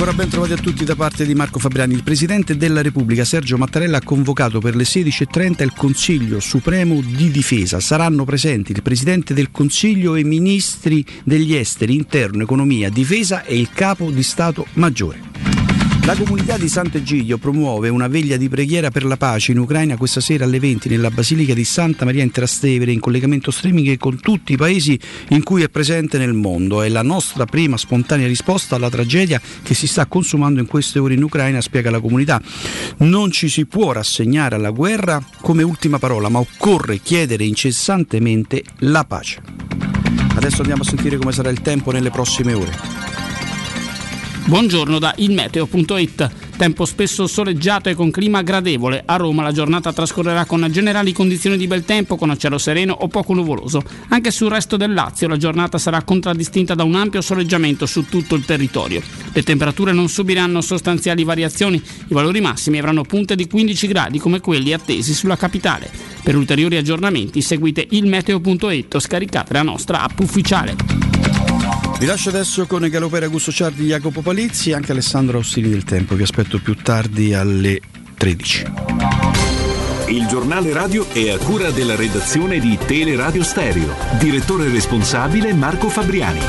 Ancora ben trovati a tutti da parte di Marco Fabriani. Il Presidente della Repubblica Sergio Mattarella ha convocato per le 16.30 il Consiglio Supremo di Difesa. Saranno presenti il Presidente del Consiglio e i ministri degli esteri, interno, economia, difesa e il Capo di Stato Maggiore. La comunità di Sant'Egidio promuove una veglia di preghiera per la pace in Ucraina questa sera alle 20 nella Basilica di Santa Maria in Trastevere in collegamento streaming con tutti i paesi in cui è presente nel mondo. È la nostra prima spontanea risposta alla tragedia che si sta consumando in queste ore in Ucraina, spiega la comunità. Non ci si può rassegnare alla guerra come ultima parola, ma occorre chiedere incessantemente la pace. Adesso andiamo a sentire come sarà il tempo nelle prossime ore. Buongiorno da ilmeteo.it. Tempo spesso soleggiato e con clima gradevole. A Roma la giornata trascorrerà con generali condizioni di bel tempo, con cielo sereno o poco nuvoloso. Anche sul resto del Lazio la giornata sarà contraddistinta da un ampio soleggiamento su tutto il territorio. Le temperature non subiranno sostanziali variazioni, i valori massimi avranno punte di 15 gradi come quelli attesi sulla capitale. Per ulteriori aggiornamenti seguite ilmeteo.it o scaricate la nostra app ufficiale. Vi lascio adesso con Galopera Augusto Ciardi, Jacopo Palizzi e anche Alessandro Ostini del Tempo. Vi aspetto più tardi alle 13. Il giornale radio è a cura della redazione di Teleradio Stereo. Direttore responsabile Marco Fabriani.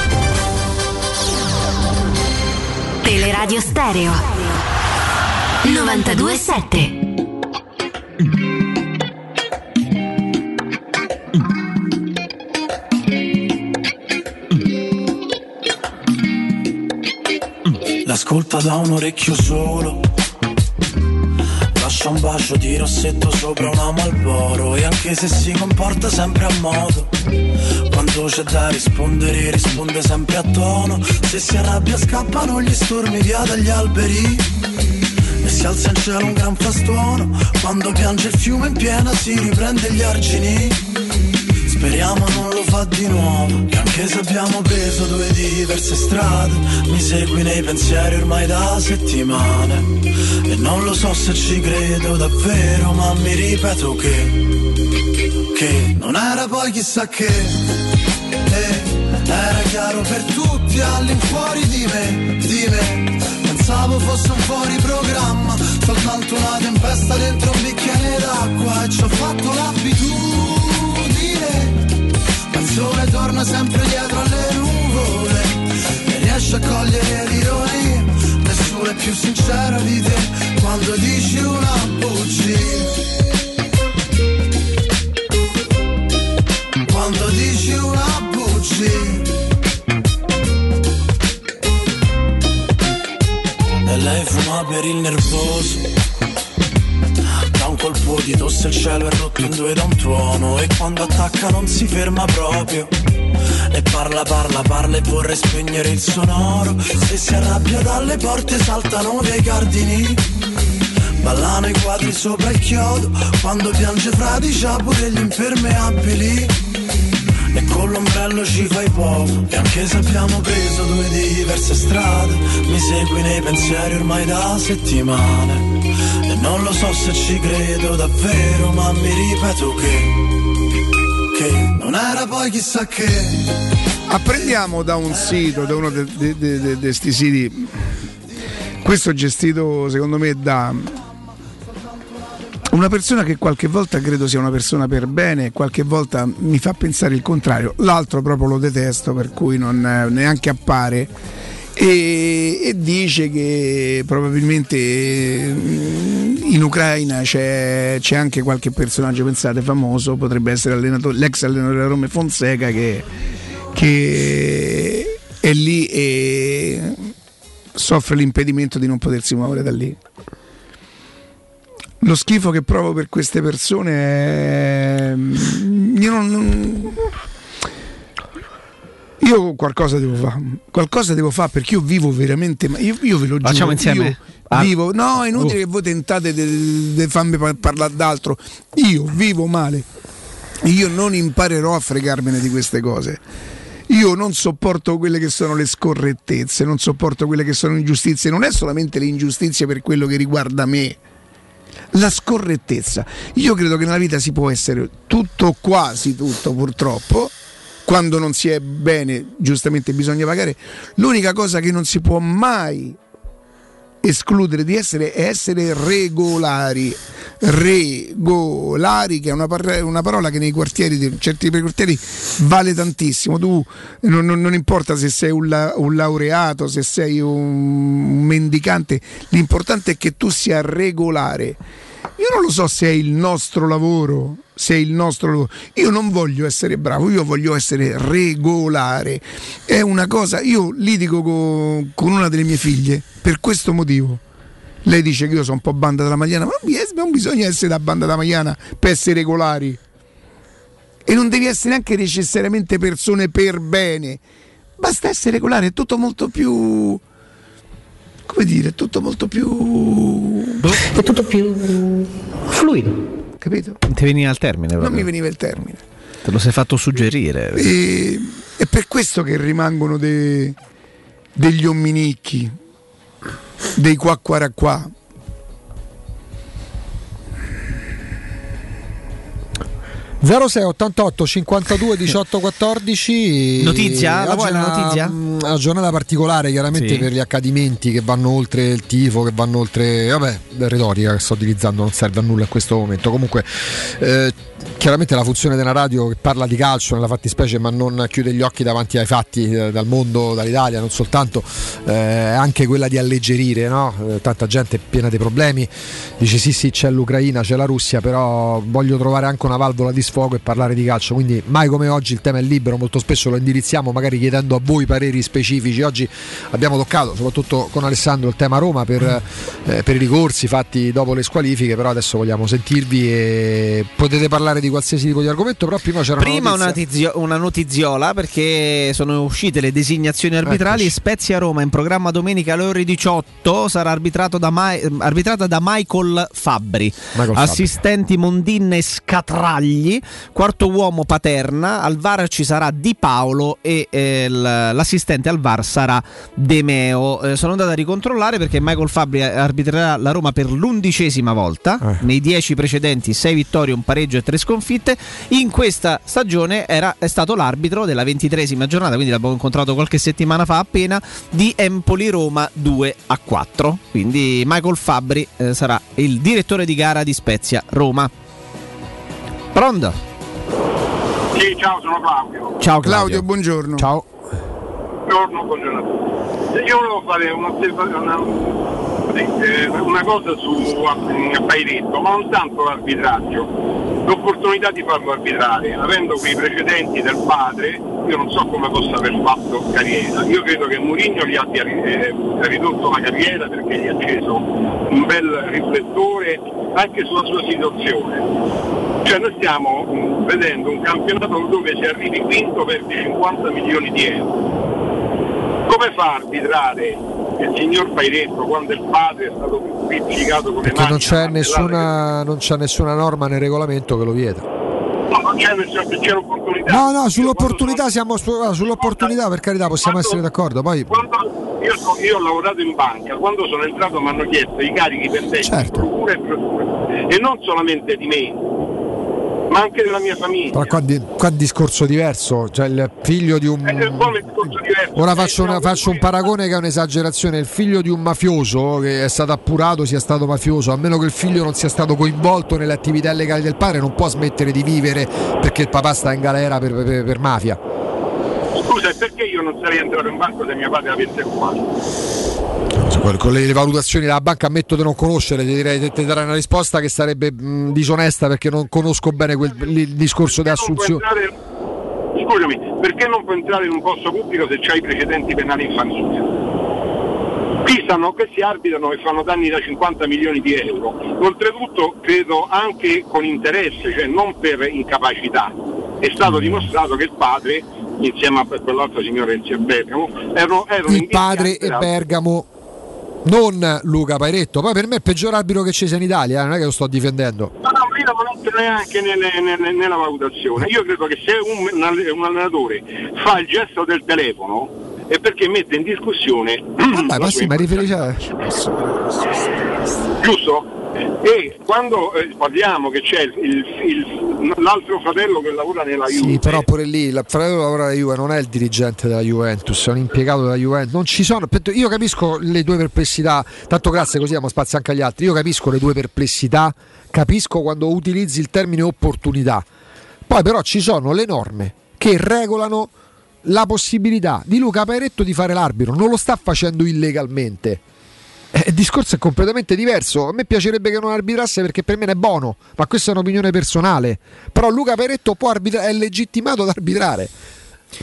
Teleradio Stereo 927. Ascolta da un orecchio solo. Lascia un bacio di rossetto sopra una Malboro E anche se si comporta sempre a modo Quando c'è da rispondere risponde sempre a tono. Se si arrabbia scappano gli stormi via dagli alberi. E si alza in cielo un gran frastuono Quando piange il fiume in piena si riprende gli argini Speriamo non lo fa di nuovo E anche se abbiamo preso due diverse strade Mi segui nei pensieri ormai da settimane. E non lo so se ci credo davvero Ma mi ripeto che Che non era poi chissà che. Eh, Era chiaro per tutti all'infuori di me Di me. Pensavo fosse un fuori programma Soltanto una tempesta dentro un bicchiere d'acqua E ci ho fatto l'abitudine Ma il sole torna sempre dietro alle nuvole E riesce a cogliere l'ironia Nessuno è più sincero di te Quando dici una bugia. Quando dici una bugia. E lei fuma per il nervoso colpo di tosse il cielo è rotto in due da un tuono E quando attacca non si ferma proprio. E parla, parla, parla e vorrei spegnere il sonoro. Se si arrabbia dalle porte saltano via i cardini Ballano i quadri sopra il chiodo Quando piange fradicia pure gli impermeabili e con l'ombrello ci fai poco. E anche se abbiamo preso due diverse strade Mi segui nei pensieri ormai da settimane. E non lo so se ci credo davvero Ma mi ripeto che Che non era poi chissà che. Apprendiamo da un sito, da uno di questi siti, questo gestito secondo me da una persona che qualche volta credo sia una persona per bene, qualche volta mi fa pensare il contrario, l'altro proprio lo detesto, per cui non eh, neanche appare. E, e dice che probabilmente mm, in Ucraina c'è, c'è anche qualche personaggio, pensate, famoso, potrebbe essere l'ex allenatore della Roma Fonseca che, che è lì e soffre l'impedimento di non potersi muovere da lì. Lo schifo che provo per queste persone è. Io non. Io qualcosa devo fare, qualcosa devo fare perché io vivo veramente. Io, io ve lo giuro. Facciamo insieme? Ah. vivo. No, è inutile Oh. che voi tentate di farmi par- parlare d'altro. Io vivo male. Io non imparerò a fregarmene di queste cose. Io non sopporto quelle che sono le scorrettezze, non sopporto quelle che sono ingiustizie. Non è solamente le ingiustizie per quello che riguarda me la scorrettezza. Io credo che nella vita si può essere tutto, quasi tutto purtroppo. Quando non si è bene, giustamente bisogna pagare. L'unica cosa che non si può mai escludere di essere è essere regolari. Regolari, che è una, par- una parola che nei quartieri, di certi quartieri, vale tantissimo. Tu non, non- non importa se sei un, la- un laureato, se sei un, un mendicante, l'importante è che tu sia regolare. Io non lo so se è il nostro lavoro, se è il nostro lavoro. Io non voglio essere bravo, io voglio essere regolare. È una cosa, io litigo co- con una delle mie figlie per questo motivo. Lei dice che io sono un po' banda della magliana, ma non bi- non bisogna essere da banda da magliana per essere regolari. E non devi essere neanche necessariamente persone per bene. Basta essere regolare, è tutto molto più. come dire, è tutto molto più. È tutto più fluido. Capito? Non ti veniva al termine Non proprio. mi veniva il termine. Te lo sei fatto suggerire. E, è per questo che rimangono de- degli omminicchi, dei qua qua qua. 06 88 52 18 14 Notizia? La Oggi vuoi è la una- notizia? Una giornata particolare chiaramente Sì. per gli accadimenti che vanno oltre il tifo, che vanno oltre... Vabbè, la retorica che sto utilizzando non serve a nulla in questo momento. Comunque, eh, chiaramente la funzione della radio che parla di calcio nella fattispecie ma non chiude gli occhi davanti ai fatti eh, dal mondo, dall'Italia, non soltanto, eh, è anche quella di alleggerire, no? Eh, tanta gente piena di problemi, dice sì sì c'è l'Ucraina, c'è la Russia, però voglio trovare anche una valvola di sfogo sfogo e parlare di calcio. Quindi mai come oggi il tema è libero, molto spesso lo indirizziamo magari chiedendo a voi pareri specifici. Oggi abbiamo toccato, soprattutto con Alessandro, il tema Roma per, eh, per i ricorsi fatti dopo le squalifiche, però adesso vogliamo sentirvi e potete parlare di qualsiasi tipo di argomento, però prima c'era Prima una una, notizia. tizio- una notiziola perché sono uscite le designazioni arbitrali. Spezia Roma in programma domenica alle ore 18 sarà arbitrato da Ma- arbitrata da Michael Fabbri. Michael Assistenti Mondin e Scatragli, quarto uomo Paterna, al VAR ci sarà Di Paolo e eh, l'assistente al VAR sarà Demeo. Eh, sono andato a ricontrollare perché Michael Fabbri arbitrerà la Roma per l'undicesima volta, Eh. nei dieci precedenti sei vittorie, un pareggio e tre sconfitte. In questa stagione era, è stato l'arbitro della ventitresima giornata, quindi l'abbiamo incontrato qualche settimana fa appena, di Empoli-Roma 2 a 4. Quindi Michael Fabbri eh, sarà il direttore di gara di Spezia Roma. Pronto? Sì, ciao, sono Claudio. Ciao Claudio, buongiorno. Ciao. Buongiorno, buongiorno. Io volevo fare un'osservazione, una, eh, una cosa su a- Pairetto, ma non tanto l'arbitraggio, l'opportunità di farlo arbitrare, avendo quei precedenti del padre, io non so come possa aver fatto carriera. Io credo che Mourinho gli abbia eh, ridotto la carriera perché gli ha acceso un bel riflettore anche sulla sua situazione. Cioè noi stiamo mh, vedendo un campionato dove se arrivi quinto perdi 50 milioni di euro. Come fa a arbitrare il signor Pairetto quando il padre è stato pizzicato con le Perché mani? non c'è, nessuna, non c'è nessuna norma nel regolamento che lo vieta. No, non c'è, c'è, l'opportunità. No, no, sull'opportunità siamo sull'opportunità per carità possiamo essere d'accordo. Poi Quando io, so- io ho lavorato in banca, quando sono entrato mi hanno chiesto i carichi pendenti, Certo. procura e procura. E non solamente di me, ma anche della mia famiglia. però qua, di- qua discorso diverso, cioè il figlio di un Eh, diverso. Ora faccio, una- Eh, no, faccio un paragone che è un'esagerazione. Il figlio di un mafioso che è stato appurato sia stato mafioso, a meno che il figlio non sia stato coinvolto nelle attività illegali del padre, non può smettere di vivere perché il papà sta in galera per, per- per mafia. Scusa, e perché io non sarei entrato in banco se mio padre avesse fumato? Con- le valutazioni della banca ammetto di non conoscere, ti direi ti darai una risposta che sarebbe mh, disonesta perché non conosco bene quel, il discorso di assunzione. Scusami, perché non può entrare in un posto pubblico se c'hai i precedenti penali in famiglia? Qui stanno, questi arbitrano e fanno danni da 50 milioni di euro, oltretutto credo anche con interesse, cioè non per incapacità. È stato dimostrato che il padre, insieme a quell'altro signore Ezio Bergamo, erano, erano Il padre e Bergamo, non Luca Pairetto. Poi per me è il peggior arbitro che ci sia in Italia, eh, non è che lo sto difendendo. No, no, io non entro neanche nelle- nelle- nella valutazione. Io credo che se un, un allenatore fa il gesto del telefono è perché mette in discussione Vabbè, la ma sì, ma riferisci a... giusto? E quando eh, parliamo che c'è il- il- l'altro fratello che lavora nella Sì, Juve, però pure lì il fratello lavora alla Juve, non è il dirigente della Juventus, è un impiegato della Juventus. Non ci sono. Io capisco le due perplessità. Tanto grazie, così diamo spazio anche agli altri. Io capisco le due perplessità, capisco quando utilizzi il termine opportunità. Poi però ci sono le norme che regolano la possibilità di Luca Pairetto di fare l'arbitro, non lo sta facendo illegalmente. Eh, Il discorso è completamente diverso. A me piacerebbe che non arbitrasse perché per me è buono, ma questa è un'opinione personale. Però Luca Peretto arbitra- è legittimato ad arbitrare.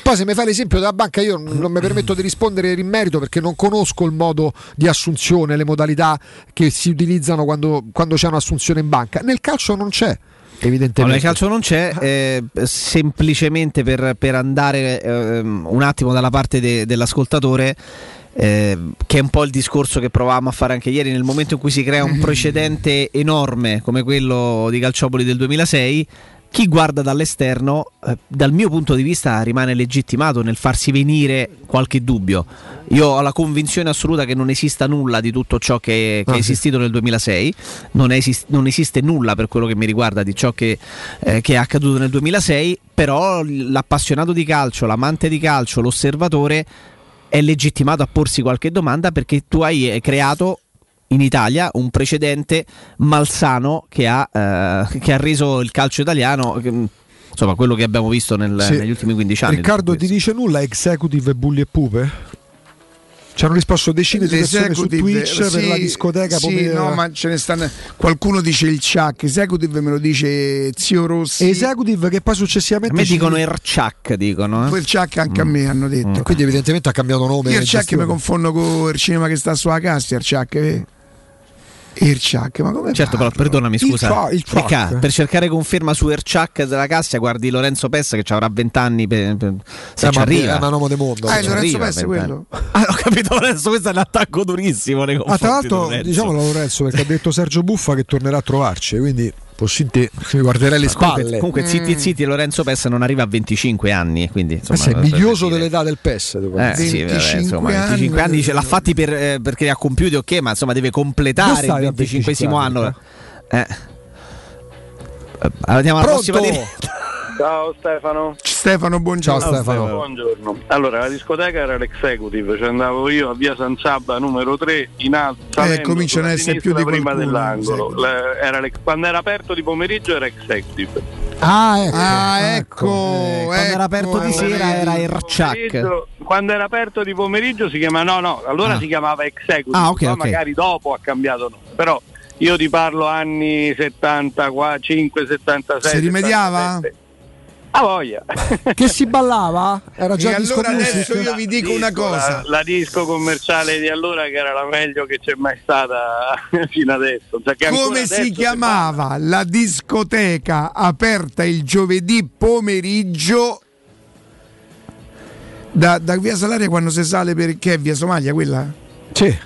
Poi se mi fai l'esempio della banca io non mi permetto di rispondere in merito perché non conosco il modo di assunzione, le modalità che si utilizzano quando, quando c'è un'assunzione in banca. Nel calcio non c'è, evidentemente. No, nel calcio non c'è, eh, semplicemente per, per andare ehm, un attimo dalla parte de- dell'ascoltatore, eh, che è un po' il discorso che provavamo a fare anche ieri, nel momento in cui si crea un precedente enorme come quello di Calciopoli del 2006. Chi guarda dall'esterno, eh, dal mio punto di vista, rimane legittimato nel farsi venire qualche dubbio. Io ho la convinzione assoluta che non esista nulla di tutto ciò che, che Ah, è sì. esistito nel 2006, non, esis- non esiste nulla per quello che mi riguarda di ciò che, eh, che è accaduto nel 2006, però l'appassionato di calcio, l'amante di calcio, l'osservatore è legittimato a porsi qualche domanda perché tu hai eh, creato in Italia un precedente malsano che ha, eh, che ha reso il calcio italiano che, insomma quello che abbiamo visto nel- Sì. negli ultimi 15 anni. Riccardo ti dice nulla executive bulli e pupe? Ci hanno risposto decine di persone su Twitch per sì, la discoteca. Sì, pomeriggio. no, ma ce ne stanno. Qualcuno dice il Chuck, Executive me lo dice Zio Rossi. Executive che poi A successivamente me ci- dicono Erciac, dicono. Eh? Quel Chuck anche a me hanno detto. Quindi evidentemente ha cambiato nome. Io il Chuck mi confondo con il cinema che sta sulla cassa, il Chuck. eh. Il Chuck, ma come Certo, però perdonami, Il scusa. Il Chuck. Ricca, per cercare conferma su Erciac della Cassia, guardi Lorenzo Pessa che avrà 20 anni. Per, per- se Eh, ci ma arriva. è un uomo del mondo. Ah, è ci Lorenzo arriva, Pessa 20 quello? Ah, ho capito, Lorenzo. Questo è un attacco durissimo. Nei Ah, confronti tra di l'altro, diciamolo Lorenzo perché ha detto Sergio Buffa che tornerà a trovarci, quindi in te mi guarderei le Comunque, spalle. comunque Mm. zitti zitti, Lorenzo Pessa non arriva a 25 anni. Quindi, Ma insomma, sei per invidioso dell'età del PES. Eh, sì, vabbè, 25 insomma, anni, 25 anni ce l'ha fatti per, eh, perché li ha compiuti, ok, ma insomma deve completare il stavi a 25 25 anno. anni? Eh. Eh, Andiamo alla Pronto? prossima diretta. Ciao Stefano. Stefano, buongiorno. Ciao Stefano. Buongiorno. Allora, la discoteca era l'executive, ci andavo io a via San Sabba numero 3 in alto. Eh, cominciano sulla a essere più di prima qualcuno, dell'angolo. era l'ex- quando era aperto di pomeriggio era executive. Ah, ecco. Ah, ecco. Eh, quando era ecco, aperto di eh, sera era Erciac. Quando era aperto di pomeriggio si chiama no, no, allora Ah. si chiamava executive, Ah, ok, poi ok. magari dopo ha cambiato nome. Però io ti parlo anni 75, 76. Si rimediava? 77. Ah voglia. Che si ballava? Era già E disco allora music? adesso io vi dico una Disco, cosa. La, la disco commerciale di allora che era la meglio che c'è mai stata fino adesso. Cioè Come adesso si chiamava la discoteca aperta il giovedì pomeriggio da, da via Salaria quando si sale per che è via Somalia quella? Sì.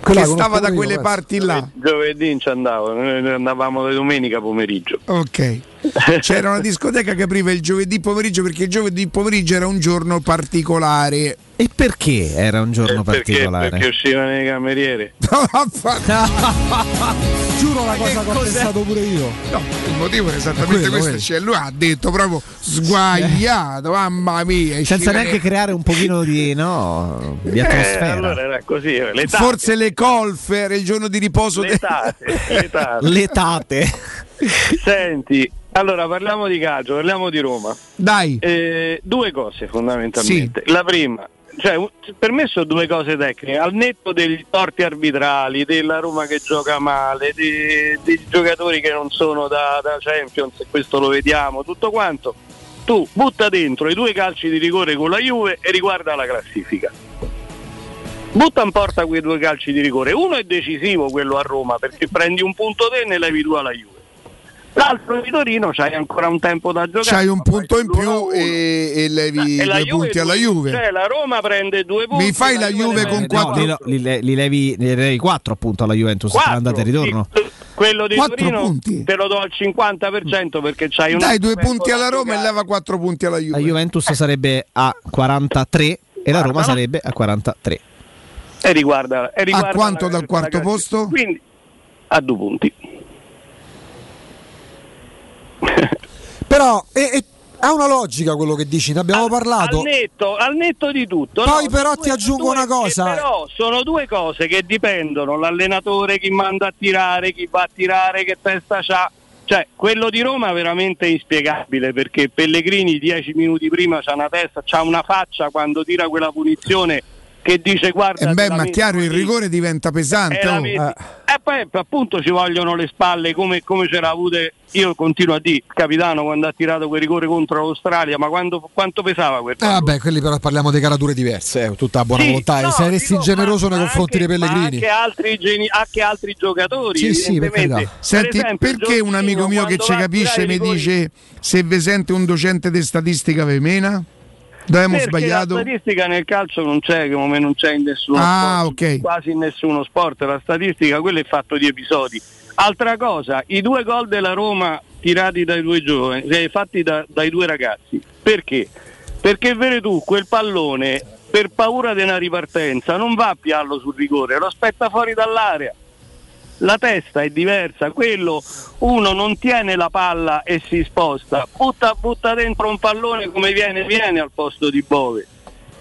Che Quella stava conosco da quelle penso. parti là. Giovedì non ci andavo, noi andavamo di domenica pomeriggio. Ok. C'era una discoteca che apriva il giovedì pomeriggio perché il giovedì pomeriggio era un giorno particolare. E perché era un giorno Eh, perché, particolare? perché uscivano i camerieri. Giuro la cosa che ho pensato pure io. No, il motivo era esattamente Quello, questo. Cioè, lui ha detto proprio sguagliato, mamma mia. Senza uscire- neanche creare un pochino di, no, di Eh, atmosfera. allora era così, le tate, Forse le colf era il giorno di riposo. le de- tate, le tate. Le tate. Senti, allora parliamo di calcio, parliamo di Roma. Dai, Eh, due cose fondamentalmente. La prima, cioè, per me sono due cose tecniche, al netto degli torti arbitrali, della Roma che gioca male, dei, dei giocatori che non sono da, da Champions, questo lo vediamo, tutto quanto, tu butta dentro i due calci di rigore con la Juve e riguarda la classifica. Butta in porta quei due calci di rigore. Uno è decisivo quello a Roma perché prendi un punto te e ne levi due alla Juve. L'altro di Torino c'hai ancora un tempo da giocare. c'hai un punto in più e, e levi E la due Juve punti alla Juve. Cioè la Roma prende due punti. Mi fai la Juve ne con No, quattro- quattro. li, li- li levi, li levi 4 appunto alla Juventus Quattro. andata e ritorno. Sì, Quello di Quattro Torino punti. te lo do al 50% perché c'hai un Dai due punti alla Roma e giocare. leva quattro punti alla La Juve. Juventus sarebbe a 43 e la Roma no? sarebbe a 43. E riguarda, e riguarda A quanto la- dal quarto la- posto? Quindi a due punti. Però e- e- ha una logica quello che dici, ne abbiamo parlato. Al netto, al netto di tutto. Poi no, però sono ti due- aggiungo due- una cosa. Però sono due cose che dipendono, l'allenatore chi manda a tirare, chi va a tirare, che testa c'ha. Cioè, quello di Roma è veramente inspiegabile perché Pellegrini dieci minuti prima c'ha una testa, c'ha una faccia quando tira quella punizione che dice guarda... E te beh, ma chiaro, il così". rigore diventa pesante. E, la oh. metti- Eh. e poi appunto ci vogliono le spalle come, come ce l'ha avute io continuo a dire il capitano quando ha tirato quel rigore contro l'Australia ma quando, quanto pesava quel Eh, vabbè, quelli però parliamo di carature diverse, eh, tutta buona Sì, volontà. no, Saresti dico, generoso nei confronti anche- dei Pellegrini. Anche altri, geni- anche altri giocatori. Sì, sì, per evidentemente. carità. Senti, per esempio, perché un amico mio che ci capisce mi rigori- dice se vi sente un docente di statistica ve mena? Dove abbiamo sbagliato? La statistica nel calcio non c'è, come non c'è in nessuno Ah, sport, ok. quasi in nessuno sport. La statistica, quello è fatto di episodi. Altra cosa, i due gol della Roma tirati dai due giovani, eh, fatti da- dai due ragazzi. Perché? Perché vedi tu, quel pallone, per paura di una ripartenza, non va a piallo sul rigore, lo aspetta fuori dall'area. La testa è diversa, quello uno non tiene la palla e si sposta, butta, butta dentro un pallone come viene, viene al posto di Bove.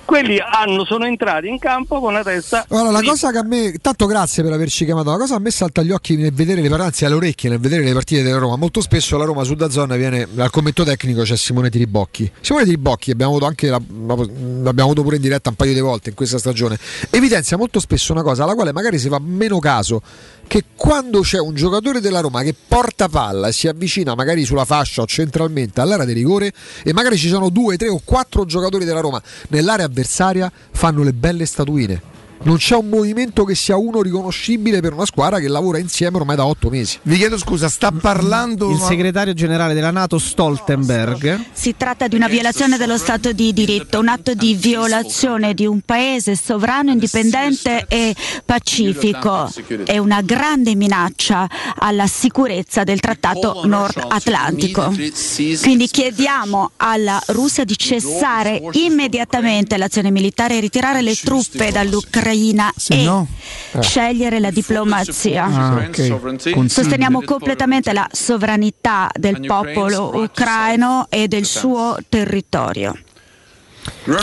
quelli hanno, sono entrati in campo con la testa. Allora, la cosa che a me, tanto grazie per averci chiamato, la cosa che a me salta agli occhi nel vedere le anzi alle orecchie nel vedere le partite della Roma, molto spesso la Roma su Dazzone viene, al commento tecnico c'è Simone Tiribocchi. Simone Tiribocchi abbiamo avuto anche la- l'abbiamo avuto pure in diretta un paio di volte in questa stagione, evidenzia molto spesso una cosa alla quale magari si fa meno caso, che quando c'è un giocatore della Roma che porta palla e si avvicina magari sulla fascia o centralmente all'area di rigore e magari ci sono due, tre o quattro giocatori della Roma nell'area avversaria fanno le belle statuine. Non c'è un movimento che sia uno riconoscibile per una squadra che lavora insieme ormai da otto mesi. Vi chiedo scusa, sta parlando Il segretario generale della Nato Stoltenberg Si tratta di una violazione dello Stato di diritto, un atto di violazione di un paese sovrano, indipendente e pacifico. È una grande minaccia alla sicurezza del Trattato Nord Atlantico. Quindi chiediamo alla Russia di cessare immediatamente l'azione militare e ritirare le truppe dall'Ucraina e no? scegliere la diplomazia. Ah, ok. Sosteniamo completamente la sovranità del popolo ucraino e del suo territorio.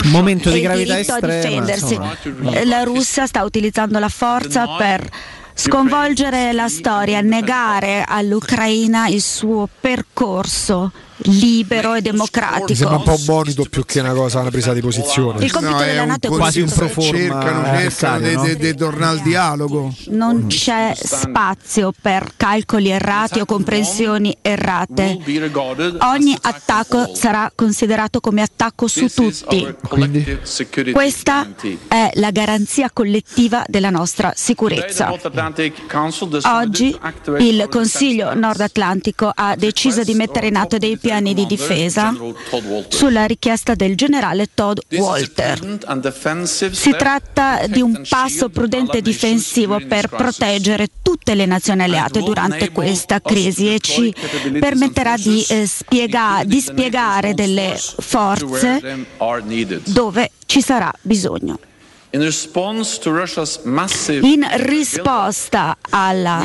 momento di gravità estrema. Eh, La Russia sta utilizzando la forza per sconvolgere la storia, negare all'Ucraina il suo percorso libero e Mi sembra un democratico. po' un monito più che una cosa, una presa di posizione. Il compito della Nato è quasi un questo. pro forma cercano, cercano avversario, di no? de- tornare al dialogo. Non c'è spazio per calcoli errati o comprensioni errate. Ogni attacco sarà considerato come attacco su tutti. Questa è la garanzia collettiva della nostra sicurezza. Oggi il Consiglio Nord Atlantico ha deciso di mettere in atto dei piani di difesa sulla richiesta del generale Todd Walter. Si tratta di un passo prudente e difensivo per proteggere tutte le nazioni alleate durante questa crisi e ci permetterà di, eh, spiega- di spiegare delle forze dove ci sarà bisogno. In risposta al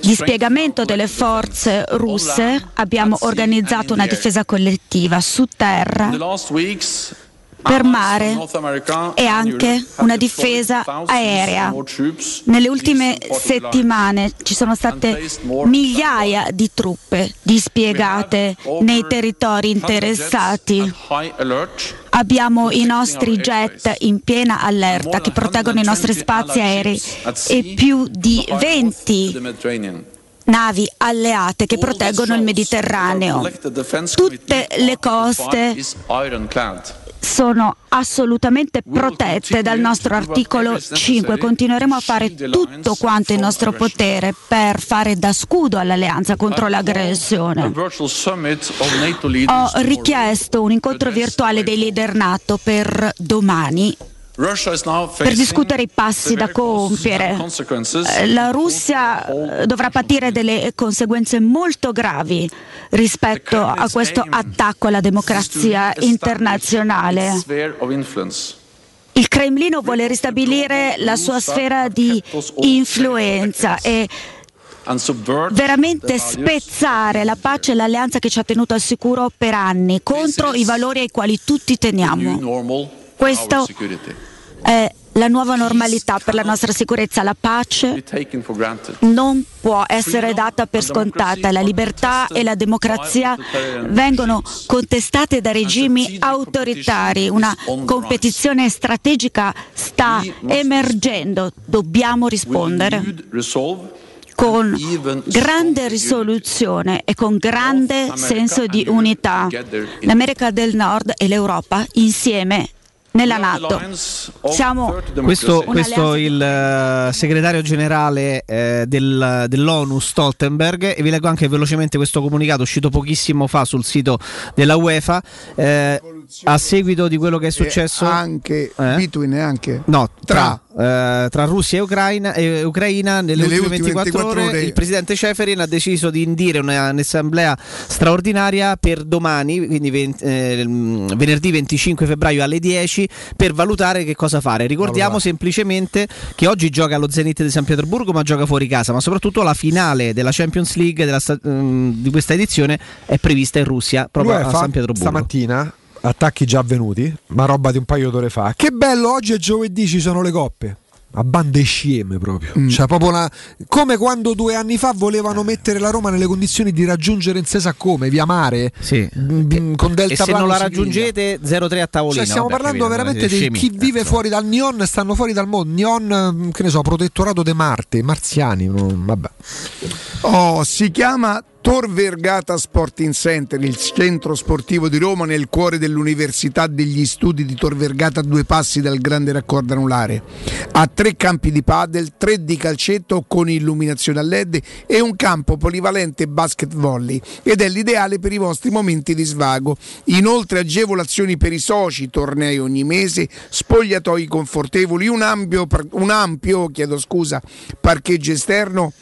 dispiegamento delle forze russe abbiamo organizzato una difesa collettiva su terra per mare e anche una difesa aerea. Nelle ultime settimane ci sono state migliaia di truppe dispiegate nei territori interessati. Abbiamo i nostri jet in piena allerta che proteggono i nostri spazi aerei e più di 20 navi alleate che proteggono il Mediterraneo. Tutte le coste sono assolutamente protette dal nostro articolo 5. Continueremo a fare tutto quanto in nostro potere per fare da scudo all'alleanza contro l'aggressione. Ho richiesto un incontro virtuale dei leader NATO per domani per discutere i passi da compiere. Eh, La Russia dovrà patire delle conseguenze molto gravi rispetto a questo attacco alla democrazia internazionale. Il Cremlino vuole ristabilire la sua sfera di influenza e veramente spezzare la pace e l'alleanza che ci ha tenuto al sicuro per anni contro i valori ai quali tutti teniamo. Questo è la nuova normalità per la nostra sicurezza. La pace non può essere data per scontata. La libertà e la democrazia vengono contestate da regimi autoritari. Una competizione strategica sta emergendo. Dobbiamo rispondere con grande risoluzione e con grande senso di unità. L'America del Nord e l'Europa insieme nella Nato. Siamo Questo, questo il eh, segretario generale eh, del- dell'ONU Stoltenberg e vi leggo anche velocemente questo comunicato uscito pochissimo fa sul sito della UEFA. Eh, a seguito di quello che è successo anche Eh? between anche No, tra, eh, tra Russia e Ucraina, e Ucraina nelle, Nelle ultime ultime 24, 24 ore, ore. il presidente Ceferin ha deciso di indire una- un'assemblea straordinaria per domani, quindi ven- eh, mm, venerdì 25 febbraio alle 10 per valutare che cosa fare. Ricordiamo Valutare. semplicemente che oggi gioca lo Zenit di San Pietroburgo ma gioca fuori casa, ma soprattutto la finale della Champions League della mm, di questa edizione è prevista in Russia proprio a L'UEFA San Pietroburgo. stamattina attacchi già avvenuti, ma roba di un paio d'ore fa. Che bello, oggi è giovedì, ci sono le coppe. A bande scieme proprio. Mm. Cioè, proprio una... come quando due anni fa volevano mettere la Roma nelle condizioni di raggiungere in sesa come via mare mm, con Delta e se non Plano la Siviglia. raggiungete 0-3 a tavolino. Cioè, stiamo Vabbè, parlando capito, veramente di scemi. chi vive fuori dal Nion, stanno fuori dal mondo. Nion, mm, che ne so, protettorato de Marte, marziani. no, vabbè. Oh, si chiama Tor Vergata Sporting Center, il centro sportivo di Roma nel cuore dell'Università degli Studi di Tor Vergata, a due passi dal grande raccordo anulare. Ha tre campi di padel, tre di calcetto con illuminazione a LED e un campo polivalente basket volley ed è l'ideale per i vostri momenti di svago. Inoltre agevolazioni per i soci, tornei ogni mese, spogliatoi confortevoli, un ampio, un ampio chiedo scusa, parcheggio esterno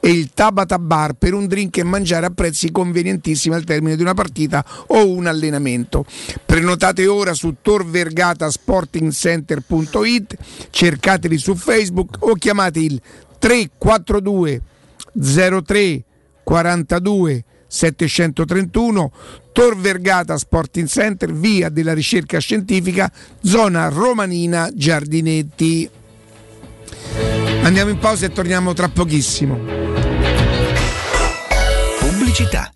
e il Tabata Bar per un drink e mangiare a prezzi convenientissimi al termine di una partita o un allenamento. Prenotate ora su torvergatasportingcenter.it, cercateli su Facebook o chiamate il 342 03 42 731 Tor Vergata Sporting Center, via della ricerca scientifica, zona romanina Giardinetti. Andiamo in pausa e torniamo tra pochissimo. Pubblicità.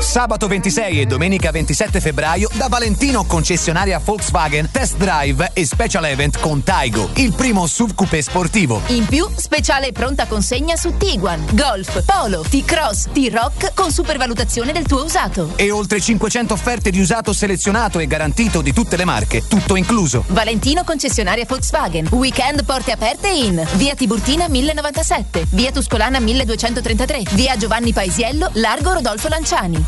Sabato 26 e domenica 27 febbraio da Valentino concessionaria Volkswagen Test Drive e Special Event con Taigo, il primo SUV coupé sportivo. In più, speciale pronta consegna su Tiguan, Golf, Polo, T-Cross, T-Rock con supervalutazione del tuo usato. E oltre 500 offerte di usato selezionato e garantito di tutte le marche, tutto incluso. Valentino concessionaria Volkswagen. Weekend porte aperte in Via Tiburtina 1097, Via Tuscolana 1233, Via Giovanni Paisiello, Largo Rodolfo Lanciani.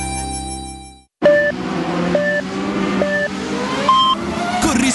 you.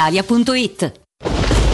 brispalitalia.it.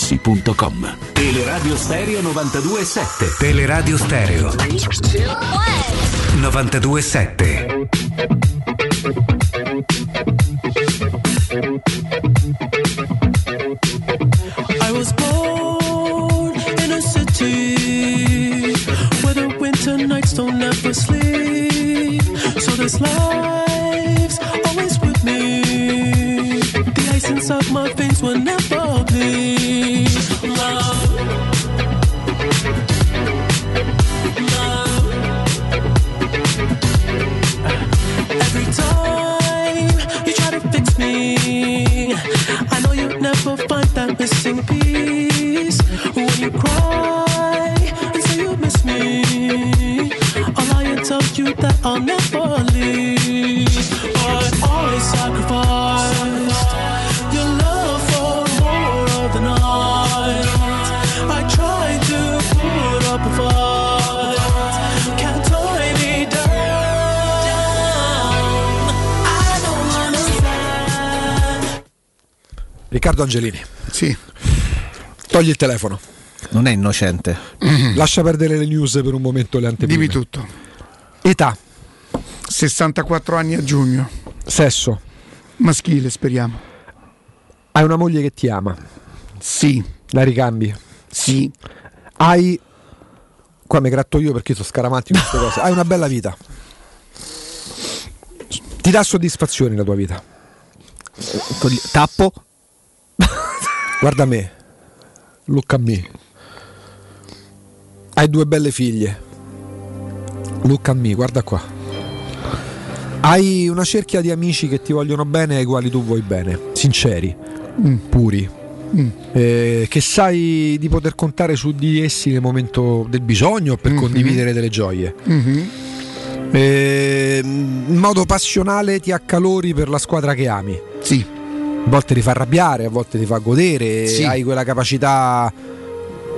artigianamaterassi.com. Teleradio Stereo 92.7 Teleradio Stereo 92.7 I was born in a city where the winter nights don't ever sleep. So this life's always with me. The ice inside my veins Riccardo Angelini. Sì. Togli il telefono. Non è innocente. Lascia perdere le news per un momento le anteprime. Dimmi tutto. Età. 64 anni a giugno. Sesso. Maschile, speriamo. Hai una moglie che ti ama. Sì. La ricambi. Sì. Hai. Qua mi gratto io perché sono scaramanti queste cose. Hai una bella vita. Ti dà soddisfazioni la tua vita. Tappo. Guarda me. Look a me. Hai due belle figlie. Look a me, guarda qua. Hai una cerchia di amici che ti vogliono bene e ai quali tu vuoi bene. Sinceri, puri. Eh, che sai di poter contare su di essi nel momento del bisogno per condividere delle gioie. Eh, in modo passionale ti accalori per la squadra che ami. Sì. A volte ti fa arrabbiare, a volte ti fa godere, Sì. hai quella capacità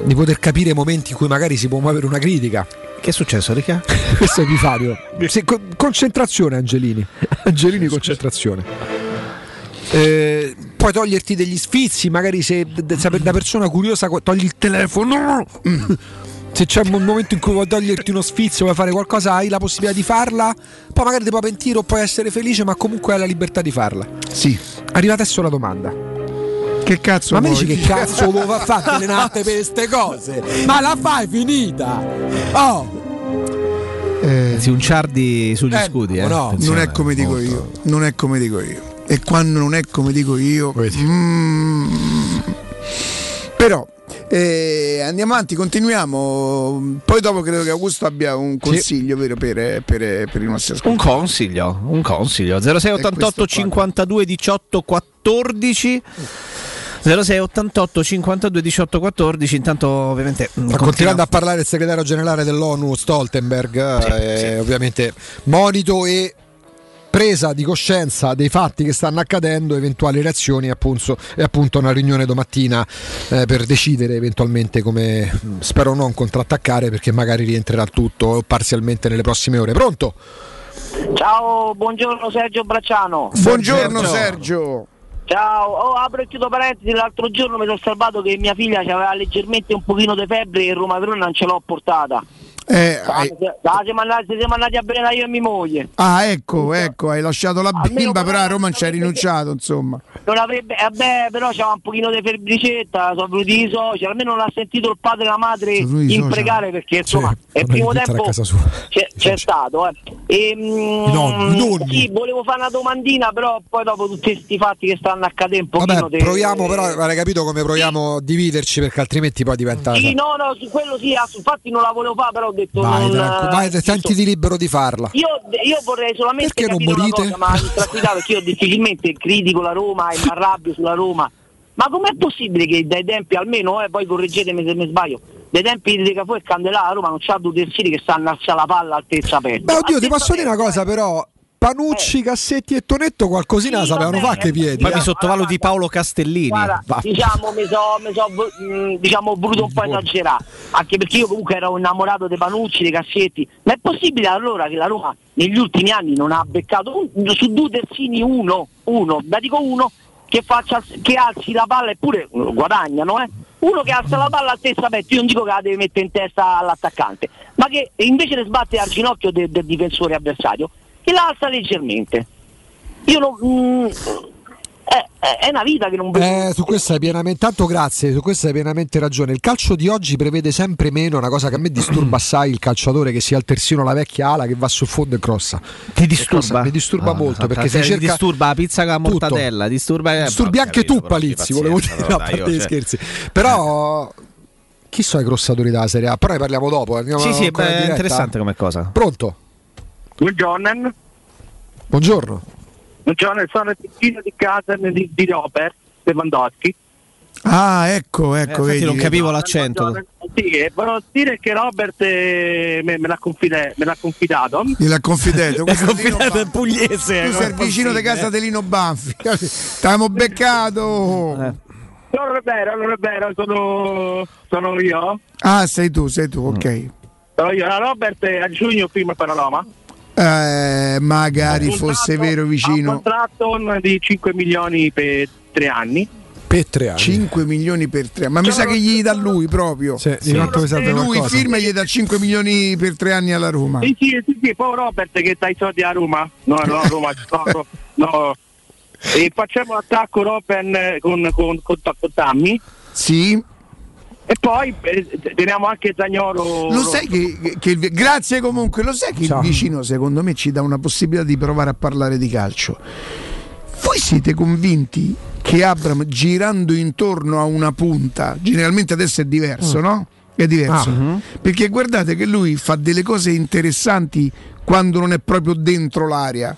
di poter capire i momenti in cui magari si può muovere una critica. Che è successo, Rica? Questo è Epifanio. Sì, co- concentrazione, Angelini. Angelini, concentrazione. Eh, puoi toglierti degli sfizi, magari se d- da persona curiosa togli il telefono. Se c'è un momento in cui vuoi toglierti uno sfizio, vuoi fare qualcosa, hai la possibilità di farla. Poi magari ti puoi pentire o puoi essere felice, ma comunque hai la libertà di farla. Sì. Arriva adesso la domanda. Che cazzo Ma mi dici che cazzo vuoi fare te le natte per queste cose? Ma la fai finita! Oh! Eh, Si un ciardi sugli Eh, scudi, eh. no, non è come dico molto. io. Non è come dico io. E quando non è come dico io. mm, però eh, andiamo avanti, continuiamo. Poi dopo credo che Augusto abbia un consiglio vero per, per- per i nostri Un ascoltatori. consiglio, un consiglio. 0688 questo qua. 52 18 14 0688 52 18 14 intanto ovviamente mm, Sta continuando a parlare il segretario generale dell'ONU Stoltenberg, eh, ovviamente monito e presa di coscienza dei fatti che stanno accadendo, eventuali reazioni appunto, e appunto una riunione domattina eh, per decidere eventualmente come, spero non contrattaccare perché magari rientrerà tutto parzialmente nelle prossime ore. Pronto? Ciao, buongiorno Sergio Bracciano. Buongiorno Sergio. Ciao, oh, apro e chiudo parentesi, l'altro giorno mi sono salvato che mia figlia aveva leggermente un pochino di febbre e Roma Verona non ce l'ho portata. Eh, Ah, hai- ah, siamo andati, siamo andati a bere io e mia moglie. Ah, ecco, ecco, hai lasciato la bimba, però a Roma non ci hai rinunciato, insomma. Non avrebbe, eh beh, però c'era un pochino di febbricetta, sono venuti i social, almeno non l'ha sentito il padre e la madre imprecare perché insomma Sì, è il primo tempo c'è, c'è stato. Eh. E, mm, nonni. Sì, volevo fare una domandina, però poi dopo tutti questi fatti che stanno accadendo un pochino Vabbè, te- proviamo però, avrai capito come proviamo a dividerci perché altrimenti poi diventa... Sì, no, no, su quello sì, infatti non la volevo fare, però detto Vai, non, tranqu- vai, sentiti libero di farla. Io, io vorrei solamente Perché non morite? cosa, ma tranquillità, perché io difficilmente critico la Roma e mi arrabbio sulla Roma. Ma com'è possibile che dai tempi, almeno, eh, poi correggetemi se mi sbaglio, dai tempi di Cafu e Candelà la Roma non c'ha due terzini che stanno a alzare la palla a altezza aperta? Beh, oddio, ti posso dire una cosa però. Panucci, Cassetti e Tonetto qualcosina la sapevano fare che piedi. Poi eh. mi sottovaluti Paolo Castellini. Guarda, diciamo, mi sono so, mh, diciamo, voluto un po' esagerare, anche perché io comunque ero innamorato dei Panucci, dei Cassetti, ma è possibile allora che la Roma negli ultimi anni non ha beccato un- su due terzini uno, uno, ma dico uno, che, faccia, che alzi la palla eppure eh, guadagnano, eh? uno che alza la palla a testa aperta, io non dico che la deve mettere in testa all'attaccante, ma che invece di sbattere al ginocchio del, del difensore avversario, che la alza leggermente. Io non... mm, è, una vita che non vedo. Eh, su questo hai pienamente, tanto grazie, su questo hai pienamente ragione. Il calcio di oggi prevede sempre meno, una cosa che a me disturba assai il calciatore che sia il terzino la vecchia ala che va sul fondo e crossa. Ti disturba? Mi disturba Ah, molto perché si ti cerca disturba la pizza con la tutto. mortadella, disturba eh, Disturbi anche capito, tu Palizzi, volevo dire, però, a parte gli cioè- scherzi. Però chi sono i crossatori della Serie A? Però ne parliamo dopo. andiamo Sì, sì, è diretta. interessante come cosa. Pronto? Buongiorno, Buongiorno. buongiorno, sono il cugino di casa di, di Robert Lewandowski. Ah, ecco, ecco. Eh, vedi, non capivo l'accento. Sì, e volevo dire che Robert eh, me, me l'ha confide- me l'ha confidato. Gliel'ha confidato. questo confidato è pugliese. Tu sei il vicino di casa di Lino Banfi. T'abbiamo beccato. No, non è vero, non è vero, sono, sono io. Ah, sei tu, sei tu, ok. Sono io. La Robert a giugno prima per la Roma. Eh, magari un fosse contratto- vero ha Un vicino. contratto di 5 milioni per tre anni. Per tre anni. 5 milioni per tre anni. Ma mi sa che gli dà lui proprio. Sì, serve lui qualcosa. firma e gli dà 5 milioni per tre anni alla Roma. Sì, sì, sì, sì, poi Robert che dà i soldi a Roma. No, no, Roma, no, no, no. E facciamo l'attacco Robben con, con, con, con Tammy. Sì. E poi eh, teniamo anche Zagnolo. Lo sai che, che il- grazie comunque, lo sai che Ciao. il vicino secondo me ci dà una possibilità di provare a parlare di calcio. Voi siete convinti che Abram girando intorno a una punta, generalmente adesso è diverso, Mm. no? È diverso. Ah. Mhm. Perché guardate che lui fa delle cose interessanti quando non è proprio dentro l'area.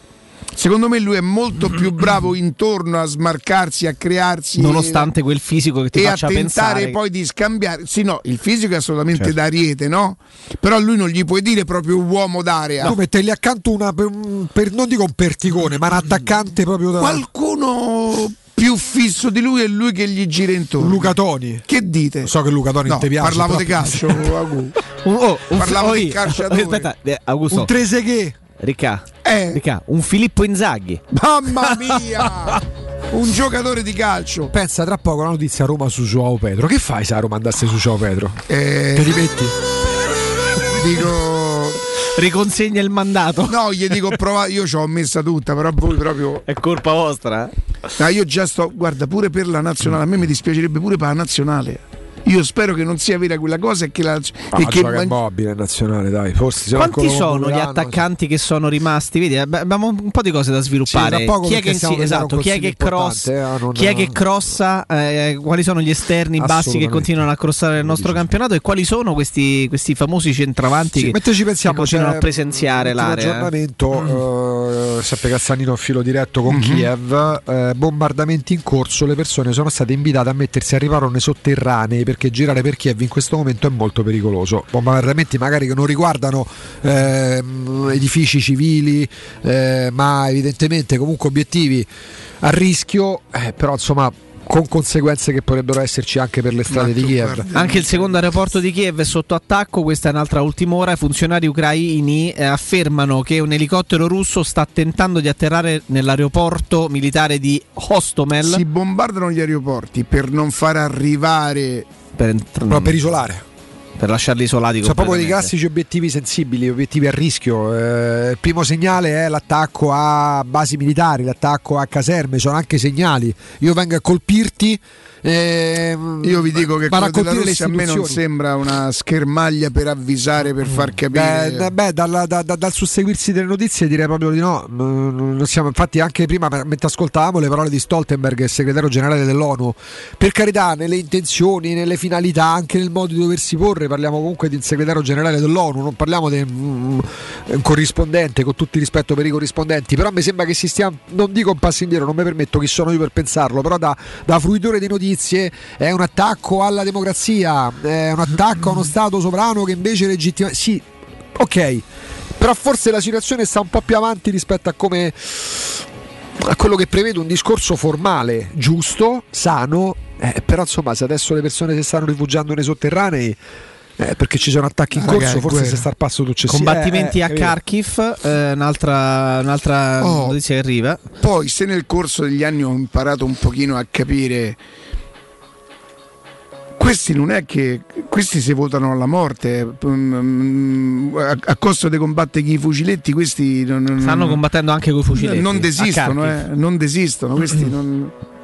Secondo me lui è molto più bravo intorno a smarcarsi, a crearsi Nonostante quel fisico che ti e a faccia tentare pensare poi di scambiare. Sì, no, il fisico è assolutamente Certo. da ariete, no? Però lui non gli puoi dire proprio uomo d'area. Tu mettergli accanto una, per, non dico un perticone, ma un attaccante proprio da. Qualcuno più fisso di lui è lui che gli gira intorno. Luca Toni. Che dite? So che Luca Toni No, non ti piace. parlavo però- di calcio, Agu. Oh, un Parlavo oh, di io- calciatori. Aspetta, eh, Augusto. Un Treseghe. Ricca, Eh. Ricca, un Filippo Inzaghi. Mamma mia! un giocatore di calcio. Pensa tra poco la notizia a Roma su Joao Pedro. Che fai se a Roma andasse su Joao Pedro? Eh, Te li metti? dico Riconsegna il mandato. No, gli dico prova, io ci ho messa tutta, però voi proprio È colpa vostra. eh? No, io già sto, guarda, pure per la nazionale, a me mi dispiacerebbe pure per la nazionale. Io spero che non sia vera quella cosa e che la Ah, e che gioca man- immobile in nazionale, dai. Forse se Quanti sono gli attaccanti che sono rimasti? Vedi, abbi- abbiamo un po' di cose da sviluppare. Chi è che, sì, esatto, chi è che cross, eh, non- chi è che crossa, eh, quali sono gli esterni bassi che continuano a crossare nel nostro campionato e quali sono questi, questi famosi centravanti Sì, che, mentre ci pensiamo, che continuano c'è a presenziare l'area. eh? aggiornamento, eh, Seppe Cazzanino a filo diretto con Mhm. Kiev, eh, bombardamenti in corso, le persone sono state invitate a mettersi a riparo nei sotterranei per perché girare per Kiev in questo momento è molto pericoloso. Bombardamenti magari che non riguardano ehm, edifici civili, eh, ma evidentemente comunque obiettivi a rischio, eh, però insomma con conseguenze che potrebbero esserci anche per le strade di Kiev. Anche il secondo aeroporto di Kiev è sotto attacco, questa è un'altra ultima ora. I funzionari ucraini eh, affermano che un elicottero russo sta tentando di atterrare nell'aeroporto militare di Hostomel. Si bombardano gli aeroporti per non far arrivare per, no, per isolare per lasciarli isolati. Sono proprio dei classici obiettivi sensibili, obiettivi a rischio. Eh, il primo segnale è l'attacco a basi militari, l'attacco a caserme, sono anche segnali. Io vengo a colpirti eh, Io vi dico che quello della Russia a me non sembra una schermaglia per avvisare, per far capire. Beh, beh dal, da, da, dal, susseguirsi delle notizie direi proprio di no. Non siamo, infatti, anche prima, mentre ascoltavamo le parole di Stoltenberg, segretario generale dell'ONU, per carità, nelle intenzioni, nelle finalità, anche nel modo di doversi porre, parliamo comunque di un segretario generale dell'ONU, non parliamo di un, un corrispondente, con tutto il rispetto per i corrispondenti, però mi sembra che si stia, non dico un passo indietro, non mi permetto chi sono io per pensarlo, però da, da fruitore di notizie notizie è un attacco alla democrazia, è un attacco a uno Stato sovrano che invece legittima. Sì, ok, però forse la situazione sta un po' più avanti rispetto a come a quello che prevede un discorso formale, giusto, sano, eh, però insomma se adesso le persone si stanno rifugiando nei sotterranei eh, perché ci sono attacchi in corso, forse guerra. si sta al passo successivo. Combattimenti eh, a Kharkiv, eh, un'altra, un'altra oh, notizia che arriva. Poi, se nel corso degli anni ho imparato un pochino a capire questi non è che questi si votano alla morte mm, a, a costo di combattere i fuciletti questi non, stanno combattendo anche con i fuciletti non desistono eh, non desistono questi non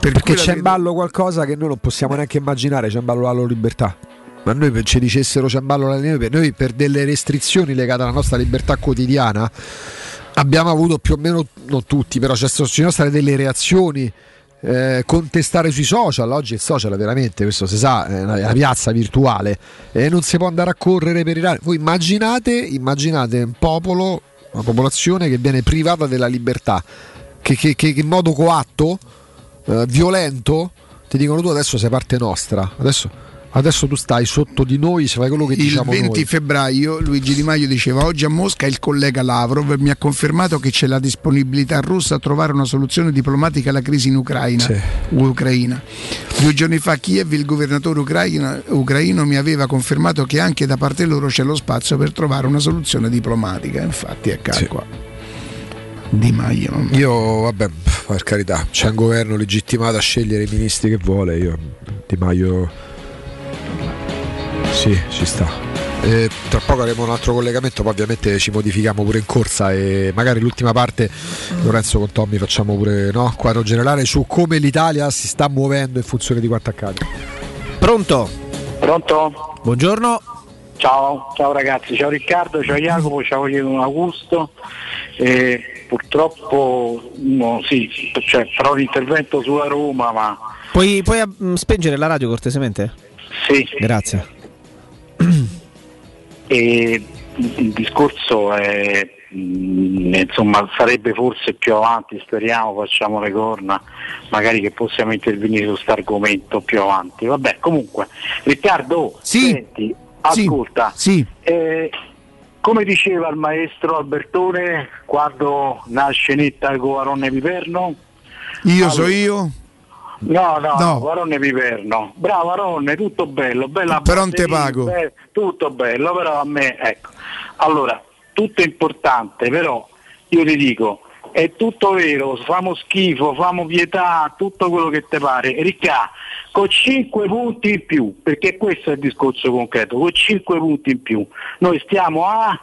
per perché c'è in ballo qualcosa che noi non possiamo neanche immaginare c'è in ballo la loro libertà. Ma noi ci dicessero c'è in ballo la libertà noi per delle restrizioni legate alla nostra libertà quotidiana abbiamo avuto più o meno non tutti però ci sono state delle reazioni eh, contestare sui social, oggi il social veramente, questo si sa, è una, piazza virtuale e non si può andare a correre per i rari. Voi immaginate, immaginate un popolo, una popolazione che viene privata della libertà, che, che, che in modo coatto, eh, violento, ti dicono tu adesso sei parte nostra, adesso adesso tu stai sotto di noi, se fai quello che il diciamo Il 20 noi. febbraio Luigi Di Maio diceva oggi a Mosca il collega Lavrov mi ha confermato che c'è la disponibilità russa a trovare una soluzione diplomatica alla crisi in Ucraina. Sì. Ucraina. Due giorni fa a Kiev il governatore ucraino, ucraino mi aveva confermato che anche da parte loro c'è lo spazio per trovare una soluzione diplomatica. Infatti ecco sì. qua. Di Maio. Io, vabbè, per carità, c'è un governo legittimato a scegliere i ministri che vuole. Io, Di Maio sì, ci sta. Eh, tra poco avremo un altro collegamento, poi ovviamente ci modifichiamo pure in corsa e magari l'ultima parte Lorenzo con Tommy facciamo pure no? quadro generale su come l'Italia si sta muovendo in funzione di quanto accade. Pronto? Pronto? Buongiorno. Ciao, ciao ragazzi, ciao Riccardo, ciao Jacopo, ciao Augusto. Eh, purtroppo no, sì, cioè, farò l'intervento sulla Roma, ma. Puoi, puoi mm, spengere la radio cortesemente? Sì. Grazie. E il discorso è mm, insomma sarebbe forse più avanti speriamo facciamo le corna magari che possiamo intervenire su questo argomento più avanti. Vabbè comunque Riccardo sì. senti, ascolta. Sì. Eh, come diceva il maestro Albertone quando nasce netta con Aronne Piperno io allora, so io No, no, no. Varonne Piperno. Bravo Varonne, tutto bello, bella Però non te pago. Be- tutto bello, però a me, ecco. Allora, tutto importante, però io ti dico, è tutto vero, famo schifo, famo pietà, tutto quello che ti pare. Ricca, con 5 punti in più, perché questo è il discorso concreto, con 5 punti in più, noi stiamo a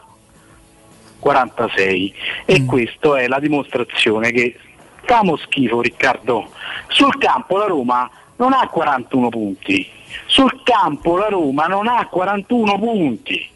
46 e mm. questa è la dimostrazione che famo schifo Riccardo. Sul campo la Roma non ha 41 punti. Sul campo la Roma non ha 41 punti.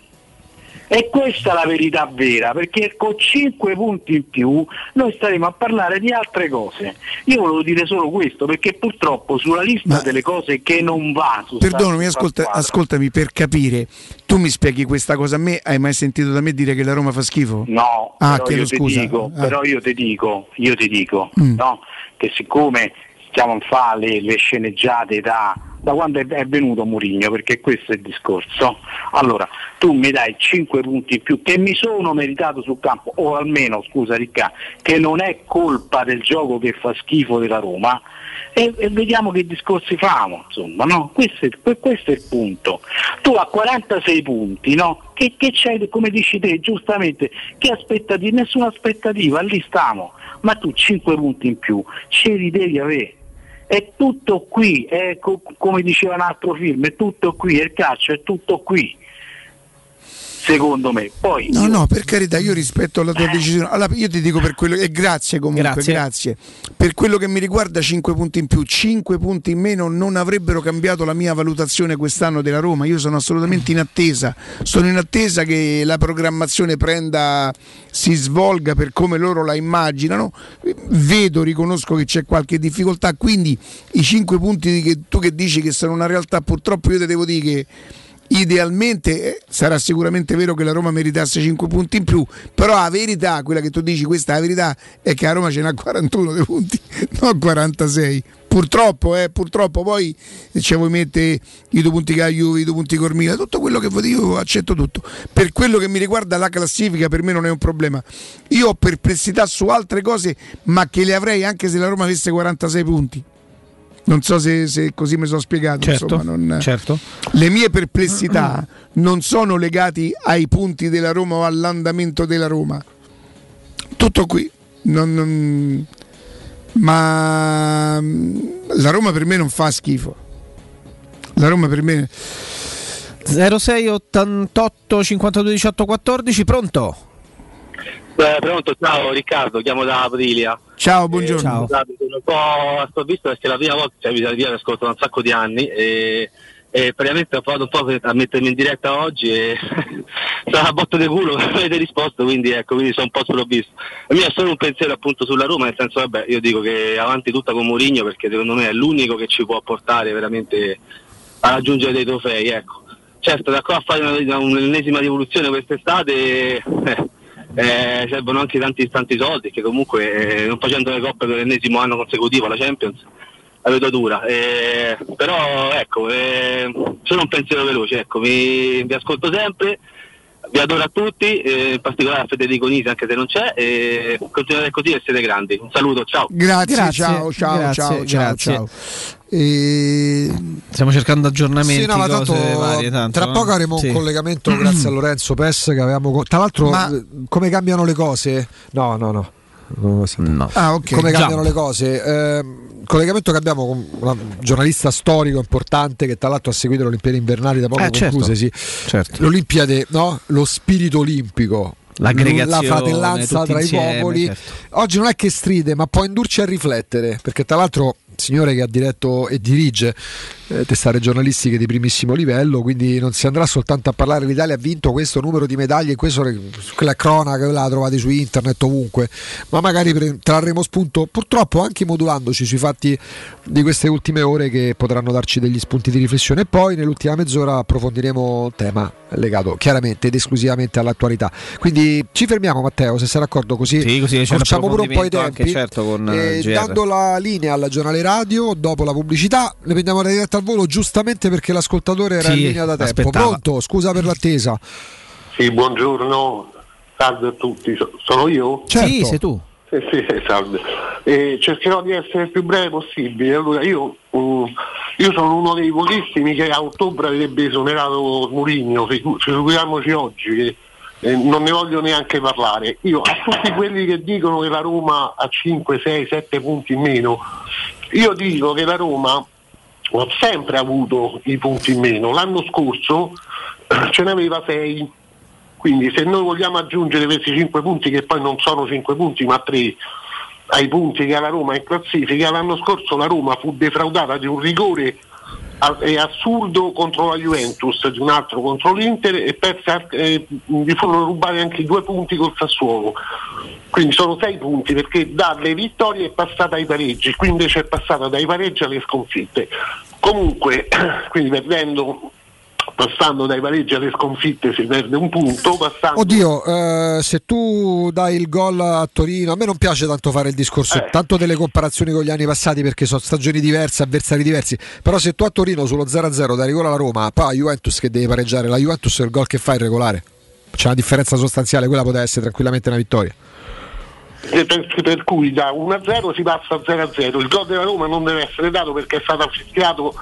E questa è la verità vera, perché con 5 punti in più noi staremo a parlare di altre cose. Io volevo dire solo questo, perché purtroppo sulla lista Ma... delle cose che non va Perdonami, ascolta, ascoltami per capire, tu mi spieghi questa cosa a me, hai mai sentito da me dire che la Roma fa schifo? No, ah, però, io scusa. Dico, ah. però io ti dico, io ti dico mm. no, che siccome stiamo a fare le, le sceneggiate da da quando è, venuto Murigno, perché questo è il discorso. Allora, tu mi dai 5 punti in più che mi sono meritato sul campo, o almeno, scusa Ricca, che non è colpa del gioco che fa schifo della Roma, e, e vediamo che discorsi famo, insomma, no? questo, è, questo, è, il punto. Tu a 46 punti, no? Che, che c'è, come dici te, giustamente, che aspettativa? Nessuna aspettativa, lì stiamo, ma tu 5 punti in più, ce li devi avere è tutto qui, è co- come diceva un altro film, è tutto qui, è il calcio è tutto qui secondo me. Poi no, io... no, per carità, io rispetto la tua eh. decisione. Allora, io ti dico per quello e grazie comunque, grazie. grazie. Per quello che mi riguarda 5 punti in più, 5 punti in meno non avrebbero cambiato la mia valutazione quest'anno della Roma. Io sono assolutamente in attesa. Sono in attesa che la programmazione prenda si svolga per come loro la immaginano. Vedo, riconosco che c'è qualche difficoltà, quindi i 5 punti che tu che dici che sono una realtà, purtroppo io ti devo dire che idealmente eh, sarà sicuramente vero che la Roma meritasse 5 punti in più, però la verità, quella che tu dici, questa è la verità, è che la Roma ce n'ha 41 dei punti, non 46. Purtroppo, eh, purtroppo poi ci vuoi mettere i due punti Cagliu, i due punti Cormila, tutto quello che vuoi io accetto tutto. Per quello che mi riguarda la classifica per me non è un problema. Io ho perplessità su altre cose, ma che le avrei anche se la Roma avesse 46 punti. Non so se, se così mi sono spiegato. Certo, insomma, non... certo. Le mie perplessità non sono legate ai punti della Roma o all'andamento della Roma. Tutto qui. Non, non... Ma la Roma per me non fa schifo. La Roma per me... 06 88 52 18 14 pronto? Eh, pronto, ciao Riccardo, chiamo da Aprilia. Ciao, buongiorno. Eh, ciao. Un po' sto visto perché la prima volta, cioè vi via ascolto da un sacco di anni e, e praticamente ho provato un po' a mettermi in diretta oggi e sarà una botta di culo che avete risposto, quindi ecco, quindi sono un po' sprovvisto. Il mio è solo un pensiero appunto sulla Roma, nel senso vabbè, io dico che avanti tutta con Mourinho perché secondo me è l'unico che ci può portare veramente a raggiungere dei trofei, ecco. Certo, da qua a fare un'ennesima rivoluzione quest'estate eh, eh, servono anche tanti, tanti soldi che comunque eh, non facendo le coppe per l'ennesimo anno consecutivo alla Champions la vedo dura eh, però ecco eh, sono un pensiero veloce ecco, vi, vi ascolto sempre vi adoro a tutti, eh, in particolare a Federico Nisi anche se non c'è, e continuate così e siete grandi. Un saluto, ciao. Grazie, grazie ciao, ciao, grazie, ciao, grazie. ciao. E... Stiamo cercando aggiornamenti. Sì, no, tanto, varie, tanto, tra no? poco avremo sì. un collegamento grazie a Lorenzo Pes che avevamo. Tra l'altro, Ma... come cambiano le cose? No, no, no. no. Ah, okay. Come cambiano Jump. le cose? Eh, collegamento che abbiamo con un giornalista storico importante che tra l'altro ha seguito le Olimpiadi invernali da poco eh, concluse. Certo. Sì. Certo. Le Olimpiadi, no? lo spirito olimpico la fratellanza tra insieme, i popoli. Certo. Oggi non è che stride, ma può indurci a riflettere, perché tra l'altro signore che ha diretto e dirige eh, testate giornalistiche di primissimo livello, quindi non si andrà soltanto a parlare l'Italia ha vinto questo numero di medaglie, questo, quella cronaca la trovate su internet ovunque, ma magari trarremo spunto, purtroppo anche modulandoci sui fatti di queste ultime ore che potranno darci degli spunti di riflessione e poi nell'ultima mezz'ora approfondiremo un tema legato chiaramente ed esclusivamente all'attualità. Quindi ci fermiamo Matteo, se sei d'accordo così, sì, così facciamo pure un po' i tempi, anche, certo, con, eh, dando la linea alla giornale radio dopo la pubblicità, ne prendiamo la diretta al volo giustamente perché l'ascoltatore era sì, in linea da tempo. Aspettava. Pronto? Scusa per l'attesa. Sì, buongiorno, salve a tutti. Sono io? Certo. Sì, sei tu. Eh, sì, salve. Eh, cercherò di essere il più breve possibile. Allora, io, uh, io, sono uno dei pochissimi che a ottobre avrebbe esonerato Murigno, figuriamoci oggi. Che, eh, non ne voglio neanche parlare. Io a tutti quelli che dicono che la Roma ha 5, 6, 7 punti in meno, io dico che la Roma ha sempre avuto i punti in meno. L'anno scorso ce n'aveva 6. Quindi se noi vogliamo aggiungere questi 5 punti, che poi non sono 5 punti ma 3, ai punti che ha la Roma in classifica, l'anno scorso la Roma fu defraudata di un rigore è assurdo contro la Juventus, di un altro contro l'Inter e persa, eh, gli furono rubati anche due punti col Sassuolo. Quindi sono sei punti perché dalle vittorie è passata ai pareggi, qui invece è passata dai pareggi alle sconfitte. Comunque, quindi perdendo passando dai pareggi alle sconfitte si perde un punto, passando... Oddio, eh, se tu dai il gol a Torino, a me non piace tanto fare il discorso, Eh. tanto delle comparazioni con gli anni passati perché sono stagioni diverse, avversari diversi, però se tu a Torino sullo 0-0 dai rigore alla Roma, poi a Juventus che devi pareggiare, la Juventus il gol che fa è regolare. C'è una differenza sostanziale, quella poteva essere tranquillamente una vittoria. E per, per cui da 1-0 si passa a 0-0. Il gol della Roma non deve essere dato perché è stato fischiato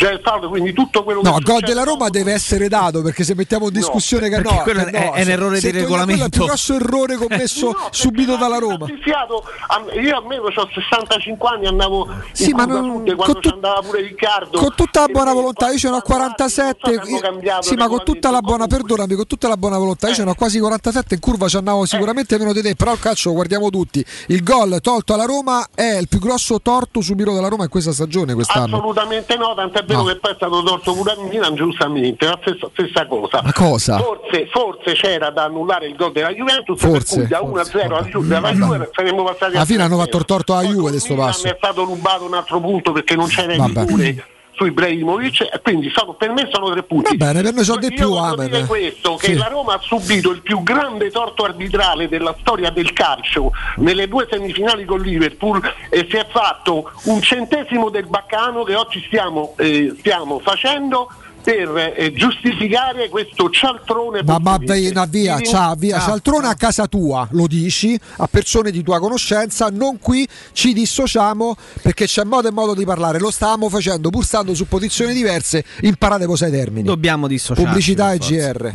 già il fallo, quindi tutto quello No, che il gol della Roma deve essere dato perché se mettiamo in discussione che perché no, quello che è- no, è un errore di quello è il regolamento. più grosso errore commesso subito dalla Roma. fischiato, a- io almeno ho 65 anni andavo Sì, ma non- quando con ci andava pure Riccardo Con tutta la buona volontà, io ce n'ho 47. hanno cambiato Sì, ma con tutta la buona, perdonami, con tutta la buona volontà, io ce n'ho quasi 47. In curva ci andavo sicuramente meno di te. Però il calcio lo guardiamo tutti. Il gol tolto alla Roma è il più grosso torto subito dalla Roma in questa stagione quest'anno. Assolutamente no, tant'è vero No. che poi è stato torto pure al Milan giustamente, la stessa, stessa cosa. Ma cosa? Forse, forse c'era da annullare il gol della Juventus, Forse, da 1-0 alla Juve, alla Juve saremmo passati Alla fine a hanno torto alla Juve di sto Milan passo. è stato rubato un altro punto perché non c'era rigore su Ibrahimovic quindi sono- per me sono tre punti. Va bene, per noi sono di più, amen. questo, che Sì. la Roma ha subito il più grande torto arbitrale della storia del calcio nelle due semifinali con Liverpool e si è fatto un centesimo del baccano che oggi stiamo, eh, stiamo facendo per eh, giustificare questo cialtrone Ma, ma via, via, ciao, via, cialtrone a casa tua, lo dici a persone di tua conoscenza, non qui ci dissociamo perché c'è modo e modo di parlare, lo stavamo facendo pur stando su posizioni diverse, imparate cosa ai termini. Dobbiamo dissociarci. Pubblicità e. GR.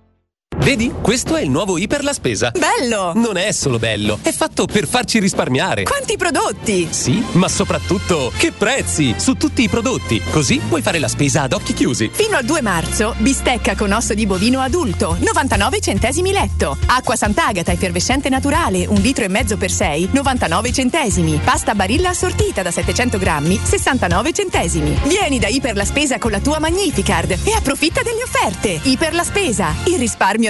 Vedi? Questo è il nuovo Iper la spesa. Bello! Non è solo bello, è fatto per farci risparmiare. Quanti prodotti! Sì, ma soprattutto che prezzi su tutti i prodotti. Così puoi fare la spesa ad occhi chiusi. Fino al 2 marzo, bistecca con osso di bovino adulto, 99 centesimi letto. Acqua Sant'Agata effervescente naturale, un litro e mezzo per 6, 99 centesimi. Pasta Barilla assortita da 700 grammi, 69 centesimi. Vieni da Iper la Spesa con la tua Magnificard e approfitta delle offerte. Iper la Spesa, il risparmio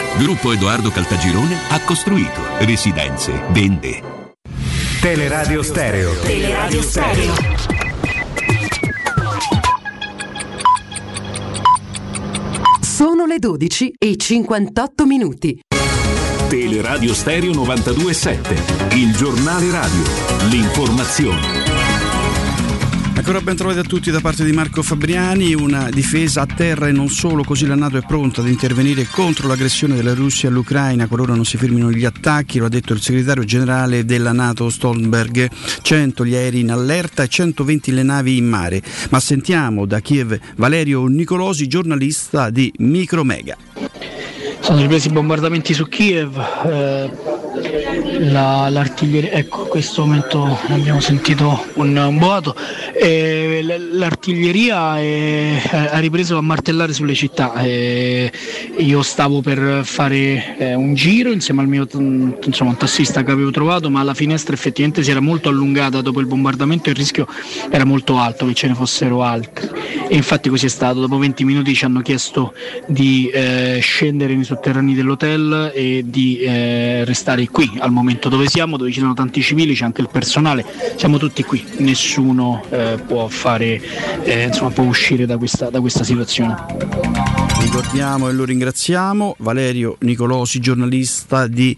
Gruppo Edoardo Caltagirone ha costruito residenze, vende. Teleradio Stereo. Teleradio Stereo. Sono le 12 e 58 minuti. Teleradio Stereo 927, il giornale radio, l'informazione. Ancora ben trovati a tutti da parte di Marco Fabriani, una difesa a terra e non solo, così la Nato è pronta ad intervenire contro l'aggressione della Russia all'Ucraina qualora non si fermino gli attacchi, lo ha detto il segretario generale della Nato Stoltenberg, 100 gli aerei in allerta e 120 le navi in mare. Ma sentiamo da Kiev Valerio Nicolosi, giornalista di Micromega. Sono ripresi i bombardamenti su Kiev, eh, la- l'artiglieria, ecco in questo momento abbiamo sentito un, boato, eh, l'artiglieria è- ha ripreso a martellare sulle città, eh, io stavo per fare eh, un giro insieme al mio mm, insomma, tassista che avevo trovato, ma la finestra effettivamente si era molto allungata dopo il bombardamento e il rischio era molto alto che ce ne fossero altri. E infatti così è stato, dopo 20 minuti ci hanno chiesto di eh, scendere nei sotterranei dell'hotel e di eh, restare qui al momento dove siamo, dove ci sono tanti civili, c'è anche il personale, siamo tutti qui, nessuno eh, può fare, eh, insomma, può uscire da questa, da questa situazione. Ricordiamo e lo ringraziamo Valerio Nicolosi, giornalista di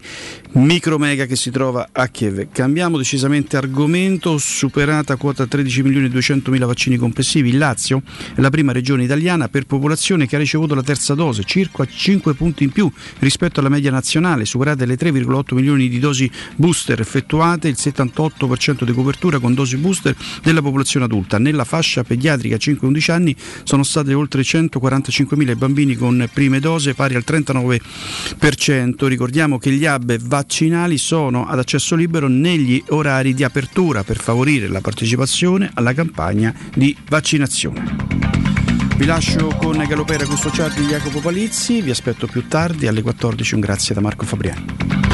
Micromega che si trova a Kiev. Cambiamo decisamente argomento, superata quota 13 milioni e 200 mila vaccini complessivi. Il Lazio è la prima regione italiana per popolazione che ha ricevuto la terza dose, circa 5 punti in più rispetto alla media nazionale, superate le 3,8 milioni di dosi booster effettuate, il 78% di copertura con dosi booster della popolazione adulta. Nella fascia pediatrica 5-11 anni sono state oltre 145 mila i bambini con prime dose pari al 39%. Ricordiamo che gli hub vaccinali sono ad accesso libero negli orari di apertura per favorire la partecipazione alla campagna di vaccinazione. Vi lascio con Galopera Custociati di Jacopo Palizzi, vi aspetto più tardi alle 14, un grazie da Marco Fabriani.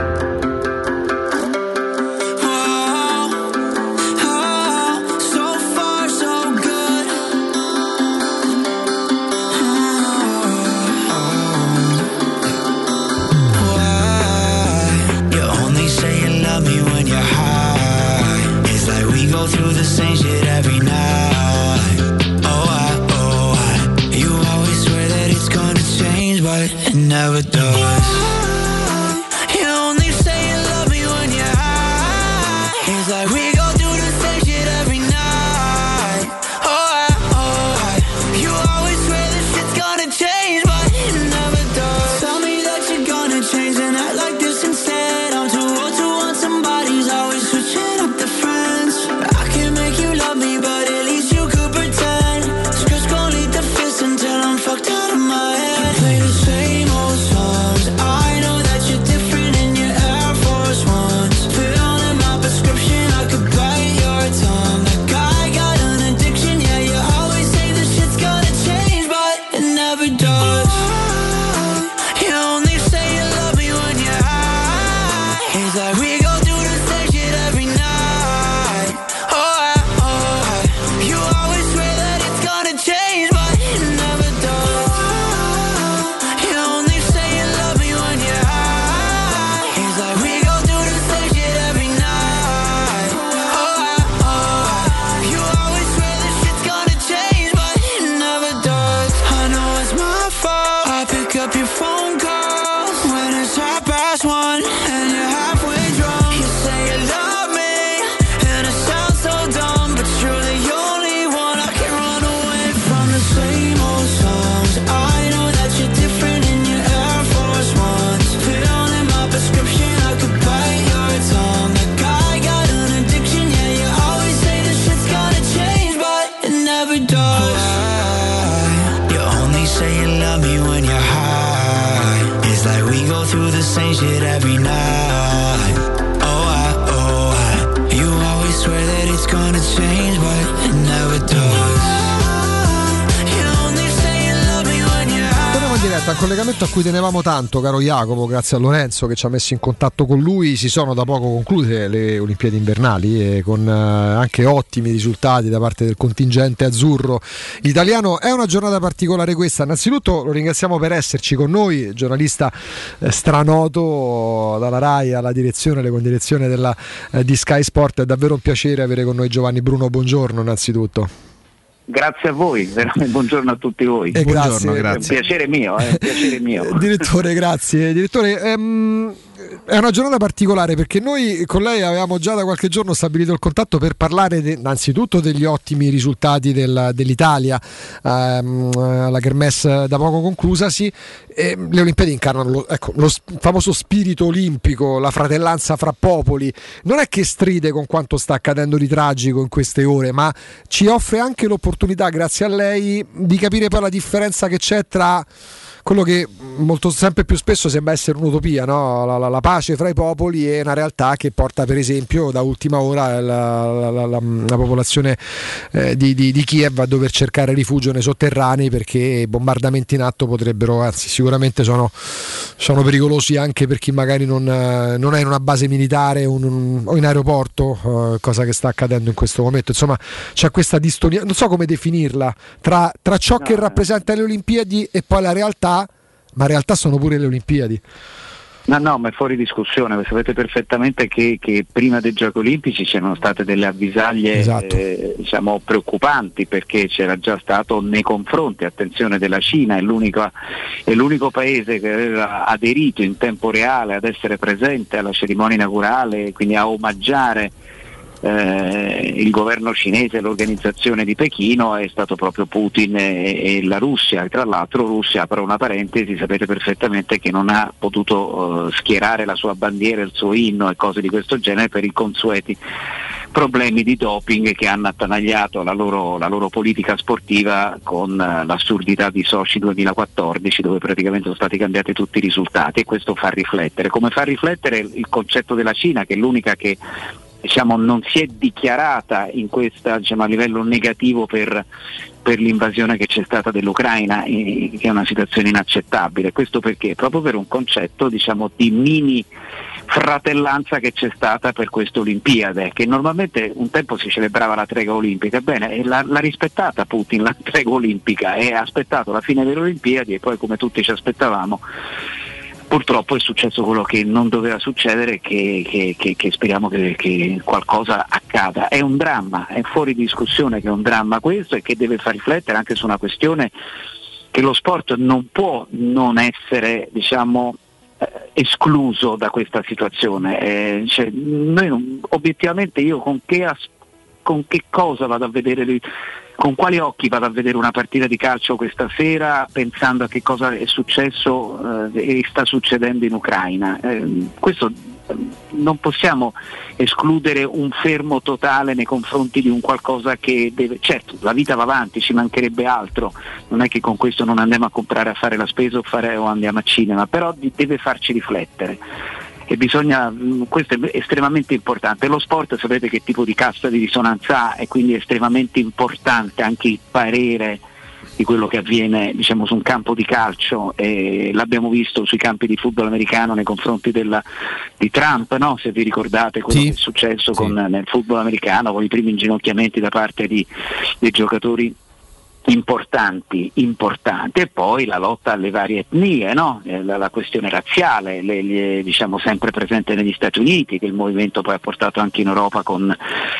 never done. Un collegamento a cui tenevamo tanto, caro Jacopo, grazie a Lorenzo che ci ha messo in contatto con lui. Si sono da poco concluse le Olimpiadi invernali e con eh, anche ottimi risultati da parte del contingente azzurro italiano. È una giornata particolare questa. Innanzitutto lo ringraziamo per esserci con noi, giornalista eh, stranoto dalla RAI alla direzione, le condirezione della, eh, di Sky Sport. È davvero un piacere avere con noi Giovanni Bruno. Buongiorno innanzitutto. Grazie a voi, buongiorno a tutti voi. E Buongiorno, grazie. È un piacere mio, è un piacere mio. Direttore, grazie. Direttore, ehm, è una giornata particolare perché noi con lei avevamo già da qualche giorno stabilito il contatto per parlare de, innanzitutto degli ottimi risultati del, dell'Italia, ehm, la Kermesse da poco conclusasi. E le Olimpiadi incarnano lo, ecco, lo famoso spirito olimpico, la fratellanza fra popoli. Non è che stride con quanto sta accadendo di tragico in queste ore, ma ci offre anche l'opportunità, grazie a lei, di capire poi la differenza che c'è tra quello che molto, sempre più spesso sembra essere un'utopia, no? la, la, la, pace fra i popoli è una realtà che porta per esempio da ultima ora la, la popolazione eh, di, di, di, Kiev a dover cercare rifugio nei sotterranei perché bombardamenti in atto potrebbero, anzi sicuramente sono, sono pericolosi anche per chi magari non, non, è in una base militare un, un, o in aeroporto, eh, cosa che sta accadendo in questo momento. Insomma c'è questa distonia, non so come definirla, tra, tra ciò no, che rappresenta le Olimpiadi e poi la realtà ma in realtà sono pure le Olimpiadi. No, no, ma è fuori discussione, sapete perfettamente che, che, prima dei Giochi Olimpici c'erano state delle avvisaglie esatto. eh, diciamo, preoccupanti perché c'era già stato nei confronti, attenzione, della Cina, è l'unico, è l'unico paese che aveva aderito in tempo reale ad essere presente alla cerimonia inaugurale, quindi a omaggiare eh, il governo cinese e l'organizzazione di Pechino è stato proprio Putin e, e, la Russia. E tra l'altro Russia, per una parentesi, sapete perfettamente che non ha potuto uh, schierare la sua bandiera, il suo inno e cose di questo genere per i consueti problemi di doping che hanno attanagliato la loro, la loro politica sportiva con uh, l'assurdità di Sochi 2014 dove praticamente sono stati cambiati tutti i risultati e questo fa riflettere. Come fa riflettere il concetto della Cina che è l'unica che diciamo, non si è dichiarata questa, diciamo, a livello negativo per, per, l'invasione che c'è stata dell'Ucraina, eh, che è una situazione inaccettabile. Questo perché? Proprio per un concetto diciamo, di mini fratellanza che c'è stata per queste Olimpiade, che normalmente un tempo si celebrava la tregua olimpica, ebbene l'ha, l'ha rispettata Putin la tregua olimpica e ha aspettato la fine delle Olimpiadi e poi come tutti ci aspettavamo purtroppo è successo quello che non doveva succedere e che, che, che, che, speriamo che, qualcosa accada. È un dramma, è fuori discussione che è un dramma questo e che deve far riflettere anche su una questione che lo sport non può non essere diciamo, eh, escluso da questa situazione. Eh, cioè, noi, obiettivamente io con che, con che cosa vado a vedere con quali occhi vado a vedere una partita di calcio questa sera pensando a che cosa è successo eh, e sta succedendo in Ucraina? Eh, questo eh, non possiamo escludere un fermo totale nei confronti di un qualcosa che deve. Certo, la vita va avanti, ci mancherebbe altro, non è che con questo non andiamo a comprare a fare la spesa o, fare, o andiamo a cinema, però deve farci riflettere e bisogna, mm, questo è estremamente importante. Lo sport sapete che tipo di cassa di risonanza ha e quindi è estremamente importante anche il parere di quello che avviene diciamo, su un campo di calcio e l'abbiamo visto sui campi di football americano nei confronti della, di Trump, no? se vi ricordate quello sì. che è successo sì. con, nel football americano con i primi inginocchiamenti da parte di, dei giocatori importanti, importanti e poi la lotta alle varie etnie, no? Eh, la, la, questione razziale, le, le, diciamo sempre presente negli Stati Uniti, che il movimento poi ha portato anche in Europa con,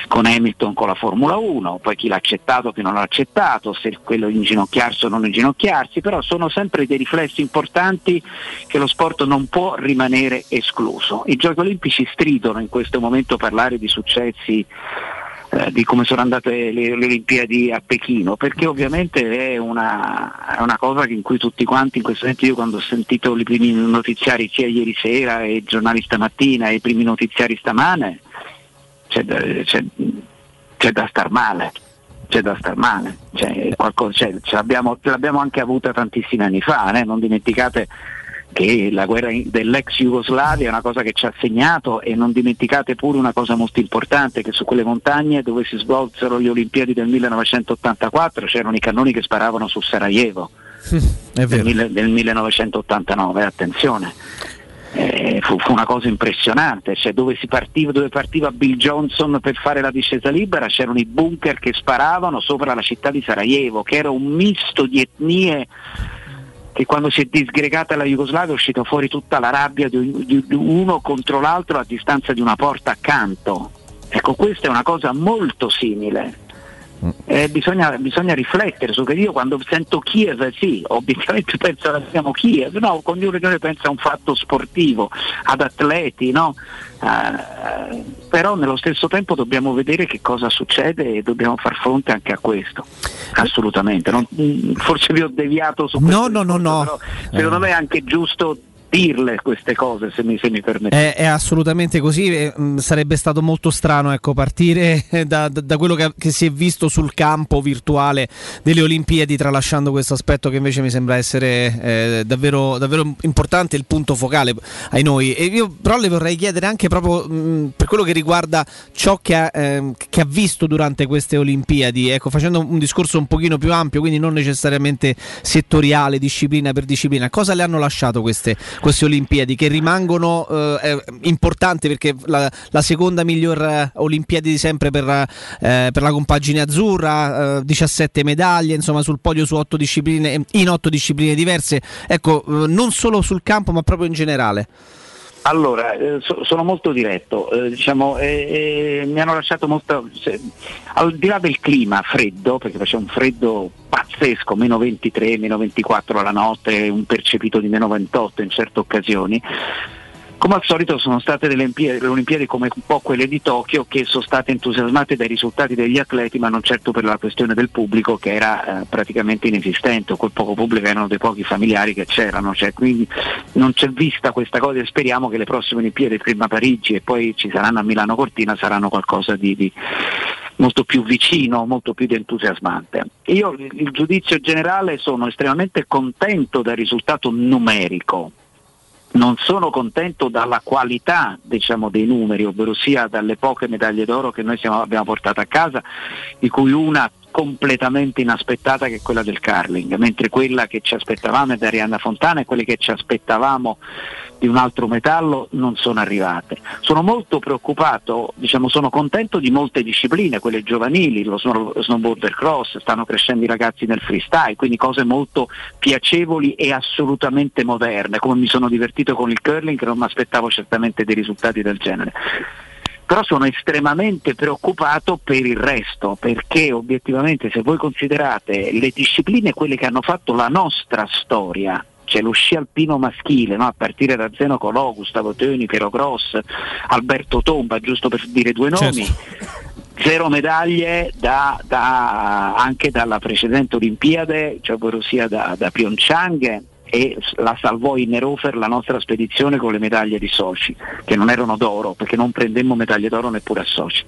con Hamilton con la Formula 1, poi chi l'ha accettato, chi non l'ha accettato, se quello inginocchiarsi o non inginocchiarsi, però sono sempre dei riflessi importanti che lo sport non può rimanere escluso. I Giochi Olimpici stridono in questo momento parlare di successi eh, di come sono andate le, le, Olimpiadi a Pechino, perché ovviamente è una, è una, cosa in cui tutti quanti in questo momento io quando ho sentito i primi notiziari sia ieri sera e i giornali stamattina e i primi notiziari stamane, c'è da, c'è, c'è da star male c'è da star male, cioè, qualcosa, cioè, ce, l'abbiamo, ce, l'abbiamo, anche avuta tantissimi anni fa, eh? non dimenticate che la guerra dell'ex Jugoslavia è una cosa che ci ha segnato e non dimenticate pure una cosa molto importante che su quelle montagne dove si svolsero le Olimpiadi del 1984 c'erano i cannoni che sparavano su Sarajevo del, del 1989, attenzione. Eh, fu, fu, una cosa impressionante, cioè dove, partiva, dove, partiva, Bill Johnson per fare la discesa libera c'erano i bunker che sparavano sopra la città di Sarajevo, che era un misto di etnie che quando si è disgregata la Jugoslavia è uscita fuori tutta la rabbia di, uno contro l'altro a distanza di una porta accanto. Ecco, questa è una cosa molto simile. Eh, bisogna, bisogna, riflettere su che io quando sento Kiev, sì, obiettivamente penso che siamo Kiev, no, di noi pensa a un fatto sportivo, ad atleti, no? Uh, però nello stesso tempo dobbiamo vedere che cosa succede e dobbiamo far fronte anche a questo. Assolutamente. Non, forse vi ho deviato su questo. No, no, no, no. Secondo eh. me è anche giusto dirle queste cose se mi, se mi permettete. È, è, assolutamente così, mh, sarebbe stato molto strano ecco, partire da, da, quello che, che, si è visto sul campo virtuale delle Olimpiadi tralasciando questo aspetto che invece mi sembra essere eh, davvero, davvero, importante, il punto focale ai noi. E io però le vorrei chiedere anche proprio mh, per quello che riguarda ciò che ha, eh, che ha, visto durante queste Olimpiadi, ecco, facendo un discorso un pochino più ampio, quindi non necessariamente settoriale, disciplina per disciplina, cosa le hanno lasciato queste queste Olimpiadi che rimangono eh, importanti perché la, la, seconda miglior eh, Olimpiadi di sempre per, eh, per la compagine azzurra, eh, 17 medaglie insomma sul podio su otto discipline, in otto discipline diverse, ecco eh, non solo sul campo ma proprio in generale. Allora, eh, so, sono molto diretto, eh, diciamo, eh, mi hanno lasciato molto, se, al di là del clima freddo, perché faceva un freddo pazzesco, meno 23, meno 24 la notte, un percepito di meno 28 in certe occasioni, come al solito sono state delle Olimpiadi, le Olimpiadi come un po' quelle di Tokyo che sono state entusiasmate dai risultati degli atleti ma non certo per la questione del pubblico che era eh, praticamente inesistente, quel poco pubblico erano dei pochi familiari che c'erano, cioè, quindi non c'è vista questa cosa e speriamo che le prossime Olimpiadi, prima Parigi e poi ci saranno a Milano Cortina, saranno qualcosa di, di molto più vicino, molto più entusiasmante. Io il giudizio generale sono estremamente contento del risultato numerico non sono contento dalla qualità diciamo, dei numeri, ovvero sia dalle poche medaglie d'oro che noi siamo, abbiamo portato a casa, di cui una completamente inaspettata che è quella del curling, mentre quella che ci aspettavamo è da Arianna Fontana e quelle che ci aspettavamo di un altro metallo non sono arrivate. Sono molto preoccupato, diciamo, sono contento di molte discipline, quelle giovanili, lo snowboarder cross, stanno crescendo i ragazzi nel freestyle, quindi cose molto piacevoli e assolutamente moderne, come mi sono divertito con il curling che non mi aspettavo certamente dei risultati del genere però sono estremamente preoccupato per il resto, perché obiettivamente se voi considerate le discipline quelle che hanno fatto la nostra storia, cioè lo sci alpino maschile, no? a partire da Zeno Colò, Gustavo Teoni, Piero Gross, Alberto Tomba, giusto per dire due nomi. Certo. Zero medaglie da, da, anche dalla precedente Olimpiade, cioè ovvero sia da, da Pyeongchang e la salvò in Nerofer la nostra spedizione con le medaglie di Sochi, che non erano d'oro, perché non prendemmo medaglie d'oro neppure a Sochi.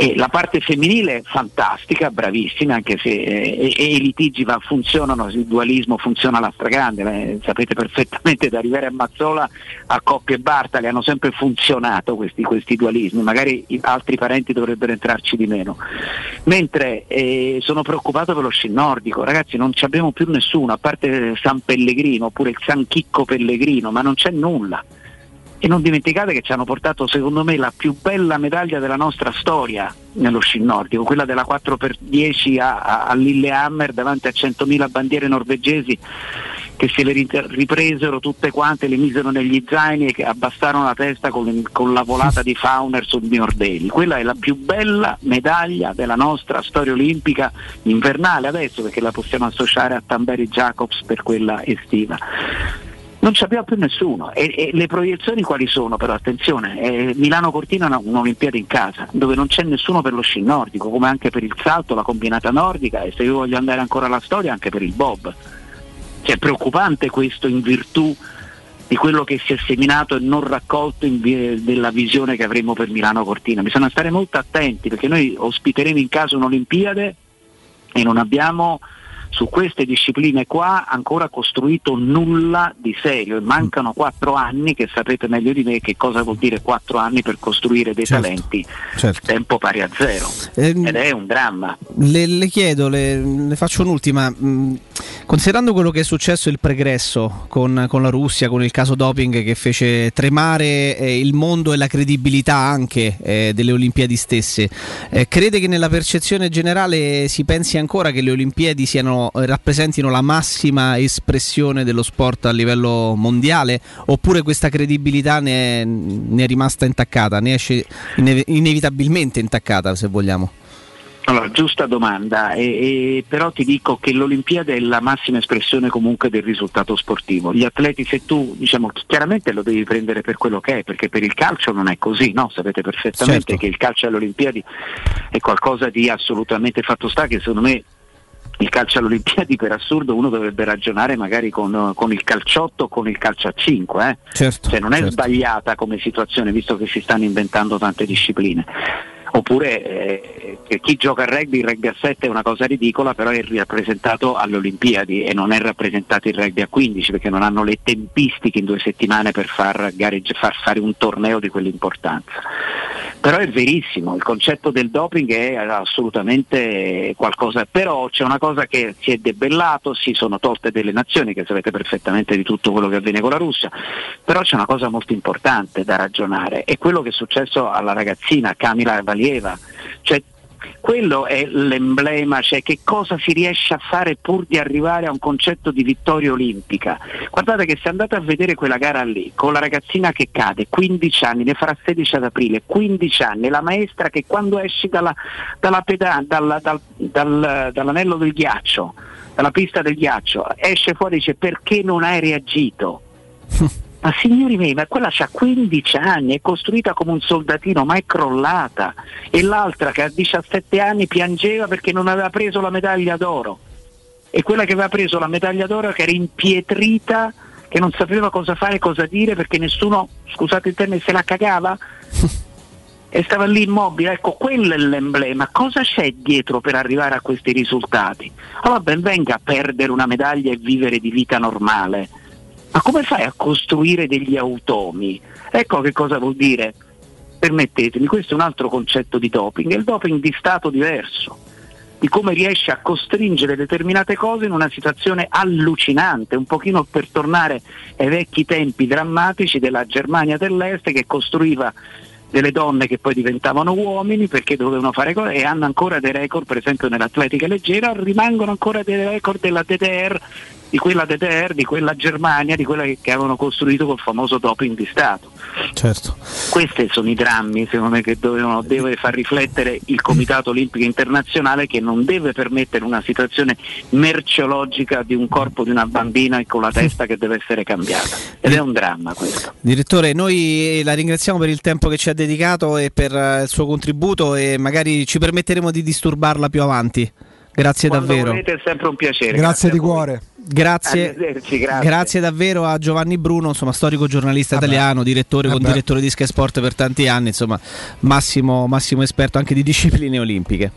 E la parte femminile fantastica, bravissima, anche se eh, e, i litigi va, funzionano, il dualismo funziona alla stragrande, eh, sapete perfettamente da Rivera e Mazzola a Coppia e Bartali hanno sempre funzionato questi, questi dualismi, magari altri parenti dovrebbero entrarci di meno. Mentre eh, sono preoccupato per lo sci nordico, ragazzi non abbiamo più nessuno, a parte San Pellegrino oppure il San Chicco Pellegrino, ma non c'è nulla e non dimenticate che ci hanno portato secondo me la più bella medaglia della nostra storia nello sci nordico, quella della 4x10 a, a, a Lillehammer davanti a 100.000 bandiere norvegesi che se le ripresero tutte quante, le misero negli zaini e che abbassarono la testa con, con la volata di Fauner sul Miordelli. Quella è la più bella medaglia della nostra storia olimpica invernale adesso perché la possiamo associare a Tamberi Jacobs per quella estiva non ci abbiamo più nessuno. E, e, le proiezioni quali sono però attenzione eh, Milano Cortina è un'Olimpiade in casa dove non c'è nessuno per lo sci nordico come anche per il salto la combinata nordica e se io voglio andare ancora alla storia anche per il bob. Cioè, è preoccupante questo in virtù di quello che si è seminato e non raccolto in della visione che avremo per Milano Cortina. Bisogna stare molto attenti perché noi ospiteremo in casa un'Olimpiade e non abbiamo su queste discipline qua ancora costruito nulla di serio. E mancano quattro anni che sapete meglio di me che cosa vuol dire quattro anni per costruire dei certo, talenti. certo. tempo pari a zero. Eh, ed è un dramma. le, le chiedo le, le, faccio un'ultima. Mm, Considerando quello che è successo il pregresso con, con la Russia, con il caso doping che fece tremare eh, il mondo e la credibilità anche eh, delle Olimpiadi stesse, eh, crede che nella percezione generale si pensi ancora che le Olimpiadi siano, rappresentino la massima espressione dello sport a livello mondiale oppure questa credibilità ne è, ne è rimasta intaccata, ne esce inevitabilmente intaccata se vogliamo? Allora, giusta domanda, e, e, però ti dico che l'Olimpiade è la massima espressione comunque del risultato sportivo. Gli atleti, se tu diciamo chiaramente lo devi prendere per quello che è, perché per il calcio non è così, no? Sapete perfettamente certo. che il calcio alle Olimpiadi è qualcosa di assolutamente fatto sta che secondo me il calcio alle Olimpiadi per assurdo uno dovrebbe ragionare magari con, con il calciotto o con il calcio a 5, eh? certo, cioè non è certo. sbagliata come situazione visto che si stanno inventando tante discipline oppure eh, chi gioca a rugby, il rugby a 7 è una cosa ridicola, però è rappresentato alle Olimpiadi e non è rappresentato il rugby a 15 perché non hanno le tempistiche in due settimane per far, gareggi- far fare un torneo di quell'importanza. Però è verissimo, il concetto del doping è assolutamente qualcosa, però c'è una cosa che si è debellato, si sono tolte delle nazioni, che sapete perfettamente di tutto quello che avviene con la Russia, però c'è una cosa molto importante da ragionare, è quello che è successo alla ragazzina Camila Valieva, cioè quello è l'emblema, cioè che cosa si riesce a fare pur di arrivare a un concetto di vittoria olimpica. Guardate che se andate a vedere quella gara lì, con la ragazzina che cade, 15 anni, ne farà 16 ad aprile, 15 anni, la maestra che quando esci dalla, dalla peda- dal, dal, dal, dall'anello del ghiaccio, dalla pista del ghiaccio, esce fuori e dice perché non hai reagito? Ma signori miei, ma quella ha 15 anni, è costruita come un soldatino, ma è crollata. E l'altra che a 17 anni piangeva perché non aveva preso la medaglia d'oro. E quella che aveva preso la medaglia d'oro che era impietrita, che non sapeva cosa fare, cosa dire, perché nessuno, scusate il termine, se la cagava. e stava lì immobile, ecco quello è l'emblema, cosa c'è dietro per arrivare a questi risultati? Allora ben venga a perdere una medaglia e vivere di vita normale, ma come fai a costruire degli automi? Ecco che cosa vuol dire. Permettetemi, questo è un altro concetto di doping, è il doping di stato diverso, di come riesce a costringere determinate cose in una situazione allucinante, un pochino per tornare ai vecchi tempi drammatici della Germania dell'Est che costruiva delle donne che poi diventavano uomini perché dovevano fare cose e hanno ancora dei record, per esempio nell'atletica leggera, rimangono ancora dei record della DDR di quella DDR, di quella Germania, di quella che, che avevano costruito col famoso doping di Stato. Certo. Questi sono i drammi, secondo me, che dovevano, deve far riflettere il Comitato Olimpico Internazionale che non deve permettere una situazione merceologica di un corpo di una bambina con la testa che deve essere cambiata. Ed è un dramma questo. Direttore, noi la ringraziamo per il tempo che ci ha dedicato e per eh, il suo contributo e magari ci permetteremo di disturbarla più avanti. Grazie Quando davvero. Volete, è sempre un piacere. Grazie, grazie di cuore. Grazie, grazie. grazie. davvero a Giovanni Bruno, insomma, storico giornalista Vabbè. italiano, direttore, con direttore di Sky Sport per tanti anni, insomma, massimo, massimo esperto anche di discipline olimpiche.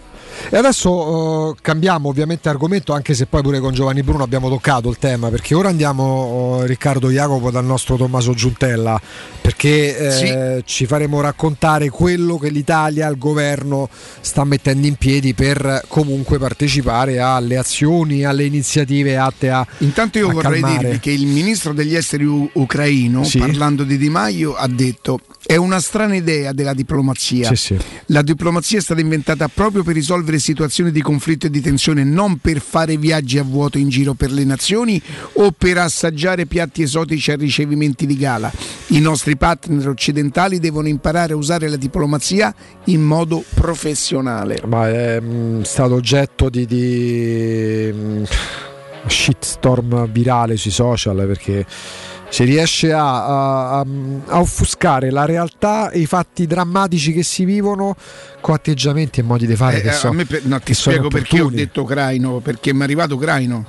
E adesso uh, cambiamo ovviamente argomento, anche se poi pure con Giovanni Bruno abbiamo toccato il tema, perché ora andiamo uh, Riccardo Jacopo dal nostro Tommaso Giuntella, perché eh, sì. ci faremo raccontare quello che l'Italia, il governo sta mettendo in piedi per comunque partecipare alle azioni, alle iniziative atte a... Intanto io vorrei calmare. dirvi che il ministro degli esteri u- ucraino, Sì. parlando di Di Maio, ha detto è una strana idea della diplomazia. Sì, sì. La diplomazia è stata inventata proprio per risolvere situazioni di conflitto e di tensione, non per fare viaggi a vuoto in giro per le nazioni o per assaggiare piatti esotici a ricevimenti di gala. I nostri partner occidentali devono imparare a usare la diplomazia in modo professionale. Ma è mm, stato oggetto di, di mm, shitstorm virale sui social perché si riesce a, a- a- offuscare la realtà e i fatti drammatici che si vivono con atteggiamenti e modi di fare Eh, che a so- me per- no, ti spiego perché ho detto ucraino, perché mi è arrivato ucraino.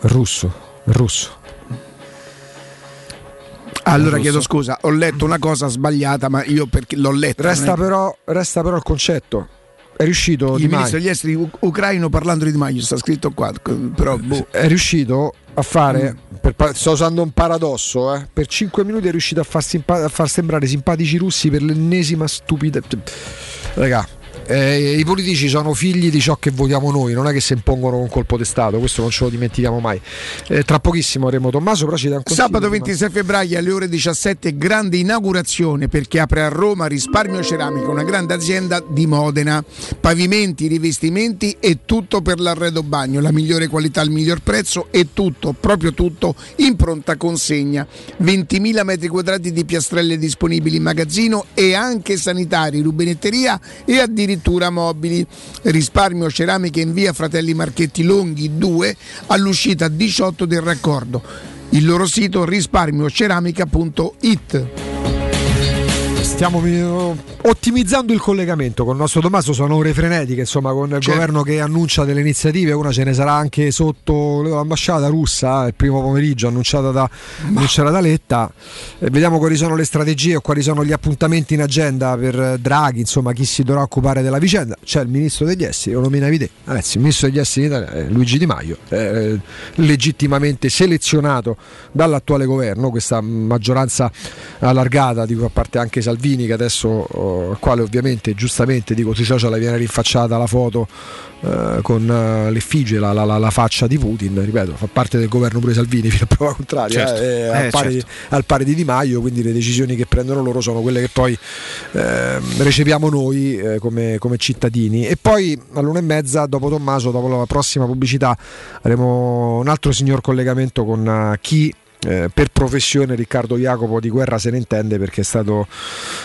russo, russo. Allora chiedo scusa, ho letto una cosa sbagliata, ma io perché l'ho letta. Resta però, resta però il concetto. È riuscito il Di ministro Maio- degli esteri u- ucraino parlando di Di Maio, sta scritto qua, però boh. è riuscito a fare, Mm. per sto usando un paradosso, eh, per 5 minuti è riuscito a far, simpa- a far sembrare simpatici i russi per l'ennesima stupida... Raga, eh, i politici sono figli di ciò che votiamo noi, non è che si impongono un colpo di Stato, questo non ce lo dimentichiamo mai. Eh, tra pochissimo avremo Tommaso, però ci dà un consiglio. Sabato 26 febbraio alle ore 17 grande inaugurazione perché apre a Roma Risparmio Ceramica, una grande azienda di Modena. Pavimenti, rivestimenti e tutto per l'arredo bagno, la migliore qualità, il miglior prezzo e tutto, proprio tutto in pronta consegna. 20.000 metri quadrati di piastrelle disponibili in magazzino e anche sanitari, rubinetteria e addirittura mobili. Risparmio Ceramica in via Fratelli Marchetti Longhi 2 all'uscita 18 del raccordo. Il loro sito risparmioceramica.it. Stiamo eh, ottimizzando il collegamento con il nostro Tommaso, sono ore frenetiche, insomma, con il Certo. governo che annuncia delle iniziative, una ce ne sarà anche sotto l'ambasciata russa eh, il primo pomeriggio annunciata da, annunciata da Letta. Eh, vediamo quali sono le strategie o quali sono gli appuntamenti in agenda per Draghi, insomma, chi si dovrà occupare della vicenda. C'è il ministro degli esteri, lo nominavi te. Ragazzi, il ministro degli esteri in Italia è Luigi Di Maio, eh, legittimamente selezionato dall'attuale governo, questa maggioranza allargata, di cui a parte anche Salvini che adesso al quale ovviamente giustamente dico sui social viene rinfacciata la foto eh, con eh, l'effigie, la, la- la- la faccia di Putin, ripeto, fa parte del governo pure Salvini fino a prova contraria, Certo. eh, Eh, al, pari, certo. al pari di Di Maio, quindi le decisioni che prendono loro sono quelle che poi ehm, recepiamo noi eh, come, come cittadini. E poi all'una e mezza, dopo Tommaso, dopo la prossima pubblicità, avremo un altro signor collegamento con eh, chi eh, per professione Riccardo Jacopo di guerra se ne intende perché è stato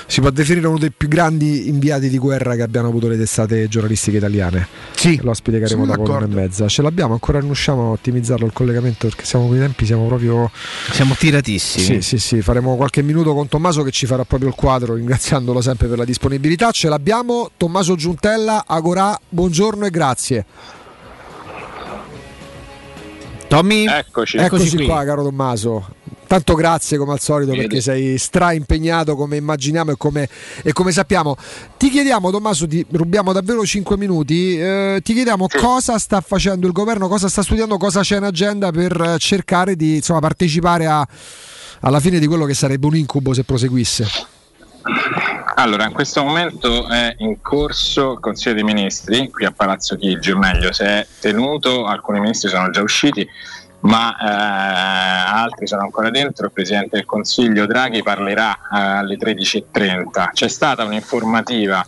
si può definire uno dei più grandi inviati di guerra che abbiano avuto le testate giornalistiche italiane. Sì, l'ospite che avremo dopo l'una e d'accordo. mezza. Ce l'abbiamo ancora non riusciamo a ottimizzarlo il collegamento perché siamo con i tempi siamo proprio siamo tiratissimi. Sì sì sì faremo qualche minuto con Tommaso che ci farà proprio il quadro ringraziandolo sempre per la disponibilità. Ce l'abbiamo Tommaso Giuntella Agorà buongiorno e grazie Tommy Eccoci. Eccoci qua, caro Tommaso. Tanto grazie come al solito Vedi. perché sei stra impegnato come immaginiamo e come, e come sappiamo. Ti chiediamo, Tommaso, ti rubiamo davvero 5 minuti. eh, ti chiediamo cosa sta facendo il governo, cosa sta studiando, cosa c'è in agenda per cercare di insomma, partecipare a- alla fine di quello che sarebbe un incubo se proseguisse. Allora, in questo momento è in corso il Consiglio dei Ministri, qui a Palazzo Chigi, o meglio, si è tenuto, alcuni ministri sono già usciti, ma eh, altri sono ancora dentro. Il Presidente del Consiglio Draghi parlerà eh, alle 13.30. C'è stata un'informativa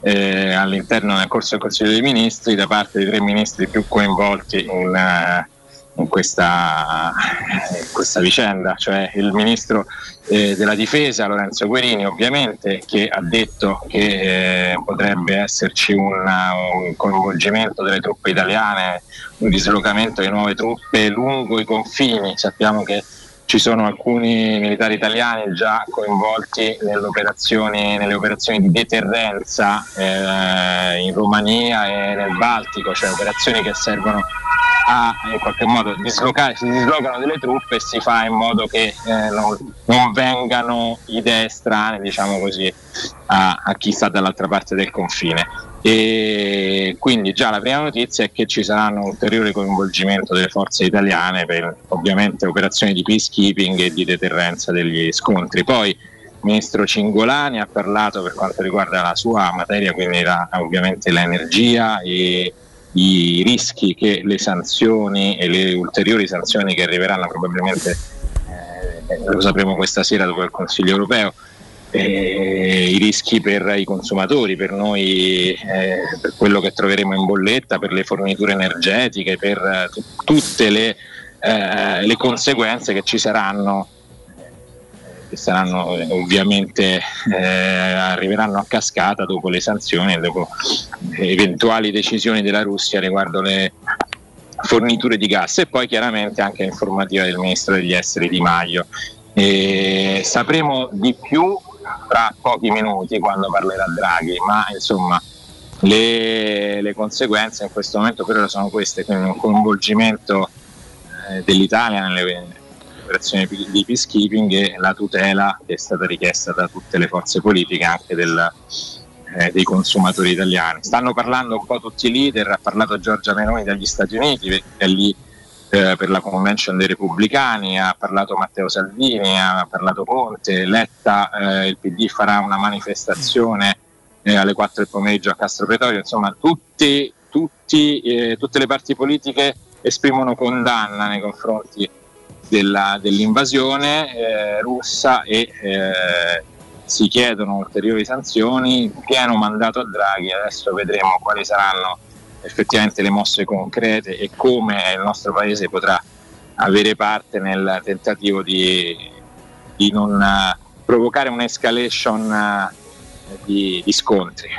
eh, all'interno del corso del Consiglio dei Ministri da parte dei tre ministri più coinvolti in, eh, in questa, in questa vicenda, cioè il ministro eh, della difesa Lorenzo Guerini ovviamente che ha detto che eh, potrebbe esserci una- un coinvolgimento delle truppe italiane, un dislocamento di nuove truppe lungo i confini, sappiamo che ci sono alcuni militari italiani già coinvolti nelle operazioni, nelle operazioni di deterrenza eh, in Romania e nel Baltico, cioè operazioni che servono a in qualche modo dislocare, si dislocano delle truppe e si fa in modo che eh, non, non vengano idee strane, diciamo così, a, a chi sta dall'altra parte del confine. E quindi già la prima notizia è che ci saranno un ulteriore coinvolgimento delle forze italiane per ovviamente operazioni di peacekeeping e di deterrenza degli scontri. Poi il ministro Cingolani ha parlato per quanto riguarda la sua materia, quindi la- ovviamente l'energia e i rischi che le sanzioni e le ulteriori sanzioni che arriveranno probabilmente eh, lo sapremo questa sera dopo il Consiglio europeo eh, i rischi per i consumatori, per noi, eh, per quello che troveremo in bolletta, per le forniture energetiche, per eh, tu- tutte le, eh, le conseguenze che ci saranno, che saranno eh, ovviamente eh, arriveranno a cascata dopo le sanzioni e dopo eventuali decisioni della Russia riguardo le forniture di gas e poi chiaramente anche l'informativa del ministro degli esteri Di Maio. E sapremo di più tra pochi minuti quando parlerà Draghi, ma insomma le, le conseguenze in questo momento per sono queste, quindi un coinvolgimento eh, dell'Italia nelle operazioni di peacekeeping e la tutela che è stata richiesta da tutte le forze politiche anche del, eh, dei consumatori italiani. Stanno parlando un po' tutti i leader, ha parlato Giorgia Meloni dagli Stati Uniti, è lì eh, per la convention dei repubblicani, ha parlato Matteo Salvini, ha parlato Conte, Letta, eh, il PD farà una manifestazione eh, alle 4 del pomeriggio a Castro Pretorio, insomma tutti, tutti, eh, tutte le parti politiche esprimono condanna nei confronti della, dell'invasione eh, russa e eh, si chiedono ulteriori sanzioni, pieno mandato a Draghi, adesso vedremo quali saranno effettivamente le mosse concrete e come il nostro Paese potrà avere parte nel tentativo di, di non uh, provocare un'escalation uh, di, di scontri.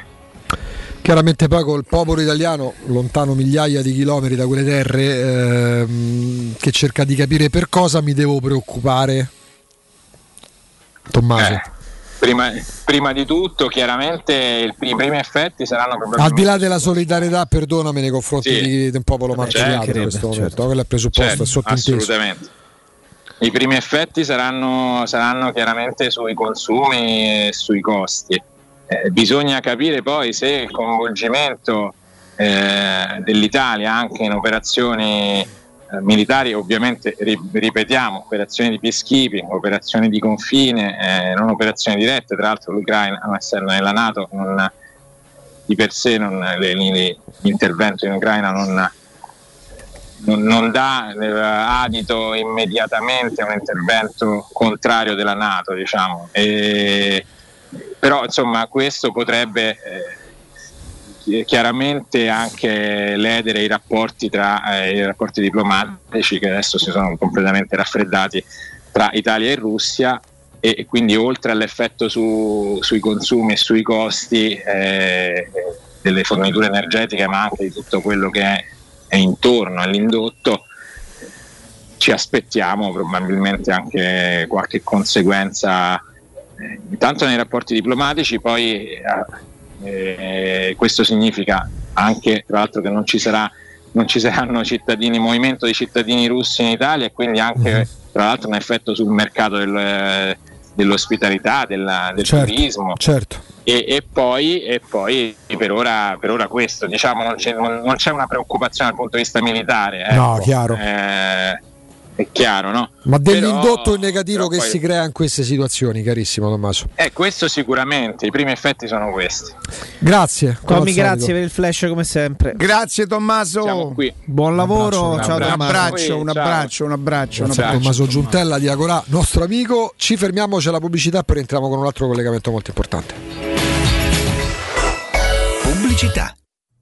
Chiaramente poi col popolo italiano, lontano migliaia di chilometri da quelle terre, ehm, che cerca di capire per cosa mi devo preoccupare. Tommaso. Eh, prima, prima, di tutto, chiaramente il, i primi effetti saranno probabilmente... Al di là della solidarietà, perdonami nei confronti sì. di, di un popolo martoriato in questo certo. momento, quello è presupposto, certo, è sottinteso. Assolutamente. I primi effetti saranno, saranno chiaramente sui consumi e sui costi eh, bisogna capire poi se il coinvolgimento eh, dell'Italia anche in operazioni eh, militari, ovviamente ri- ripetiamo, operazioni di peacekeeping, operazioni di confine, eh, non operazioni dirette, tra l'altro l'Ucraina, essendo nella Nato, non, di per sé non, le, le, l'intervento in Ucraina non, non, non dà eh, adito immediatamente a un intervento contrario della Nato, diciamo. E, però insomma questo potrebbe eh, chiaramente anche ledere i rapporti, tra, eh, i rapporti diplomatici che adesso si sono completamente raffreddati tra Italia e Russia e, e quindi oltre all'effetto su, sui consumi e sui costi eh, delle forniture energetiche ma anche di tutto quello che è, è intorno all'indotto ci aspettiamo probabilmente anche qualche conseguenza eh, intanto nei rapporti diplomatici, poi eh, questo significa anche tra l'altro che non ci, sarà, non ci saranno cittadini, movimento di cittadini russi in Italia e quindi anche mm-hmm. tra l'altro un effetto sul mercato del, dell'ospitalità, della, del certo, turismo. Certo. E, e, poi, e, poi, per ora, per ora questo, diciamo, non c'è, non, non c'è, una preoccupazione dal punto di vista militare. Ecco. No, chiaro. Eh, è chiaro, no? Ma dell'indotto però, negativo che poi... si crea in queste situazioni, carissimo Tommaso. Eh, questo sicuramente, i primi effetti sono questi. Grazie. Tommy, grazie per il flash come sempre. Grazie Tommaso. Siamo qui. Buon lavoro, un ciao Un abbraccio, un abbraccio, un abbraccio. Un abbraccio. Tommaso Giuntella di Agorà, nostro amico. Ci fermiamo, c'è la pubblicità, poi entriamo con un altro collegamento molto importante. Pubblicità.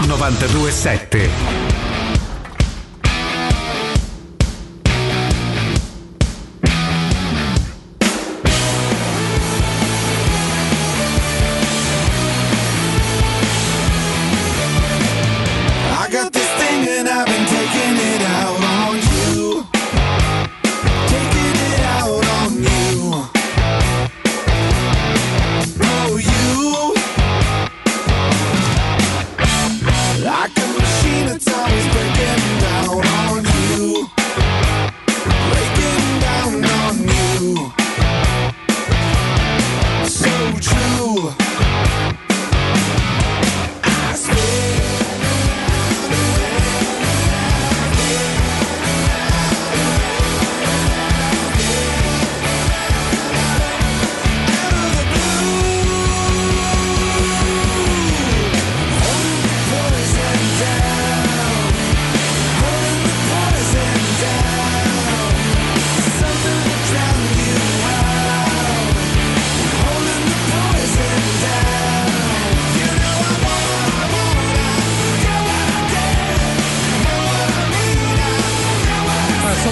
927.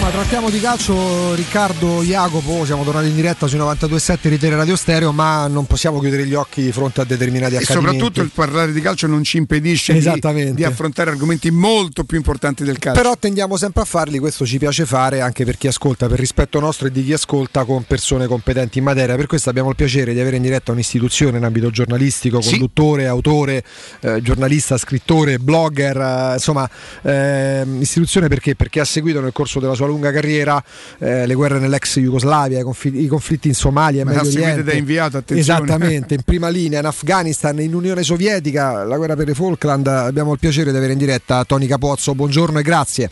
Insomma, trattiamo di calcio Riccardo Jacopo, siamo tornati in diretta sui 92.7 di Tele Radio Stereo, ma non possiamo chiudere gli occhi di fronte a determinati E accadimenti. soprattutto il parlare di calcio non ci impedisce di, di affrontare argomenti molto più importanti del calcio. Però tendiamo sempre a farli, questo ci piace fare anche per chi ascolta, per rispetto nostro e di chi ascolta con persone competenti in materia. Per questo abbiamo il piacere di avere in diretta un'istituzione in ambito giornalistico, Sì. conduttore, autore, eh, giornalista, scrittore, blogger, eh, insomma, ehm, istituzione perché? Perché ha seguito nel corso della sua lunga carriera eh, le guerre nell'ex Jugoslavia, i, confi- i conflitti in Somalia, in Medio Oriente. da inviato, attenzione. Esattamente, in prima linea, in Afghanistan, in Unione Sovietica, la guerra per i Falkland. Abbiamo il piacere di avere in diretta Tony Capozzo. Buongiorno e grazie.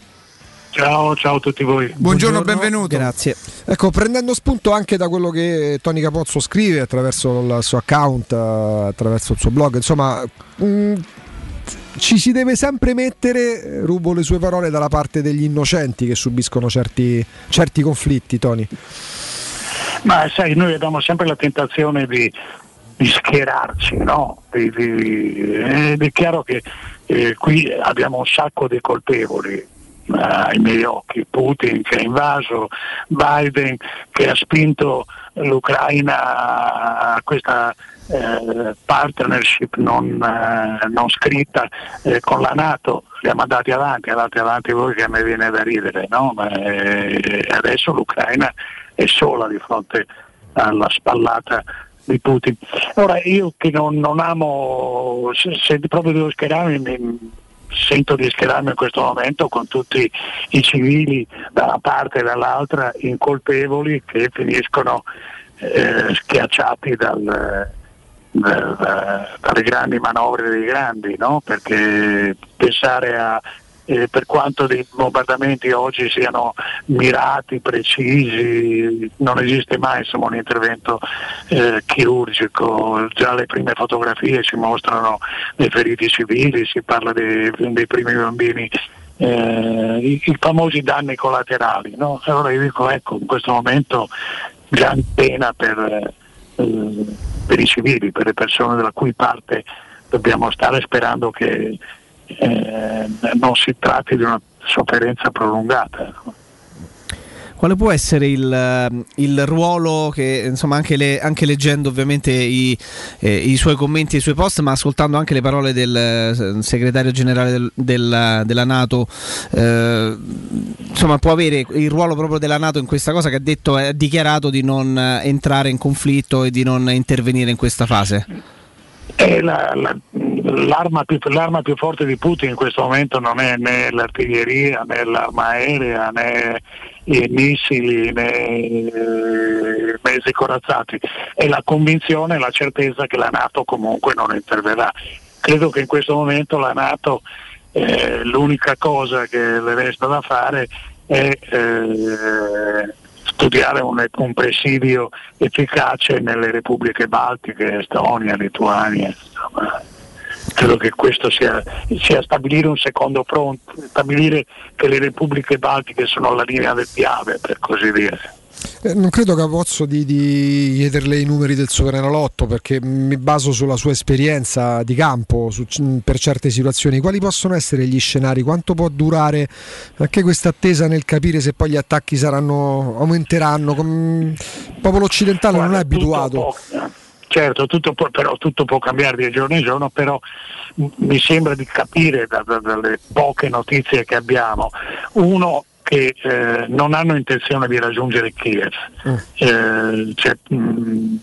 Ciao, ciao a tutti voi. Buongiorno, benvenuto. Grazie. Ecco, prendendo spunto anche da quello che Tony Capozzo scrive attraverso il suo account, eh, attraverso il suo blog, insomma, mh, ci si deve sempre mettere, eh, rubo le sue parole, dalla parte degli innocenti che subiscono certi, certi conflitti, Tony. Ma sai, noi abbiamo sempre la tentazione di, di schierarci, no? Di- di- ed è chiaro che eh, qui abbiamo un sacco di colpevoli eh, ai miei occhi, Putin che ha invaso, Biden che ha spinto l'Ucraina a questa eh, partnership non, eh, non scritta eh, con la Nato, li ha mandati avanti, andate avanti voi che a me viene da ridere, no? Ma, eh, adesso l'Ucraina è sola di fronte alla spallata di Putin. Ora io che non, non amo, se, se proprio devo schierarmi, mi- sento di schierarmi in questo momento con tutti i civili da una parte e dall'altra incolpevoli che finiscono eh, schiacciati dal, dalle grandi manovre dei grandi, no? perché pensare a eh, per quanto i bombardamenti oggi siano mirati, precisi, non esiste mai insomma, un intervento eh, chirurgico, già le prime fotografie ci mostrano dei feriti civili, si parla dei, dei primi bambini eh, i, i, famosi danni collaterali. No? Allora io dico ecco, in questo momento gran pena per, eh, per i civili, per le persone della cui parte dobbiamo stare sperando che eh, non si tratti di una sofferenza prolungata. Quale può essere il, il ruolo che, insomma, anche, le, anche leggendo ovviamente i, eh, i, suoi commenti e i suoi post, ma ascoltando anche le parole del eh, segretario generale del, del, della Nato, eh, insomma, può avere il ruolo proprio della Nato in questa cosa che ha detto, ha dichiarato di non entrare in conflitto e di non intervenire in questa fase? La, la, l'arma, più, l'arma, più, forte di Putin in questo momento non è né l'artiglieria né l'arma aerea né i missili i mezzi corazzati, è la convinzione e la certezza che la Nato comunque non interverrà. Credo che in questo momento la Nato eh, l'unica cosa che le resta da fare è eh, studiare un, un, presidio efficace nelle repubbliche baltiche, Estonia, Lituania. Insomma. Credo che questo sia, sia, stabilire un secondo fronte, stabilire che le repubbliche baltiche sono la linea del piave, per così dire. Eh, non credo Capozzo di, di chiederle i numeri del Superenalotto perché mi baso sulla sua esperienza di campo su, per certe situazioni. Quali possono essere gli scenari? Quanto può durare anche questa attesa nel capire se poi gli attacchi saranno, aumenteranno? il popolo occidentale Guarda, non è abituato. Certo, tutto può, però tutto può cambiare di giorno in giorno, però mi sembra di capire da, da, dalle poche notizie che abbiamo. Uno, che eh, non hanno intenzione di raggiungere Kiev. Mm. Eh, c'è, mh,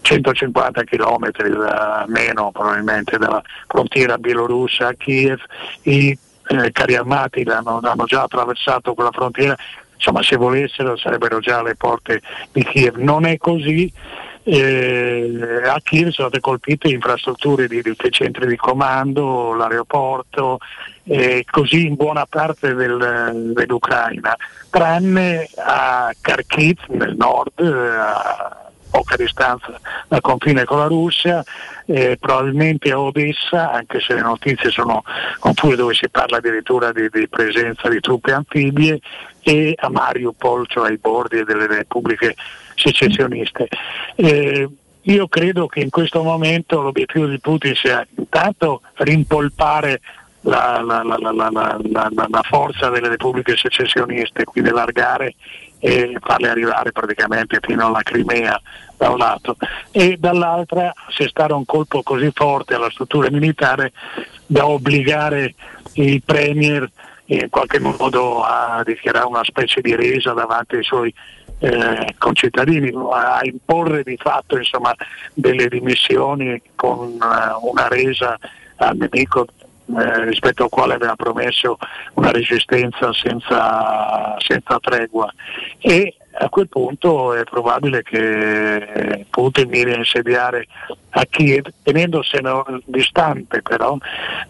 150 km da, meno probabilmente dalla frontiera bielorussa a Kiev, i eh, carri armati hanno, hanno già attraversato quella frontiera, insomma se volessero sarebbero già alle porte di Kiev. Non è così, eh, a Kiev sono state colpite infrastrutture di, di centri di comando, l'aeroporto, eh, così in buona parte del, dell'Ucraina, tranne a Kharkiv nel nord, a poca distanza dal confine con la Russia, eh, probabilmente a Odessa, anche se le notizie sono confuse dove si parla addirittura di, di presenza di truppe anfibie, e a Mariupol, cioè ai bordi delle repubbliche secessioniste. Eh, io credo che in questo momento l'obiettivo di Putin sia intanto rimpolpare la, la, la, la, forza delle repubbliche secessioniste, quindi allargare e farle arrivare praticamente fino alla Crimea da un lato e dall'altra assestare un colpo così forte alla struttura militare da obbligare i premier in qualche modo a dichiarare una specie di resa davanti ai suoi eh, concittadini, a imporre di fatto insomma, delle dimissioni con una, una resa al nemico eh, rispetto al quale aveva promesso una resistenza senza, senza tregua. E a quel punto è probabile che Putin miri a insediare a Kiev, tenendosene distante però,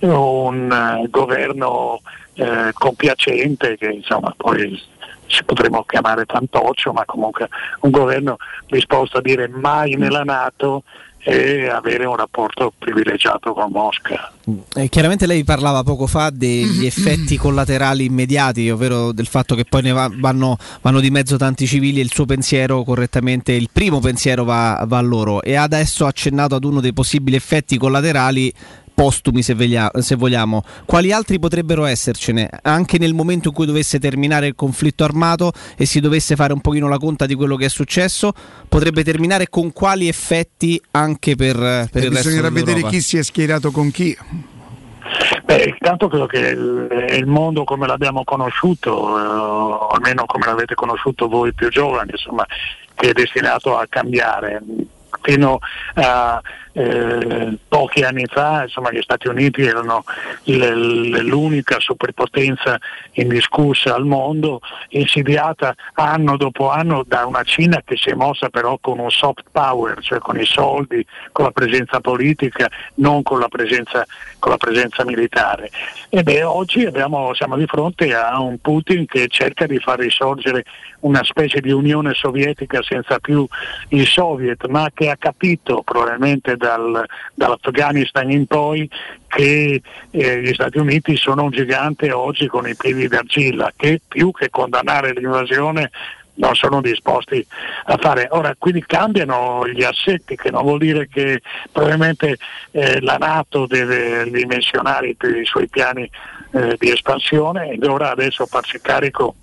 un uh, governo uh, compiacente che insomma poi ci potremmo chiamare fantoccio, ma comunque un governo disposto a dire mai nella Nato e avere un rapporto privilegiato con Mosca. Eh, chiaramente lei parlava poco fa degli effetti collaterali immediati, ovvero del fatto che poi ne va, vanno, vanno, di mezzo tanti civili e il suo pensiero correttamente, il primo pensiero va, va a loro e adesso ha accennato ad uno dei possibili effetti collaterali postumi se, veglia, se, vogliamo, quali altri potrebbero essercene? Anche nel momento in cui dovesse terminare il conflitto armato e si dovesse fare un pochino la conta di quello che è successo, potrebbe terminare con quali effetti anche per, per il resto Bisognerà vedere chi si è schierato con chi. Beh, intanto credo che il, il, mondo come l'abbiamo conosciuto, eh, almeno come l'avete conosciuto voi più giovani, insomma, che è destinato a cambiare. Fino a eh, pochi anni fa insomma, gli Stati Uniti erano l- l'unica superpotenza indiscussa al mondo, insidiata anno dopo anno da una Cina che si è mossa però con un soft power, cioè con i soldi, con la presenza politica, non con la presenza, con la presenza militare. E beh, oggi abbiamo, siamo di fronte a un Putin che cerca di far risorgere una specie di Unione Sovietica senza più i soviet, ma che ha capito probabilmente dal, dall'Afghanistan in poi che eh, gli Stati Uniti sono un gigante oggi con i piedi d'argilla, che più che condannare l'invasione non sono disposti a fare. Ora, quindi cambiano gli assetti, che non vuol dire che probabilmente eh, la Nato deve ridimensionare i, i suoi piani eh, di espansione e dovrà adesso farsi carico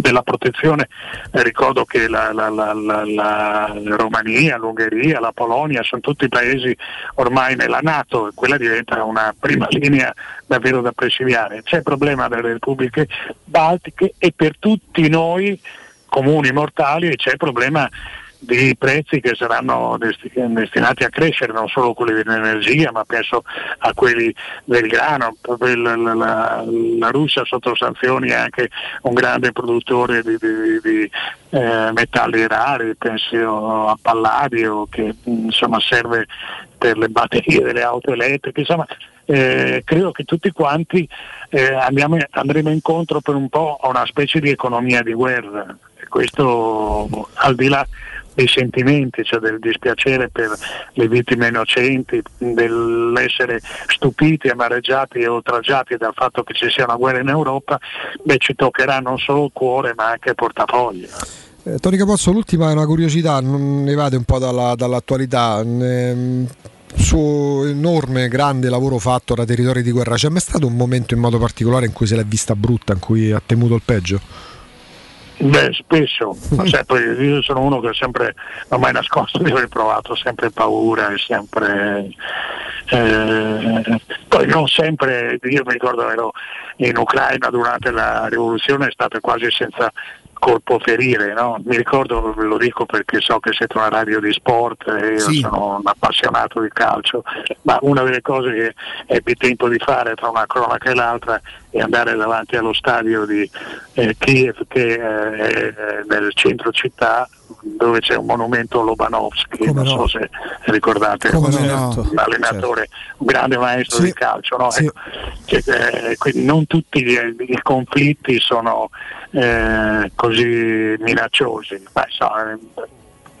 della protezione. Eh, ricordo che la, la, la, la, Romania, l'Ungheria, la Polonia sono tutti paesi ormai nella Nato e quella diventa una prima linea davvero da presidiare. C'è il problema delle repubbliche baltiche e per tutti noi comuni mortali c'è il problema di prezzi che saranno destinati a crescere, non solo quelli dell'energia, ma penso a quelli del grano. La, la, la Russia sotto sanzioni è anche un grande produttore di, di, di eh, metalli rari, penso a Palladio che insomma, serve per le batterie delle auto elettriche, insomma eh, credo che tutti quanti eh, andiamo, andremo incontro per un po' a una specie di economia di guerra. Questo al di là dei sentimenti, cioè del dispiacere per le vittime innocenti, dell'essere stupiti, amareggiati e oltraggiati dal fatto che ci sia una guerra in Europa, beh, ci toccherà non solo il cuore ma anche il portafoglio. Eh, Tony Capozzo, l'ultima è una curiosità, non ne vade un po' dalla, dall'attualità. Eh, suo enorme, grande lavoro fatto da territori di guerra, c'è mai stato un momento in modo particolare in cui se l'è vista brutta, in cui ha temuto il peggio? Beh, spesso, cioè, io sono uno che sempre, non mai nascosto di aver provato sempre paura e sempre... Eh, poi non sempre, io mi ricordo ero in Ucraina durante la rivoluzione, è stata quasi senza colpo ferire, no? mi ricordo, ve lo dico perché so che siete una radio di sport e io sì. sono un appassionato di calcio, ma una delle cose che ebbi tempo di fare tra una cronaca e l'altra è andare davanti allo stadio di eh, Kiev che eh, è nel centro città dove c'è un monumento a Lobanovsky, Come non no. so se ricordate, un, no. allenatore, certo. un grande maestro sì. di calcio. No? Sì. Ecco, cioè, eh, quindi non tutti i conflitti sono eh, così minacciosi. Ma, so,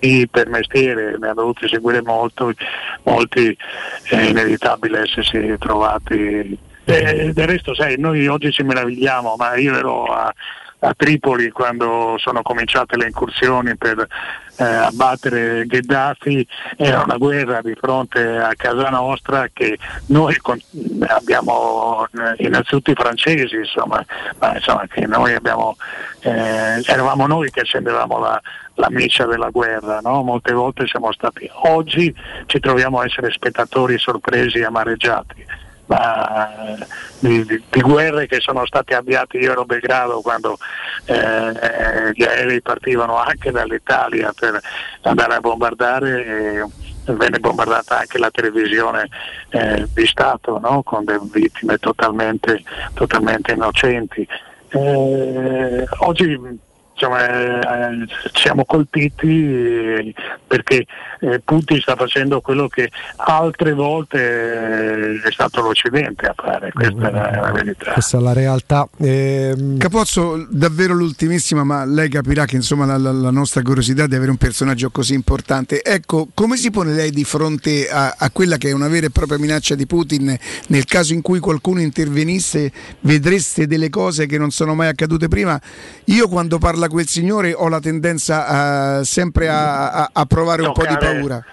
eh, per mestiere ne hanno dovuti seguire molto, molti è inevitabile essersi trovati. E del resto, sai, noi oggi ci meravigliamo, ma io ero a, a Tripoli quando sono cominciate le incursioni per eh, abbattere Gheddafi, era una guerra di fronte a casa nostra che noi con, abbiamo eh, innanzitutto i francesi, insomma, ma insomma che noi abbiamo, eh, eravamo noi che accendevamo la, la miccia della guerra, no? molte volte siamo stati, oggi ci troviamo a essere spettatori sorpresi e amareggiati ma, di, di, guerre che sono state avviate, io ero a Belgrado quando eh, gli aerei partivano anche dall'Italia per andare a bombardare e venne bombardata anche la televisione eh, di Stato no? con delle vittime totalmente, totalmente innocenti. Eh, oggi eh, siamo colpiti perché eh, Putin sta facendo quello che altre volte eh, è stato l'Occidente a fare, questa è la verità. Questa è la realtà. Ehm... Capozzo, davvero l'ultimissima, ma lei capirà che insomma la, la, la, nostra curiosità di avere un personaggio così importante. Ecco, come si pone lei di fronte a, a quella che è una vera e propria minaccia di Putin nel caso in cui qualcuno intervenisse, vedreste delle cose che non sono mai accadute prima? Io quando parla quel signore ho la tendenza uh, sempre a, a, a provare un po' di paura.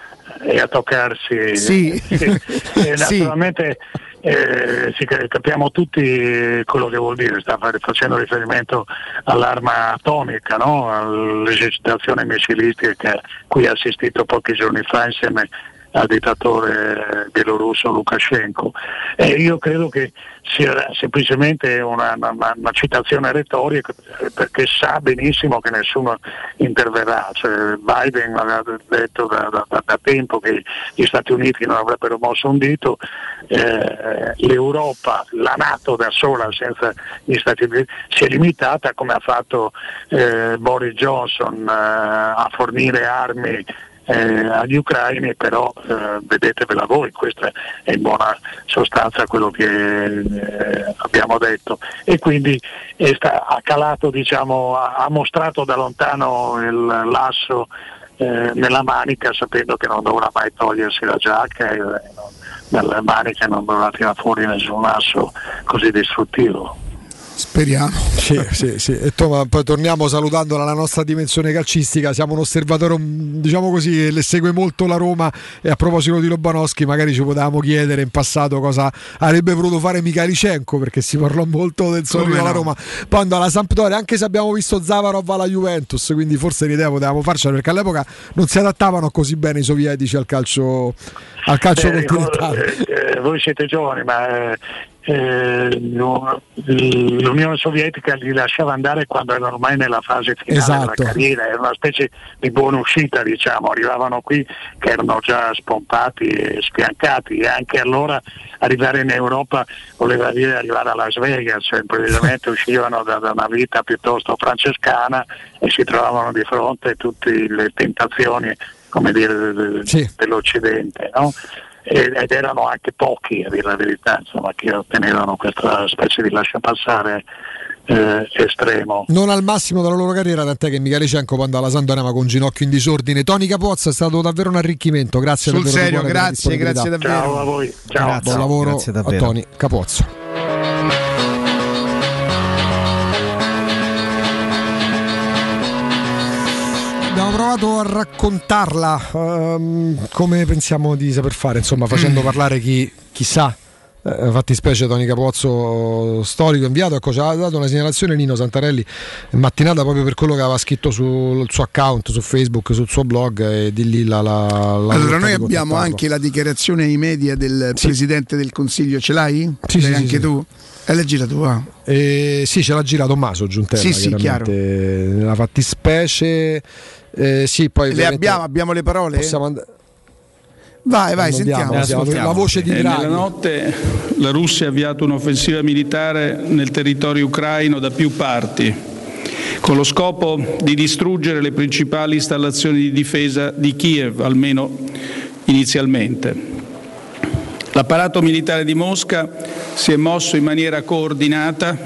E a toccarsi. Sì. e, naturalmente eh, sì, capiamo tutti quello che vuol dire, sta facendo riferimento all'arma atomica, no? all'esercitazione missilistica a cui ha assistito pochi giorni fa insieme al dittatore bielorusso Lukashenko. E io credo che sia semplicemente una, una, una citazione retorica perché sa benissimo che nessuno interverrà. Cioè, Biden aveva detto da, da, da, tempo che gli Stati Uniti non avrebbero mosso un dito, eh, l'Europa, la Nato da sola senza gli Stati Uniti si è limitata come ha fatto eh, Boris Johnson eh, a fornire armi eh, agli ucraini, però eh, vedetevela voi, questo è in buona sostanza quello che eh, abbiamo detto. E quindi sta, ha calato, diciamo, ha, ha, mostrato da lontano il lasso eh, nella manica sapendo che non dovrà mai togliersi la giacca e eh, dalle maniche non dovrà tirare fuori nessun lasso così distruttivo. Speriamo. Sì, sì, sì. E Toma, poi torniamo salutando la nostra dimensione calcistica. Siamo un osservatore, diciamo così, le segue molto la Roma. E a proposito di Lobanowski, magari ci potevamo chiedere in passato cosa avrebbe voluto fare Mikhailichenko, perché si parlò molto del suo arrivo alla Roma. Poi andò alla Sampdoria, anche se abbiamo visto Zavarov alla Juventus, quindi forse l'idea potevamo farcela, perché all'epoca non si adattavano così bene i sovietici al calcio, al calcio Beh, continentale. Eh, voi siete giovani, ma eh, l'Unione Sovietica li lasciava andare quando erano ormai nella fase finale esatto. della carriera, era una specie di buona uscita, diciamo, arrivavano qui che erano già spompati e spiancati e anche allora arrivare in Europa voleva dire arrivare a Las Vegas, cioè improvvisamente uscivano da, da, una vita piuttosto francescana e si trovavano di fronte a tutte le tentazioni come dire, sì. dell'Occidente. No? Ed erano anche pochi a dire la verità, insomma, che ottenevano questa specie di lasciapassare eh, estremo. Non al massimo della loro carriera, tant'è che Michalicenko quando alla Sandoria ma con ginocchio in disordine. Tony Capozza è stato davvero un arricchimento, grazie Sul serio, grazie, grazie davvero. Ciao a voi. Ciao. Grazie, Buon lavoro a Tony Capozzo. Abbiamo provato a raccontarla um, come pensiamo di saper fare, insomma, facendo mm. parlare chi, chi sa. Eh, fatti specie Tony Capozzo storico inviato ecco ci ha dato una segnalazione Nino Santarelli mattinata proprio per quello che aveva scritto sul suo account su Facebook sul suo blog e di lì la, la, la allora noi abbiamo anche la dichiarazione ai media del sì. Presidente del Consiglio ce l'hai? Sì, sì, anche sì, tu? E l'hai girato qua? Eh, sì, ce l'ha girato Tommaso Giuntella. Sì, sì, chiaro. Nella fattispecie eh, sì, poi le abbiamo, abbiamo le parole? Possiamo andare. Vai, vai, sentiamo. La voce di Draghi. Nella notte la Russia ha avviato un'offensiva militare nel territorio ucraino da più parti, con lo scopo di distruggere le principali installazioni di difesa di Kiev, almeno inizialmente. L'apparato militare di Mosca si è mosso in maniera coordinata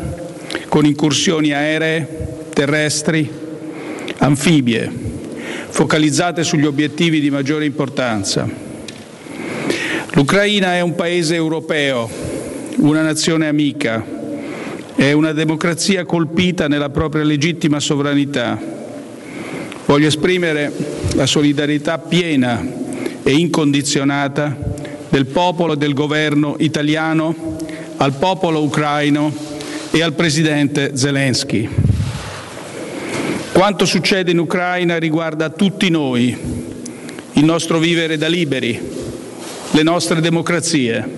con incursioni aeree, terrestri, anfibie, focalizzate sugli obiettivi di maggiore importanza. L'Ucraina è un paese europeo, una nazione amica, è una democrazia colpita nella propria legittima sovranità. Voglio esprimere la solidarietà piena e incondizionata del popolo e del governo italiano al popolo ucraino e al presidente Zelensky. Quanto succede in Ucraina riguarda tutti noi, il nostro vivere da liberi, le nostre democrazie.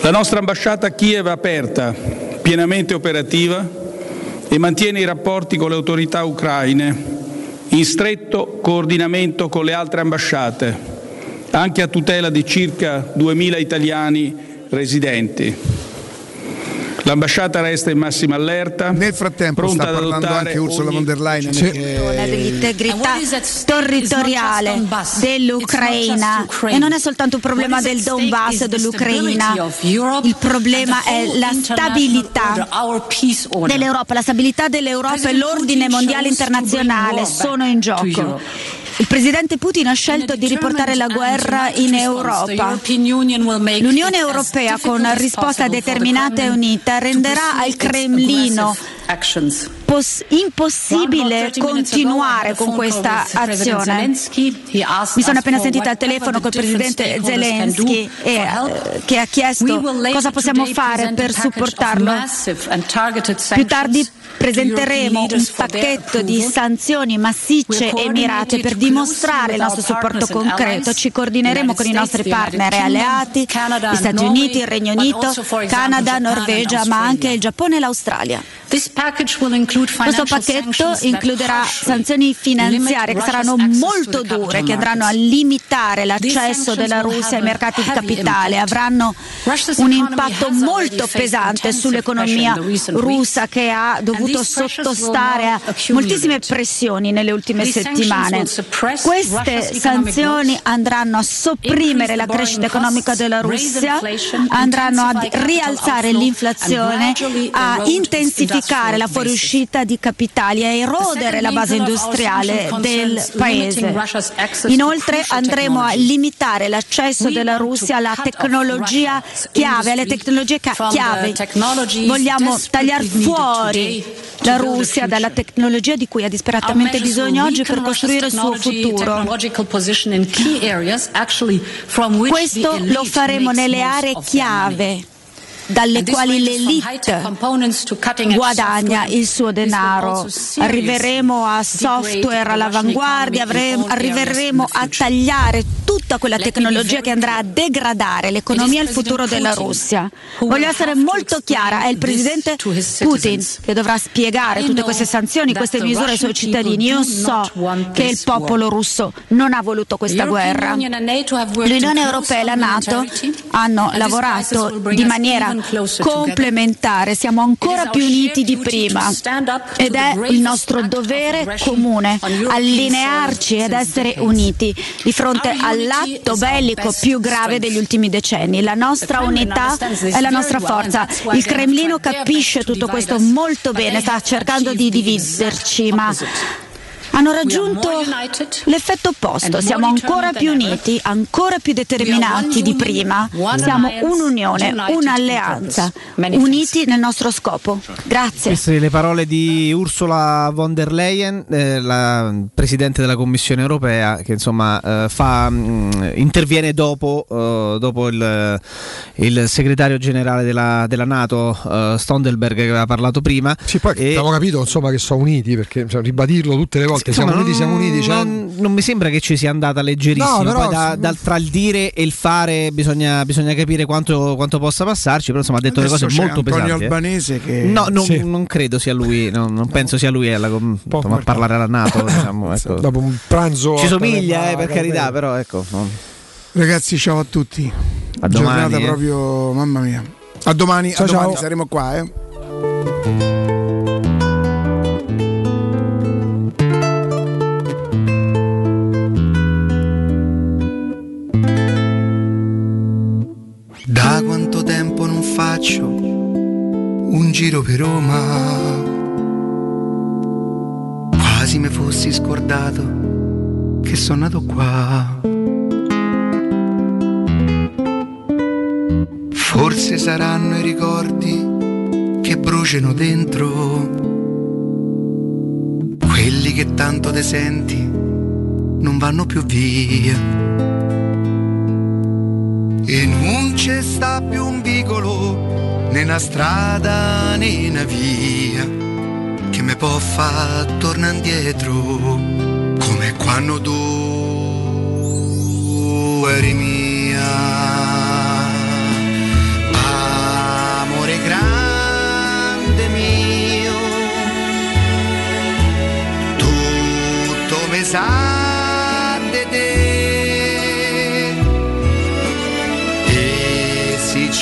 La nostra ambasciata a Kiev è aperta, pienamente operativa e mantiene i rapporti con le autorità ucraine in stretto coordinamento con le altre ambasciate, anche a tutela di circa 2.000 italiani residenti. L'ambasciata resta in massima allerta. Nel frattempo pronta sta parlando anche Ursula von der Leyen. Sì. Dell'integrità territoriale dell'Ucraina e non è soltanto un problema del Donbass e dell'Ucraina, il problema è la stabilità dell'Europa, la stabilità dell'Europa e l'ordine mondiale internazionale sono in gioco. Il presidente Putin ha scelto di riportare la guerra in Europa. L'Unione Europea, con risposta determinata e unita, renderà al Cremlino pos- impossibile continuare con questa azione. Mi sono appena sentita al telefono col presidente Zelensky e, eh, che ha chiesto cosa possiamo fare per supportarlo. Più tardi presenteremo un pacchetto di sanzioni massicce e mirate per dimostrare il nostro supporto concreto. Ci coordineremo con i nostri partner e alleati, gli Stati Uniti, il Regno Unito, Canada, Norvegia, ma anche il Giappone e l'Australia. Questo pacchetto includerà sanzioni finanziarie che saranno molto dure, che andranno a limitare l'accesso della Russia ai mercati di capitale, avranno un impatto molto pesante sull'economia russa che ha dovuto sottostare a moltissime pressioni nelle ultime settimane. Queste sanzioni andranno a sopprimere la crescita economica della Russia, andranno a rialzare l'inflazione, a intensificare bloccare la fuoriuscita di capitali e erodere la base industriale del paese. Inoltre andremo a limitare l'accesso della Russia alla tecnologia chiave, alle tecnologie chiave. Vogliamo tagliare fuori la Russia dalla tecnologia di cui ha disperatamente bisogno oggi per costruire il suo futuro. Questo lo faremo nelle aree chiave dalle quali l'elite guadagna il suo denaro. Arriveremo a software all'avanguardia, arriveremo a tagliare tutta quella tecnologia che andrà a degradare l'economia e il futuro della Russia. Voglio essere molto chiara, è il presidente Putin che dovrà spiegare tutte queste sanzioni, queste misure ai suoi cittadini. Io so che il popolo russo non ha voluto questa guerra. L'Unione Europea e la Nato hanno lavorato di maniera complementare, siamo ancora più uniti di prima. ed è il nostro dovere comune allinearci ed essere uniti di fronte all'atto bellico più grave degli ultimi decenni. La nostra unità è la nostra forza. Il Cremlino capisce tutto questo molto bene, sta cercando di dividerci, ma hanno raggiunto l'effetto opposto. Siamo ancora più uniti, ancora più determinati di prima. Siamo un'unione, un'alleanza, uniti nel nostro scopo. Grazie. Queste le parole di Ursula von der Leyen, eh, la Presidente della Commissione europea, che insomma eh, fa, mh, interviene dopo, uh, dopo il, il, segretario generale della, della Nato, uh, Stondelberg, che aveva parlato prima. Sì, poi e... abbiamo capito insomma, che sono uniti, perché cioè, ribadirlo tutte le volte che siamo uniti, siamo uniti. Cioè... Non, non, mi sembra che ci sia andata leggerissimo. No, Poi da, da, tra il dire e il fare bisogna, bisogna capire quanto, quanto, possa passarci. Però insomma ha detto le cose molto Antonio pesanti. Eh. Albanese che... No, non, sì. non, credo sia lui. No, non penso sia lui alla, insomma, a parlare alla Nato. diciamo, ecco. Dopo un pranzo. Ci somiglia, eh, per carità, però ecco. Ragazzi, ciao a tutti. A domani. Giornata eh. proprio, mamma mia. A domani, ciao, a domani ciao. saremo qua, eh. Da quanto tempo non faccio un giro per Roma? Quasi mi fossi scordato che sono nato qua. Forse saranno i ricordi che bruciano dentro, quelli che tanto te senti non vanno più via. E non c'è sta più un vicolo, né una strada né una via, che mi può far tornare indietro, come quando tu eri mia. Amore grande mio, tutto mi sa